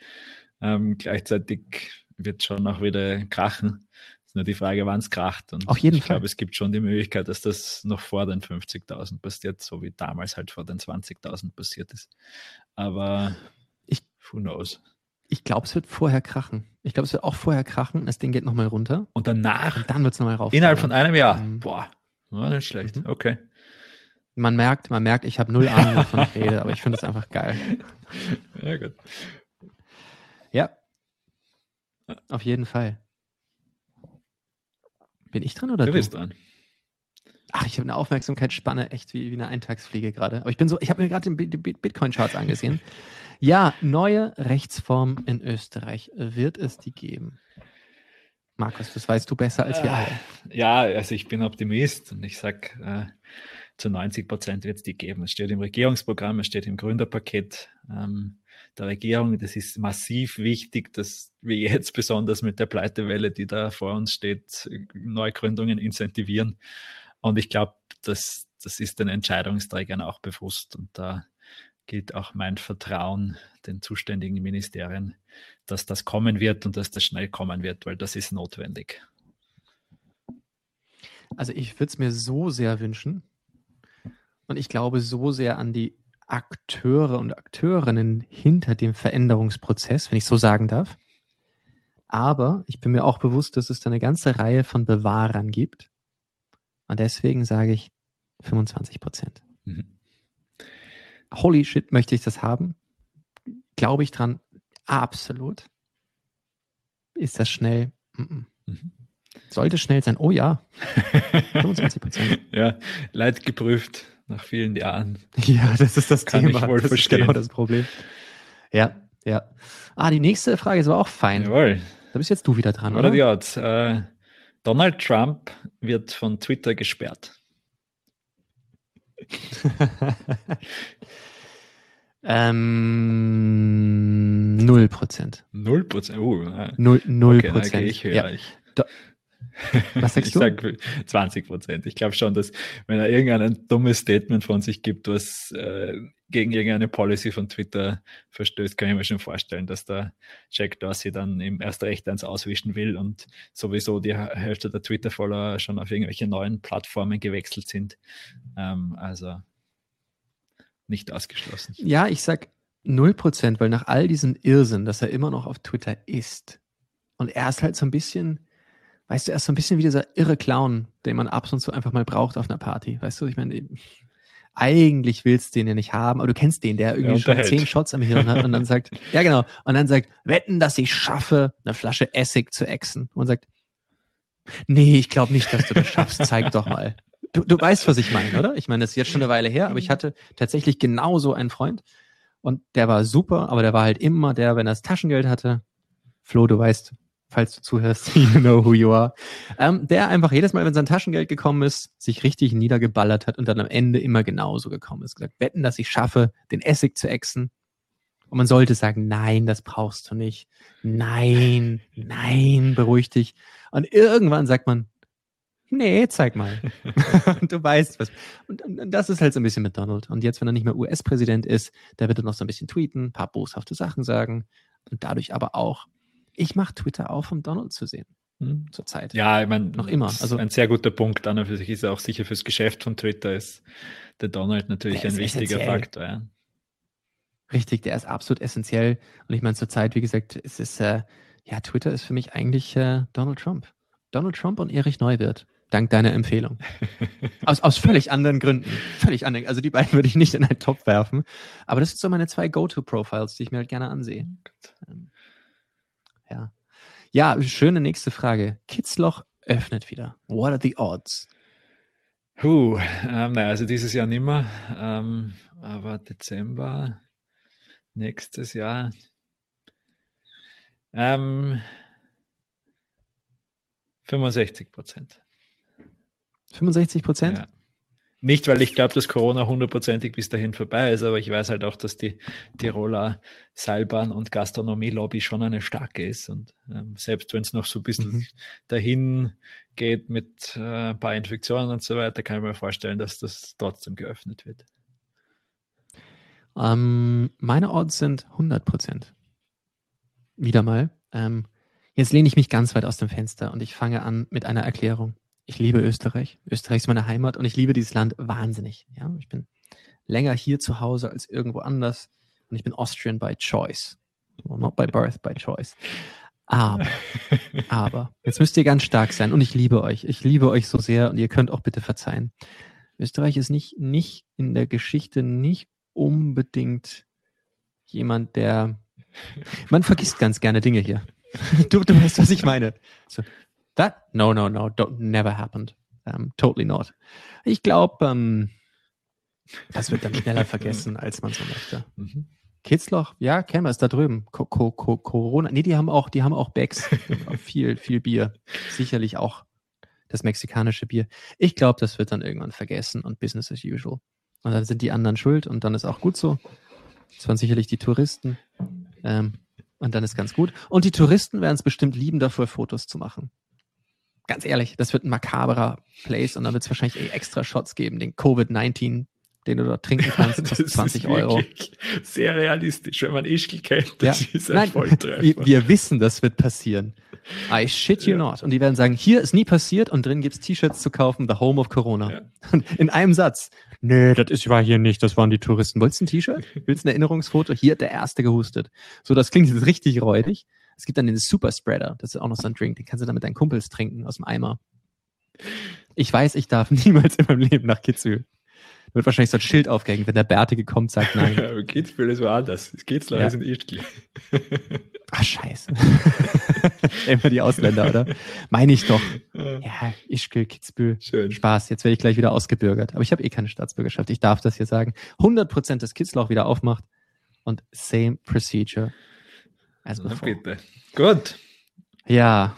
Ähm, gleichzeitig wird schon auch wieder krachen nur die Frage, wann es kracht. Und Auf jeden ich Fall. glaube, es gibt schon die Möglichkeit, dass das noch vor den 50.000 passiert, so wie damals halt vor den 20.000 passiert ist. Aber ich, who knows? Ich glaube, es wird vorher krachen. Ich glaube, es wird auch vorher krachen. Das Ding geht nochmal runter. Und danach? Und dann wird es nochmal rauf. Innerhalb von einem Jahr? Mhm. Boah, war nicht schlecht. Mhm. Okay. Man merkt, man merkt, ich habe null Ahnung, *laughs* wovon ich rede, aber ich finde es einfach geil. Ja, gut. Ja. Auf jeden Fall. Bin ich dran oder du? Du bist dran. Ach, ich habe eine Aufmerksamkeitsspanne echt wie, wie eine Eintagsfliege gerade. Aber ich bin so, ich habe mir gerade den Bitcoin-Charts angesehen. *laughs* ja, neue Rechtsform in Österreich. Wird es die geben? Markus, das weißt du besser als wir alle. Ja, also ich bin Optimist und ich sage, äh, zu 90 Prozent wird es die geben. Es steht im Regierungsprogramm, es steht im Gründerpaket. Ähm, der Regierung. Das ist massiv wichtig, dass wir jetzt besonders mit der Pleitewelle, die da vor uns steht, Neugründungen incentivieren. Und ich glaube, das, das ist den Entscheidungsträgern auch bewusst. Und da gilt auch mein Vertrauen den zuständigen Ministerien, dass das kommen wird und dass das schnell kommen wird, weil das ist notwendig. Also ich würde es mir so sehr wünschen und ich glaube so sehr an die Akteure und Akteurinnen hinter dem Veränderungsprozess, wenn ich so sagen darf. Aber ich bin mir auch bewusst, dass es da eine ganze Reihe von Bewahrern gibt. Und deswegen sage ich 25 Prozent. Mhm. Holy shit, möchte ich das haben? Glaube ich dran? Absolut. Ist das schnell? Mhm. Sollte schnell sein. Oh ja. *laughs* 25 Prozent. ja, leid geprüft nach vielen Jahren. Ja, das ist das Kann Thema. Das ist genau das Problem. Ja, ja. Ah, die nächste Frage ist aber auch fein. Jawohl. Da bist jetzt du wieder dran, oder? Oder die äh, Donald Trump wird von Twitter gesperrt. *laughs* ähm, null Prozent. Null Prozent? Oh, äh. Null, null okay, Prozent. Ich höre ja. ich. *laughs* Was sagst ich du? Sage 20 Prozent. Ich glaube schon, dass wenn er irgendein dummes Statement von sich gibt, was äh, gegen irgendeine Policy von Twitter verstößt, kann ich mir schon vorstellen, dass der Jack Dorsey dann ihm erst recht eins auswischen will und sowieso die Hälfte der Twitter-Follower schon auf irgendwelche neuen Plattformen gewechselt sind. Ähm, also nicht ausgeschlossen. Ja, ich sag 0 Prozent, weil nach all diesem Irrsinn, dass er immer noch auf Twitter ist und er ist halt so ein bisschen weißt du, er ist so ein bisschen wie dieser irre Clown, den man ab und zu einfach mal braucht auf einer Party. Weißt du, ich meine, eigentlich willst du den ja nicht haben, aber du kennst den, der irgendwie schon zehn Shots am Hirn hat und dann sagt, *laughs* ja genau, und dann sagt, wetten, dass ich schaffe, eine Flasche Essig zu exen. Und sagt, nee, ich glaube nicht, dass du das schaffst, zeig doch mal. Du, du weißt, was ich meine, oder? Ich meine, das ist jetzt schon eine Weile her, aber ich hatte tatsächlich genauso einen Freund und der war super, aber der war halt immer der, wenn er das Taschengeld hatte, Flo, du weißt, falls du zuhörst, *laughs* you know who you are, ähm, der einfach jedes Mal, wenn sein Taschengeld gekommen ist, sich richtig niedergeballert hat und dann am Ende immer genauso gekommen ist. Gesagt, wetten, dass ich schaffe, den Essig zu exen. Und man sollte sagen, nein, das brauchst du nicht. Nein, nein, beruhig dich. Und irgendwann sagt man, Nee, zeig mal. *laughs* du weißt was. Und, und, das ist halt so ein bisschen mit Donald. Und jetzt, wenn er nicht mehr US-Präsident ist, da wird er noch so ein bisschen tweeten, ein paar boshafte Sachen sagen. Und dadurch aber auch, ich mache Twitter auf, um Donald zu sehen. Hm, zurzeit. Ja, ich meine, noch immer. Also ein sehr guter Punkt an und für sich ist er auch sicher fürs Geschäft von Twitter ist der Donald natürlich ein wichtiger essentiell. Faktor. Ja. Richtig, der ist absolut essentiell. Und ich meine, zurzeit, wie gesagt, es ist, äh, ja, Twitter ist für mich eigentlich äh, Donald Trump. Donald Trump und Erich Neuwirth. Dank deiner Empfehlung. *laughs* Aus, aus völlig anderen Gründen. Völlig anderen. Also die beiden würde ich nicht in einen Topf werfen. Aber das sind so meine zwei Go-To-Profiles, die ich mir halt gerne ansehe. Ja. Ja, schöne nächste Frage. Kitzloch öffnet wieder. What are the odds? Huh, ähm, naja, also dieses Jahr nicht mehr. Ähm, aber Dezember nächstes Jahr. Ähm, 65 Prozent. 65 Prozent? Ja. Nicht, weil ich glaube, dass Corona hundertprozentig bis dahin vorbei ist, aber ich weiß halt auch, dass die Tiroler Seilbahn- und Gastronomie-Lobby schon eine starke ist. Und ähm, selbst wenn es noch so ein bisschen mhm. dahin geht mit äh, ein paar Infektionen und so weiter, kann ich mir vorstellen, dass das trotzdem geöffnet wird. Ähm, meine Odds sind 100 Prozent. Wieder mal. Ähm, jetzt lehne ich mich ganz weit aus dem Fenster und ich fange an mit einer Erklärung. Ich liebe Österreich. Österreich ist meine Heimat und ich liebe dieses Land wahnsinnig. Ja, ich bin länger hier zu Hause als irgendwo anders und ich bin Austrian by choice. Well, not by birth, by choice. Aber, *laughs* aber, jetzt müsst ihr ganz stark sein und ich liebe euch. Ich liebe euch so sehr und ihr könnt auch bitte verzeihen. Österreich ist nicht, nicht in der Geschichte nicht unbedingt jemand, der. Man vergisst ganz gerne Dinge hier. *laughs* Du, du weißt, was ich meine. So, that? No, no, no, don't, never happened. Um, totally not. Ich glaube, ähm, das wird dann schneller *laughs* vergessen, als man so möchte. Mhm. Kitzloch, ja, kennen wir es da drüben. Co Co Co Corona, nee, die haben auch, die haben auch Bags. viel, *laughs* viel Bier. Sicherlich auch das mexikanische Bier. Ich glaube, das wird dann irgendwann vergessen und Business as usual. Und dann sind die anderen schuld und dann ist auch gut so. Das waren sicherlich die Touristen. Ähm, und dann ist ganz gut. Und die Touristen werden es bestimmt lieben, dafür Fotos zu machen. Ganz ehrlich, das wird ein makaberer Place und dann wird es wahrscheinlich eh extra Shots geben, den Covid-19 den du dort trinken *laughs* kannst, kostet 20 Euro. Sehr realistisch, wenn man Ischgl kennt. Das ja. ist ein Nein, Volltreffer. Wir, wir, wissen, das wird passieren. I shit you ja. not. Und die werden sagen, hier ist nie passiert und drin gibt's T-Shirts zu kaufen, the home of Corona. Ja. Und in einem Satz. Nee, das ist war hier nicht, das waren die Touristen. Wolltest du ein T-Shirt? Willst du ein Erinnerungsfoto? Hier hat der Erste gehustet. So, das klingt jetzt richtig räudig. Es gibt dann den Super Spreader, das ist auch noch so ein Drink, den kannst du dann mit deinen Kumpels trinken aus dem Eimer. Ich weiß, ich darf *laughs* niemals in meinem Leben nach Kitzbühel wird wahrscheinlich so ein Schild aufgehängt, wenn der Bärtige kommt, sagt nein. *laughs* Kitzbühel ist woanders. Kitzler ja. ist in Ischgl. *laughs* Ach, scheiße. Immer die Ausländer, oder? Meine ich doch. Ja, Ischgl, Kitzbühel. Schön. Spaß. Jetzt werde ich gleich wieder ausgebürgert. Aber ich habe eh keine Staatsbürgerschaft. Ich darf das hier sagen. 100% des Kitzler wieder aufmacht und same procedure before. Na bitte. Gut. Ja.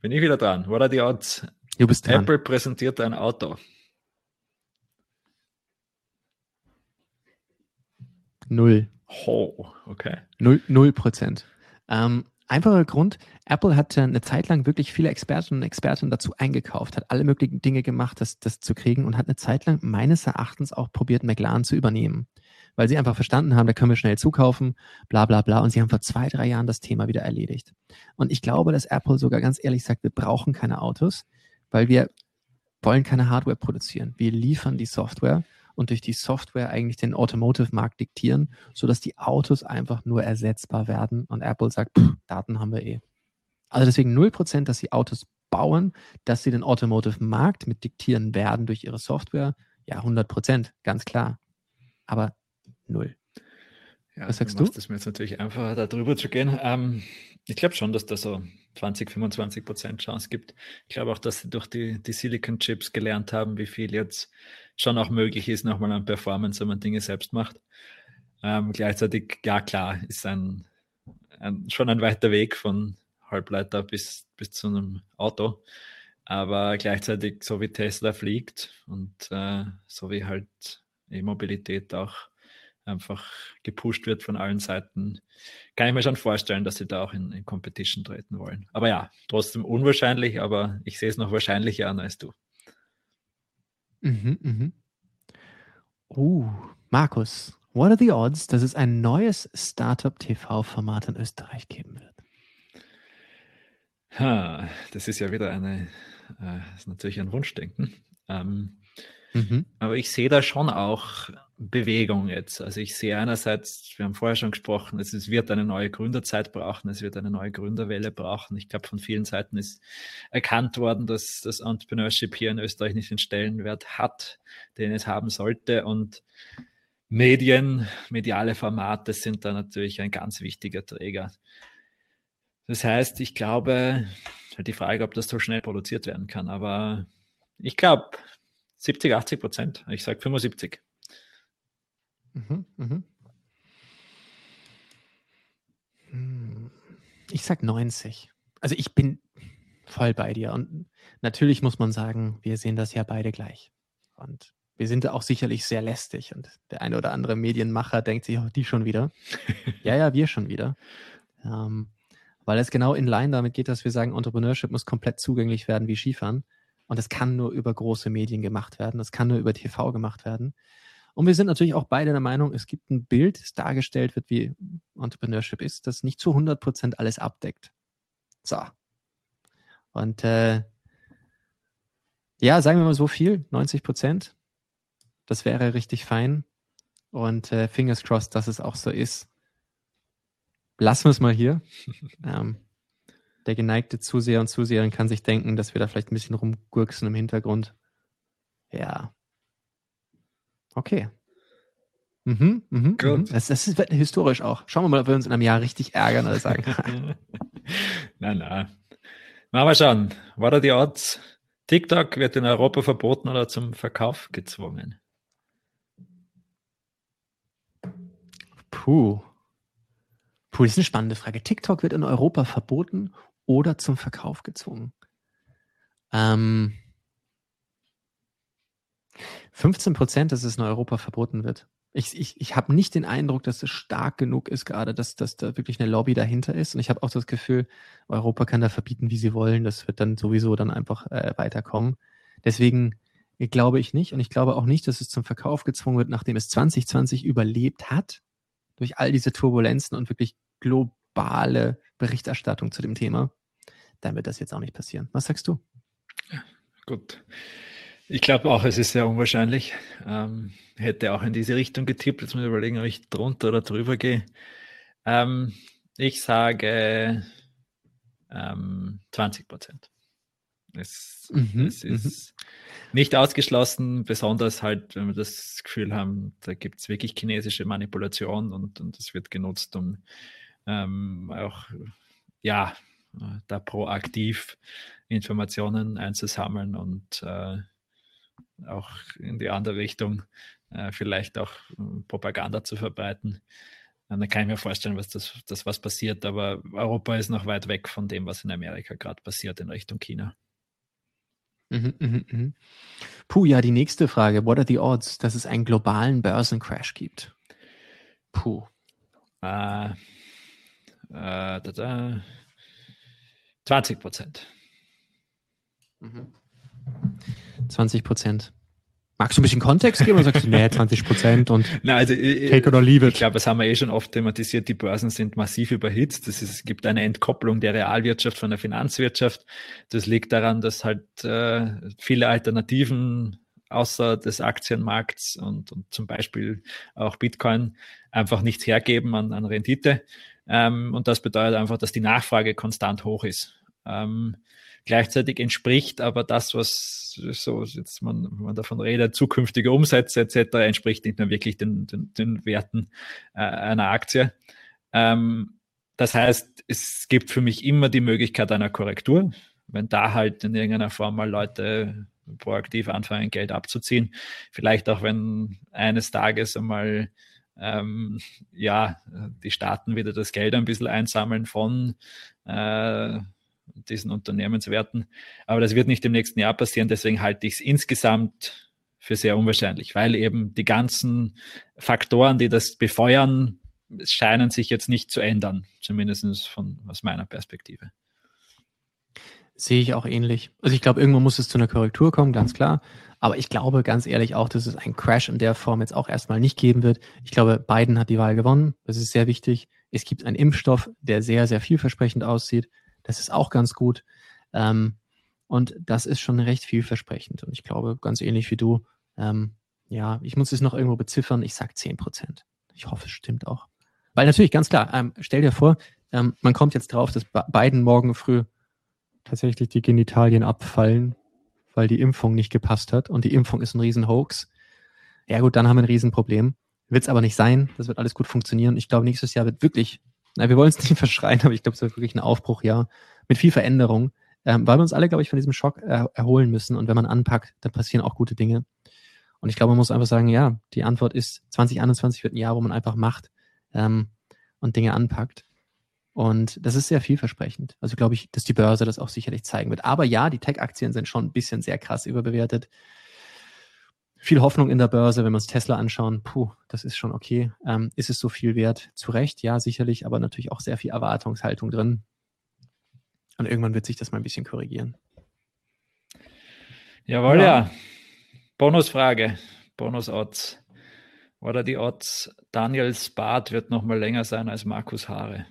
Bin ich wieder dran. What are the odds? Du bist dran. Apple präsentiert ein Auto. Null. Oh, okay. Null, null Prozent. Ähm, einfacher Grund, Apple hat eine Zeit lang wirklich viele Experten und Expertinnen dazu eingekauft, hat alle möglichen Dinge gemacht, das, das zu kriegen und hat eine Zeit lang meines Erachtens auch probiert, McLaren zu übernehmen. Weil sie einfach verstanden haben, da können wir schnell zukaufen, bla bla bla. Und sie haben vor zwei, drei Jahren das Thema wieder erledigt. Und ich glaube, dass Apple sogar ganz ehrlich sagt, wir brauchen keine Autos, weil wir wollen keine Hardware produzieren. Wir liefern die Software und durch die Software eigentlich den Automotive-Markt diktieren, sodass die Autos einfach nur ersetzbar werden und Apple sagt, pff, Daten haben wir eh. Also deswegen 0%, dass sie Autos bauen, dass sie den Automotive-Markt mit diktieren werden durch ihre Software. Ja, 100%, ganz klar. Aber null. Ja, Was sagst du? Das ist mir jetzt natürlich einfacher, da drüber zu gehen. Ähm, ich glaube schon, dass da so 20, 25 Prozent Chance gibt. Ich glaube auch, dass sie durch die, die Silicon Chips gelernt haben, wie viel jetzt schon auch möglich ist, nochmal an Performance, wenn man Dinge selbst macht. Ähm, gleichzeitig, ja klar, ist ein, ein, schon ein weiter Weg von Halbleiter bis, bis zu einem Auto. Aber gleichzeitig, so wie Tesla fliegt und äh, so wie halt E-Mobilität auch einfach gepusht wird von allen Seiten, kann ich mir schon vorstellen, dass sie da auch in, in Competition treten wollen. Aber ja, trotzdem unwahrscheinlich, aber ich sehe es noch wahrscheinlicher an als du. Mhm, mhm. Uh, Markus, what are the odds, dass es ein neues Startup-TV-Format in Österreich geben wird? Ha, das ist ja wieder eine, äh, ist natürlich ein Wunschdenken. Ähm, mhm. Aber ich sehe da schon auch Bewegung jetzt. Also ich sehe einerseits, wir haben vorher schon gesprochen, es, wird eine neue Gründerzeit brauchen, es wird eine neue Gründerwelle brauchen. Ich glaube, von vielen Seiten ist erkannt worden, dass das Entrepreneurship hier in Österreich nicht den Stellenwert hat, den es haben sollte. Und Medien, mediale Formate sind da natürlich ein ganz wichtiger Träger. Das heißt, ich glaube, halt die Frage, ob das so schnell produziert werden kann, aber ich glaube 70, 80 Prozent. Ich sage 75. Mhm, mhm. Hm. Ich sag 90. Also ich bin voll bei dir. Und natürlich muss man sagen, wir sehen das ja beide gleich. Und wir sind da auch sicherlich sehr lästig. Und der eine oder andere Medienmacher denkt sich, oh, die schon wieder. *laughs* ja, ja, wir schon wieder. Ähm, weil es genau in line damit geht, dass wir sagen, Entrepreneurship muss komplett zugänglich werden wie Skifahren. Und es kann nur über große Medien gemacht werden. Es kann nur über TV gemacht werden. Und wir sind natürlich auch beide der Meinung, es gibt ein Bild, das dargestellt wird, wie Entrepreneurship ist, das nicht zu 100 Prozent alles abdeckt. So. Und äh, ja, sagen wir mal so viel, 90 Prozent. Das wäre richtig fein. Und äh, fingers crossed, dass es auch so ist. Lassen wir es mal hier. *laughs* ähm, der geneigte Zuseher und Zuseherin kann sich denken, dass wir da vielleicht ein bisschen rumgurksen im Hintergrund. Ja, Okay. Mhm, mhm, Gut. Mhm. Das, das ist historisch auch. Schauen wir mal, ob wir uns in einem Jahr richtig ärgern oder sagen. *laughs* na, na. Mal, mal schauen. War da die Odds? TikTok wird in Europa verboten oder zum Verkauf gezwungen? Puh. Puh, das ist eine spannende Frage. TikTok wird in Europa verboten oder zum Verkauf gezwungen? Ähm, 15 Prozent, dass es in Europa verboten wird. Ich, ich, ich habe nicht den Eindruck, dass es stark genug ist gerade, dass, dass da wirklich eine Lobby dahinter ist. Und ich habe auch das Gefühl, Europa kann da verbieten, wie sie wollen. Das wird dann sowieso dann einfach äh, weiterkommen. Deswegen glaube ich nicht. Und ich glaube auch nicht, dass es zum Verkauf gezwungen wird, nachdem es 2020 überlebt hat, durch all diese Turbulenzen und wirklich globale Berichterstattung zu dem Thema. Dann wird das jetzt auch nicht passieren. Was sagst du? Gut. Ich glaube auch, es ist sehr unwahrscheinlich. Ähm, hätte auch in diese Richtung getippt. Jetzt muss ich überlegen, ob ich drunter oder drüber gehe. Ähm, ich sage ähm, 20 Prozent. Es, mhm, es mhm. ist nicht ausgeschlossen, besonders halt, wenn wir das Gefühl haben, da gibt es wirklich chinesische Manipulation und, und das wird genutzt, um ähm, auch ja, da proaktiv Informationen einzusammeln und äh, auch in die andere Richtung äh, vielleicht auch äh, Propaganda zu verbreiten. Und dann kann ich mir vorstellen, was das, das was passiert, aber Europa ist noch weit weg von dem, was in Amerika gerade passiert in Richtung China. Mhm, mh, mh. Puh, ja, die nächste Frage. What are the odds, dass es einen globalen Börsencrash gibt? Puh. Äh, äh, da, da. 20 Prozent. Mhm. 20 Prozent. Magst du ein bisschen Kontext geben oder sagst du, nee, 20 Prozent und *laughs* Na, also, äh, take it or leave it? Ich glaube, das haben wir eh schon oft thematisiert. Die Börsen sind massiv überhitzt. Das ist, es gibt eine Entkopplung der Realwirtschaft von der Finanzwirtschaft. Das liegt daran, dass halt äh, viele Alternativen außer des Aktienmarkts und, und zum Beispiel auch Bitcoin einfach nichts hergeben an, an Rendite. Ähm, und das bedeutet einfach, dass die Nachfrage konstant hoch ist. Ähm, Gleichzeitig entspricht aber das, was so jetzt man, man davon redet, zukünftige Umsätze etc., entspricht nicht mehr wirklich den, den, den Werten äh, einer Aktie. Ähm, das heißt, es gibt für mich immer die Möglichkeit einer Korrektur. Wenn da halt in irgendeiner Form mal Leute proaktiv anfangen, Geld abzuziehen, vielleicht auch wenn eines Tages einmal ähm, ja, die Staaten wieder das Geld ein bisschen einsammeln von äh, diesen Unternehmenswerten. Aber das wird nicht im nächsten Jahr passieren. Deswegen halte ich es insgesamt für sehr unwahrscheinlich, weil eben die ganzen Faktoren, die das befeuern, scheinen sich jetzt nicht zu ändern, zumindest von, aus meiner Perspektive. Sehe ich auch ähnlich. Also ich glaube, irgendwann muss es zu einer Korrektur kommen, ganz klar. Aber ich glaube ganz ehrlich auch, dass es einen Crash in der Form jetzt auch erstmal nicht geben wird. Ich glaube, Biden hat die Wahl gewonnen. Das ist sehr wichtig. Es gibt einen Impfstoff, der sehr, sehr vielversprechend aussieht. Das ist auch ganz gut. Ähm, und das ist schon recht vielversprechend. Und ich glaube, ganz ähnlich wie du, ähm, ja, ich muss es noch irgendwo beziffern. Ich sag zehn Prozent. Ich hoffe, es stimmt auch. Weil natürlich, ganz klar, ähm, stell dir vor, man kommt jetzt drauf, dass Biden morgen früh tatsächlich die Genitalien abfallen, weil die Impfung nicht gepasst hat und die Impfung ist ein Riesenhoax. Ja gut, dann haben wir ein Riesenproblem. Wird es aber nicht sein. Das wird alles gut funktionieren. Ich glaube, nächstes Jahr wird wirklich, na, wir wollen es *laughs* nicht verschreien, aber ich glaube, es wird wirklich ein Aufbruchjahr mit viel Veränderung, ähm, weil wir uns alle, glaube ich, von diesem Schock er erholen müssen. Und wenn man anpackt, dann passieren auch gute Dinge. Und ich glaube, man muss einfach sagen, ja, die Antwort ist, 2021 wird ein Jahr, wo man einfach macht ähm, und Dinge anpackt. Und das ist sehr vielversprechend. Also glaube ich, dass die Börse das auch sicherlich zeigen wird. Aber ja, die Tech-Aktien sind schon ein bisschen sehr krass überbewertet. Viel Hoffnung in der Börse, wenn wir uns Tesla anschauen, puh, das ist schon okay. Ähm, ist es so viel wert? Zu Recht, ja, sicherlich, aber natürlich auch sehr viel Erwartungshaltung drin. Und irgendwann wird sich das mal ein bisschen korrigieren. Jawohl, ja. ja. Bonusfrage, Bonus-Odds. Oder die Odds, Daniels Bart wird noch mal länger sein als Markus Haare.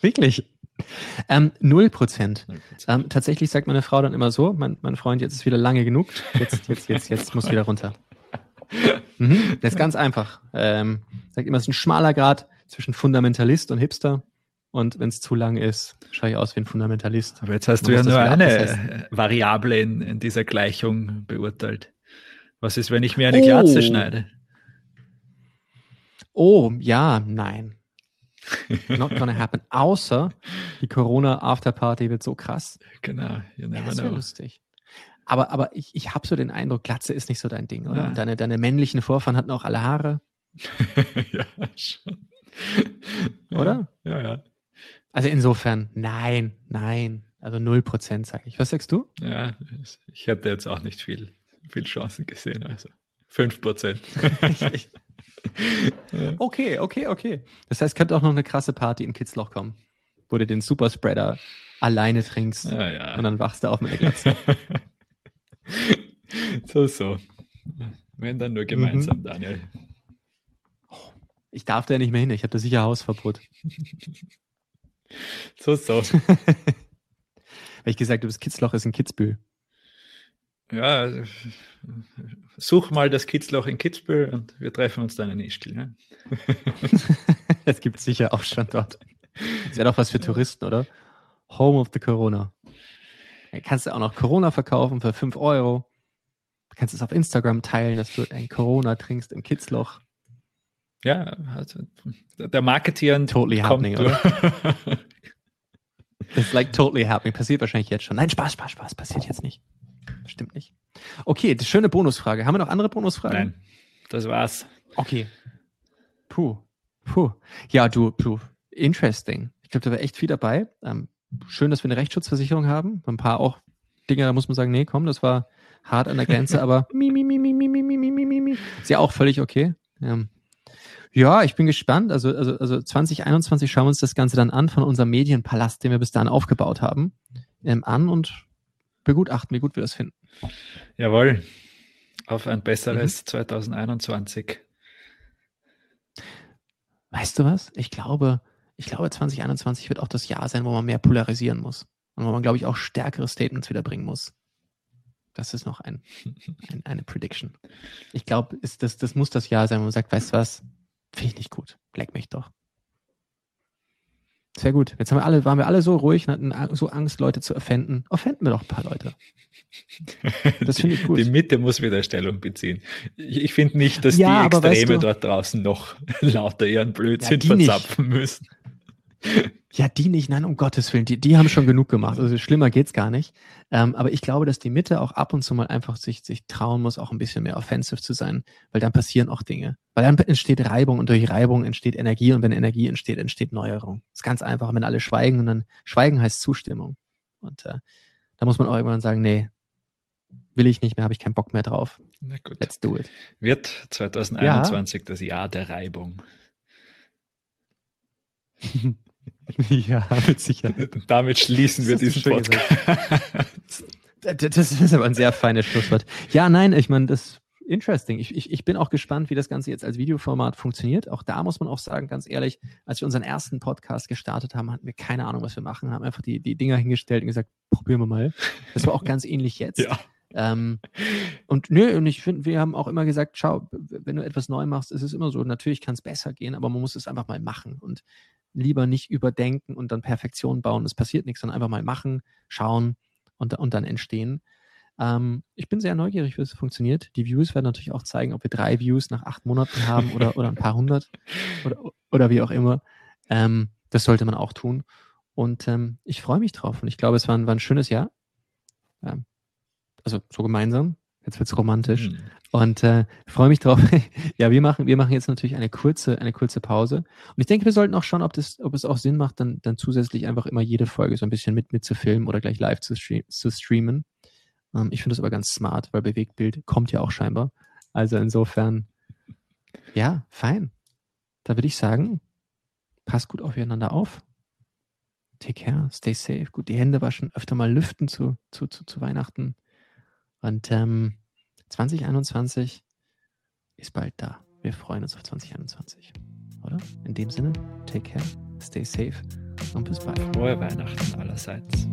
Wirklich? Ähm, 0 Prozent. Ähm, tatsächlich sagt meine Frau dann immer so, mein, mein Freund, jetzt ist wieder lange genug, jetzt, jetzt, jetzt, jetzt muss wieder runter. *laughs* Mhm, das ist ganz einfach. Ähm, sagt immer, es ist ein schmaler Grad zwischen Fundamentalist und Hipster. Und wenn es zu lang ist, schaue ich aus wie ein Fundamentalist. Aber jetzt hast du ja nur eine Variable in, in, dieser Gleichung beurteilt. Was ist, wenn ich mir eine oh. Glatze schneide? Oh, ja, nein. Not gonna *laughs* happen. Außer die Corona Afterparty wird so krass. Genau. You never das wäre lustig. Aber, aber ich, ich habe so den Eindruck, Glatze ist nicht so dein Ding, oder? Ja. Deine, deine männlichen Vorfahren hatten auch alle Haare. *laughs* ja, schon. Oder? Ja, ja. Also insofern, nein, nein. Also 0% sage ich. Was sagst du? Ja, ich hätte jetzt auch nicht viel, viel Chancen gesehen. Also 5%. *laughs* *laughs* okay, okay, okay. Das heißt, könnte auch noch eine krasse Party in Kitzloch kommen, wo du den Superspreader alleine trinkst ja, ja. und dann wachst du auf mit der Glatze. *laughs* so, so. Wenn dann nur gemeinsam, mhm. Daniel. Ich darf da nicht mehr hin, ich habe da sicher Hausverbot. so, so. *laughs* Weil ich gesagt habe, das Kitzloch ist in Kitzbühel. Ja, such mal das Kitzloch in Kitzbühel und wir treffen uns dann in Ischgl. Ne? *laughs* das gibt es sicher auch schon dort. Das wäre doch was für Touristen, oder? Home of the Corona. Da kannst du auch noch Corona verkaufen für 5 Euro. Du kannst es auf Instagram teilen, dass du ein Corona trinkst im Kitzloch. Ja, also der Marketeer totally happening, oder? *laughs* It's like totally happening. Passiert wahrscheinlich jetzt schon. Nein, Spaß, Spaß, Spaß. Passiert jetzt nicht. Stimmt nicht. Okay, schöne Bonusfrage. Haben wir noch andere Bonusfragen? Nein, das war's. Okay. Puh. Puh. Ja, du, du, interesting. Ich glaube, da war echt viel dabei. Ähm, schön, dass wir eine Rechtsschutzversicherung haben. Ein paar auch Dinge, da muss man sagen, nee, komm, das war hart an der Grenze, aber mi, mi, mi, mi, mi, mi, mi, mi, mi, mi. Ist ja auch völlig okay. Ähm, ja, ich bin gespannt. Also, also, also 2021 schauen wir uns das Ganze dann an von unserem Medienpalast, den wir bis dahin aufgebaut haben, ähm, an und begutachten, wie gut wir das finden. Jawohl. Auf ein besseres mhm. 2021. Weißt du was? Ich glaube, ich glaube, 2021 wird auch das Jahr sein, wo man mehr polarisieren muss. Und wo man, glaube ich, auch stärkere Statements wieder bringen muss. Das ist noch ein, *laughs* ein eine Prediction. Ich glaube, das, das muss das Jahr sein, wo man sagt, weißt du was? Finde ich nicht gut. Leck mich doch. Sehr gut. Jetzt haben wir alle, waren wir alle so ruhig und hatten so Angst, Leute zu offenden. Offenden wir doch ein paar Leute. *laughs* Das finde ich gut. Die Mitte muss wieder Stellung beziehen. Ich, ich finde nicht, dass ja, die Extreme weißt du, dort draußen noch *laughs* lauter ihren Blödsinn ja, verzapfen nicht. müssen. Ja, die nicht, nein, um Gottes Willen, die, die haben schon genug gemacht. Also schlimmer geht's gar nicht. Ähm, aber ich glaube, dass die Mitte auch ab und zu mal einfach sich, sich trauen muss, auch ein bisschen mehr offensive zu sein, weil dann passieren auch Dinge. Weil dann entsteht Reibung und durch Reibung entsteht Energie und wenn Energie entsteht, entsteht Neuerung. Das ist ganz einfach, wenn alle schweigen und dann schweigen heißt Zustimmung. Und äh, da muss man auch irgendwann sagen, nee, will ich nicht mehr, habe ich keinen Bock mehr drauf. Na gut. Let's do it. Wird 2021 ja. das Jahr der Reibung. *laughs* *laughs* ja, mit Sicherheit. Und damit schließen wir diesen Podcast. das ist aber ein sehr feines Schlusswort. Ja, nein, ich meine, das interesting. Ich, ich, ich bin auch gespannt, wie das Ganze jetzt als Videoformat funktioniert. Auch da muss man auch sagen, ganz ehrlich, als wir unseren ersten Podcast gestartet haben, hatten wir keine Ahnung, was wir machen, haben einfach die, die Dinger hingestellt und gesagt, probieren wir mal. Das war auch ganz ähnlich jetzt. *laughs* Ja. Ähm, und nö, und ich finde, wir haben auch immer gesagt, schau, wenn du etwas neu machst, ist es immer so, natürlich kann es besser gehen, aber man muss es einfach mal machen und lieber nicht überdenken und dann Perfektion bauen. Es passiert nichts, sondern einfach mal machen, schauen und, und dann entstehen. Ähm, ich bin sehr neugierig, wie es funktioniert. Die Views werden natürlich auch zeigen, ob wir drei Views nach acht Monaten haben oder, oder ein paar hundert oder, oder wie auch immer. Ähm, das sollte man auch tun. Und ähm, ich freue mich drauf. Und ich glaube, es war ein, war ein schönes Jahr. Also so gemeinsam. Jetzt wird's romantisch. Mhm. Und äh, freue mich drauf. *laughs* ja, wir machen, wir machen jetzt natürlich eine kurze, eine kurze Pause. Und ich denke, wir sollten auch schauen, ob das, ob es auch Sinn macht, dann, dann zusätzlich einfach immer jede Folge so ein bisschen mit, mit zu filmen oder gleich live zu, stream, zu streamen. Ähm, ich finde das aber ganz smart, weil Bewegtbild kommt ja auch scheinbar. Also insofern, ja, fein. Da würde ich sagen, passt gut aufeinander auf. Take care, stay safe, gut die Hände waschen, öfter mal lüften zu, zu, zu, zu Weihnachten. Und ähm, 2021 ist bald da. Wir freuen uns auf 2021. Oder? In dem Sinne, take care, stay safe und bis bald. Frohe Weihnachten allerseits.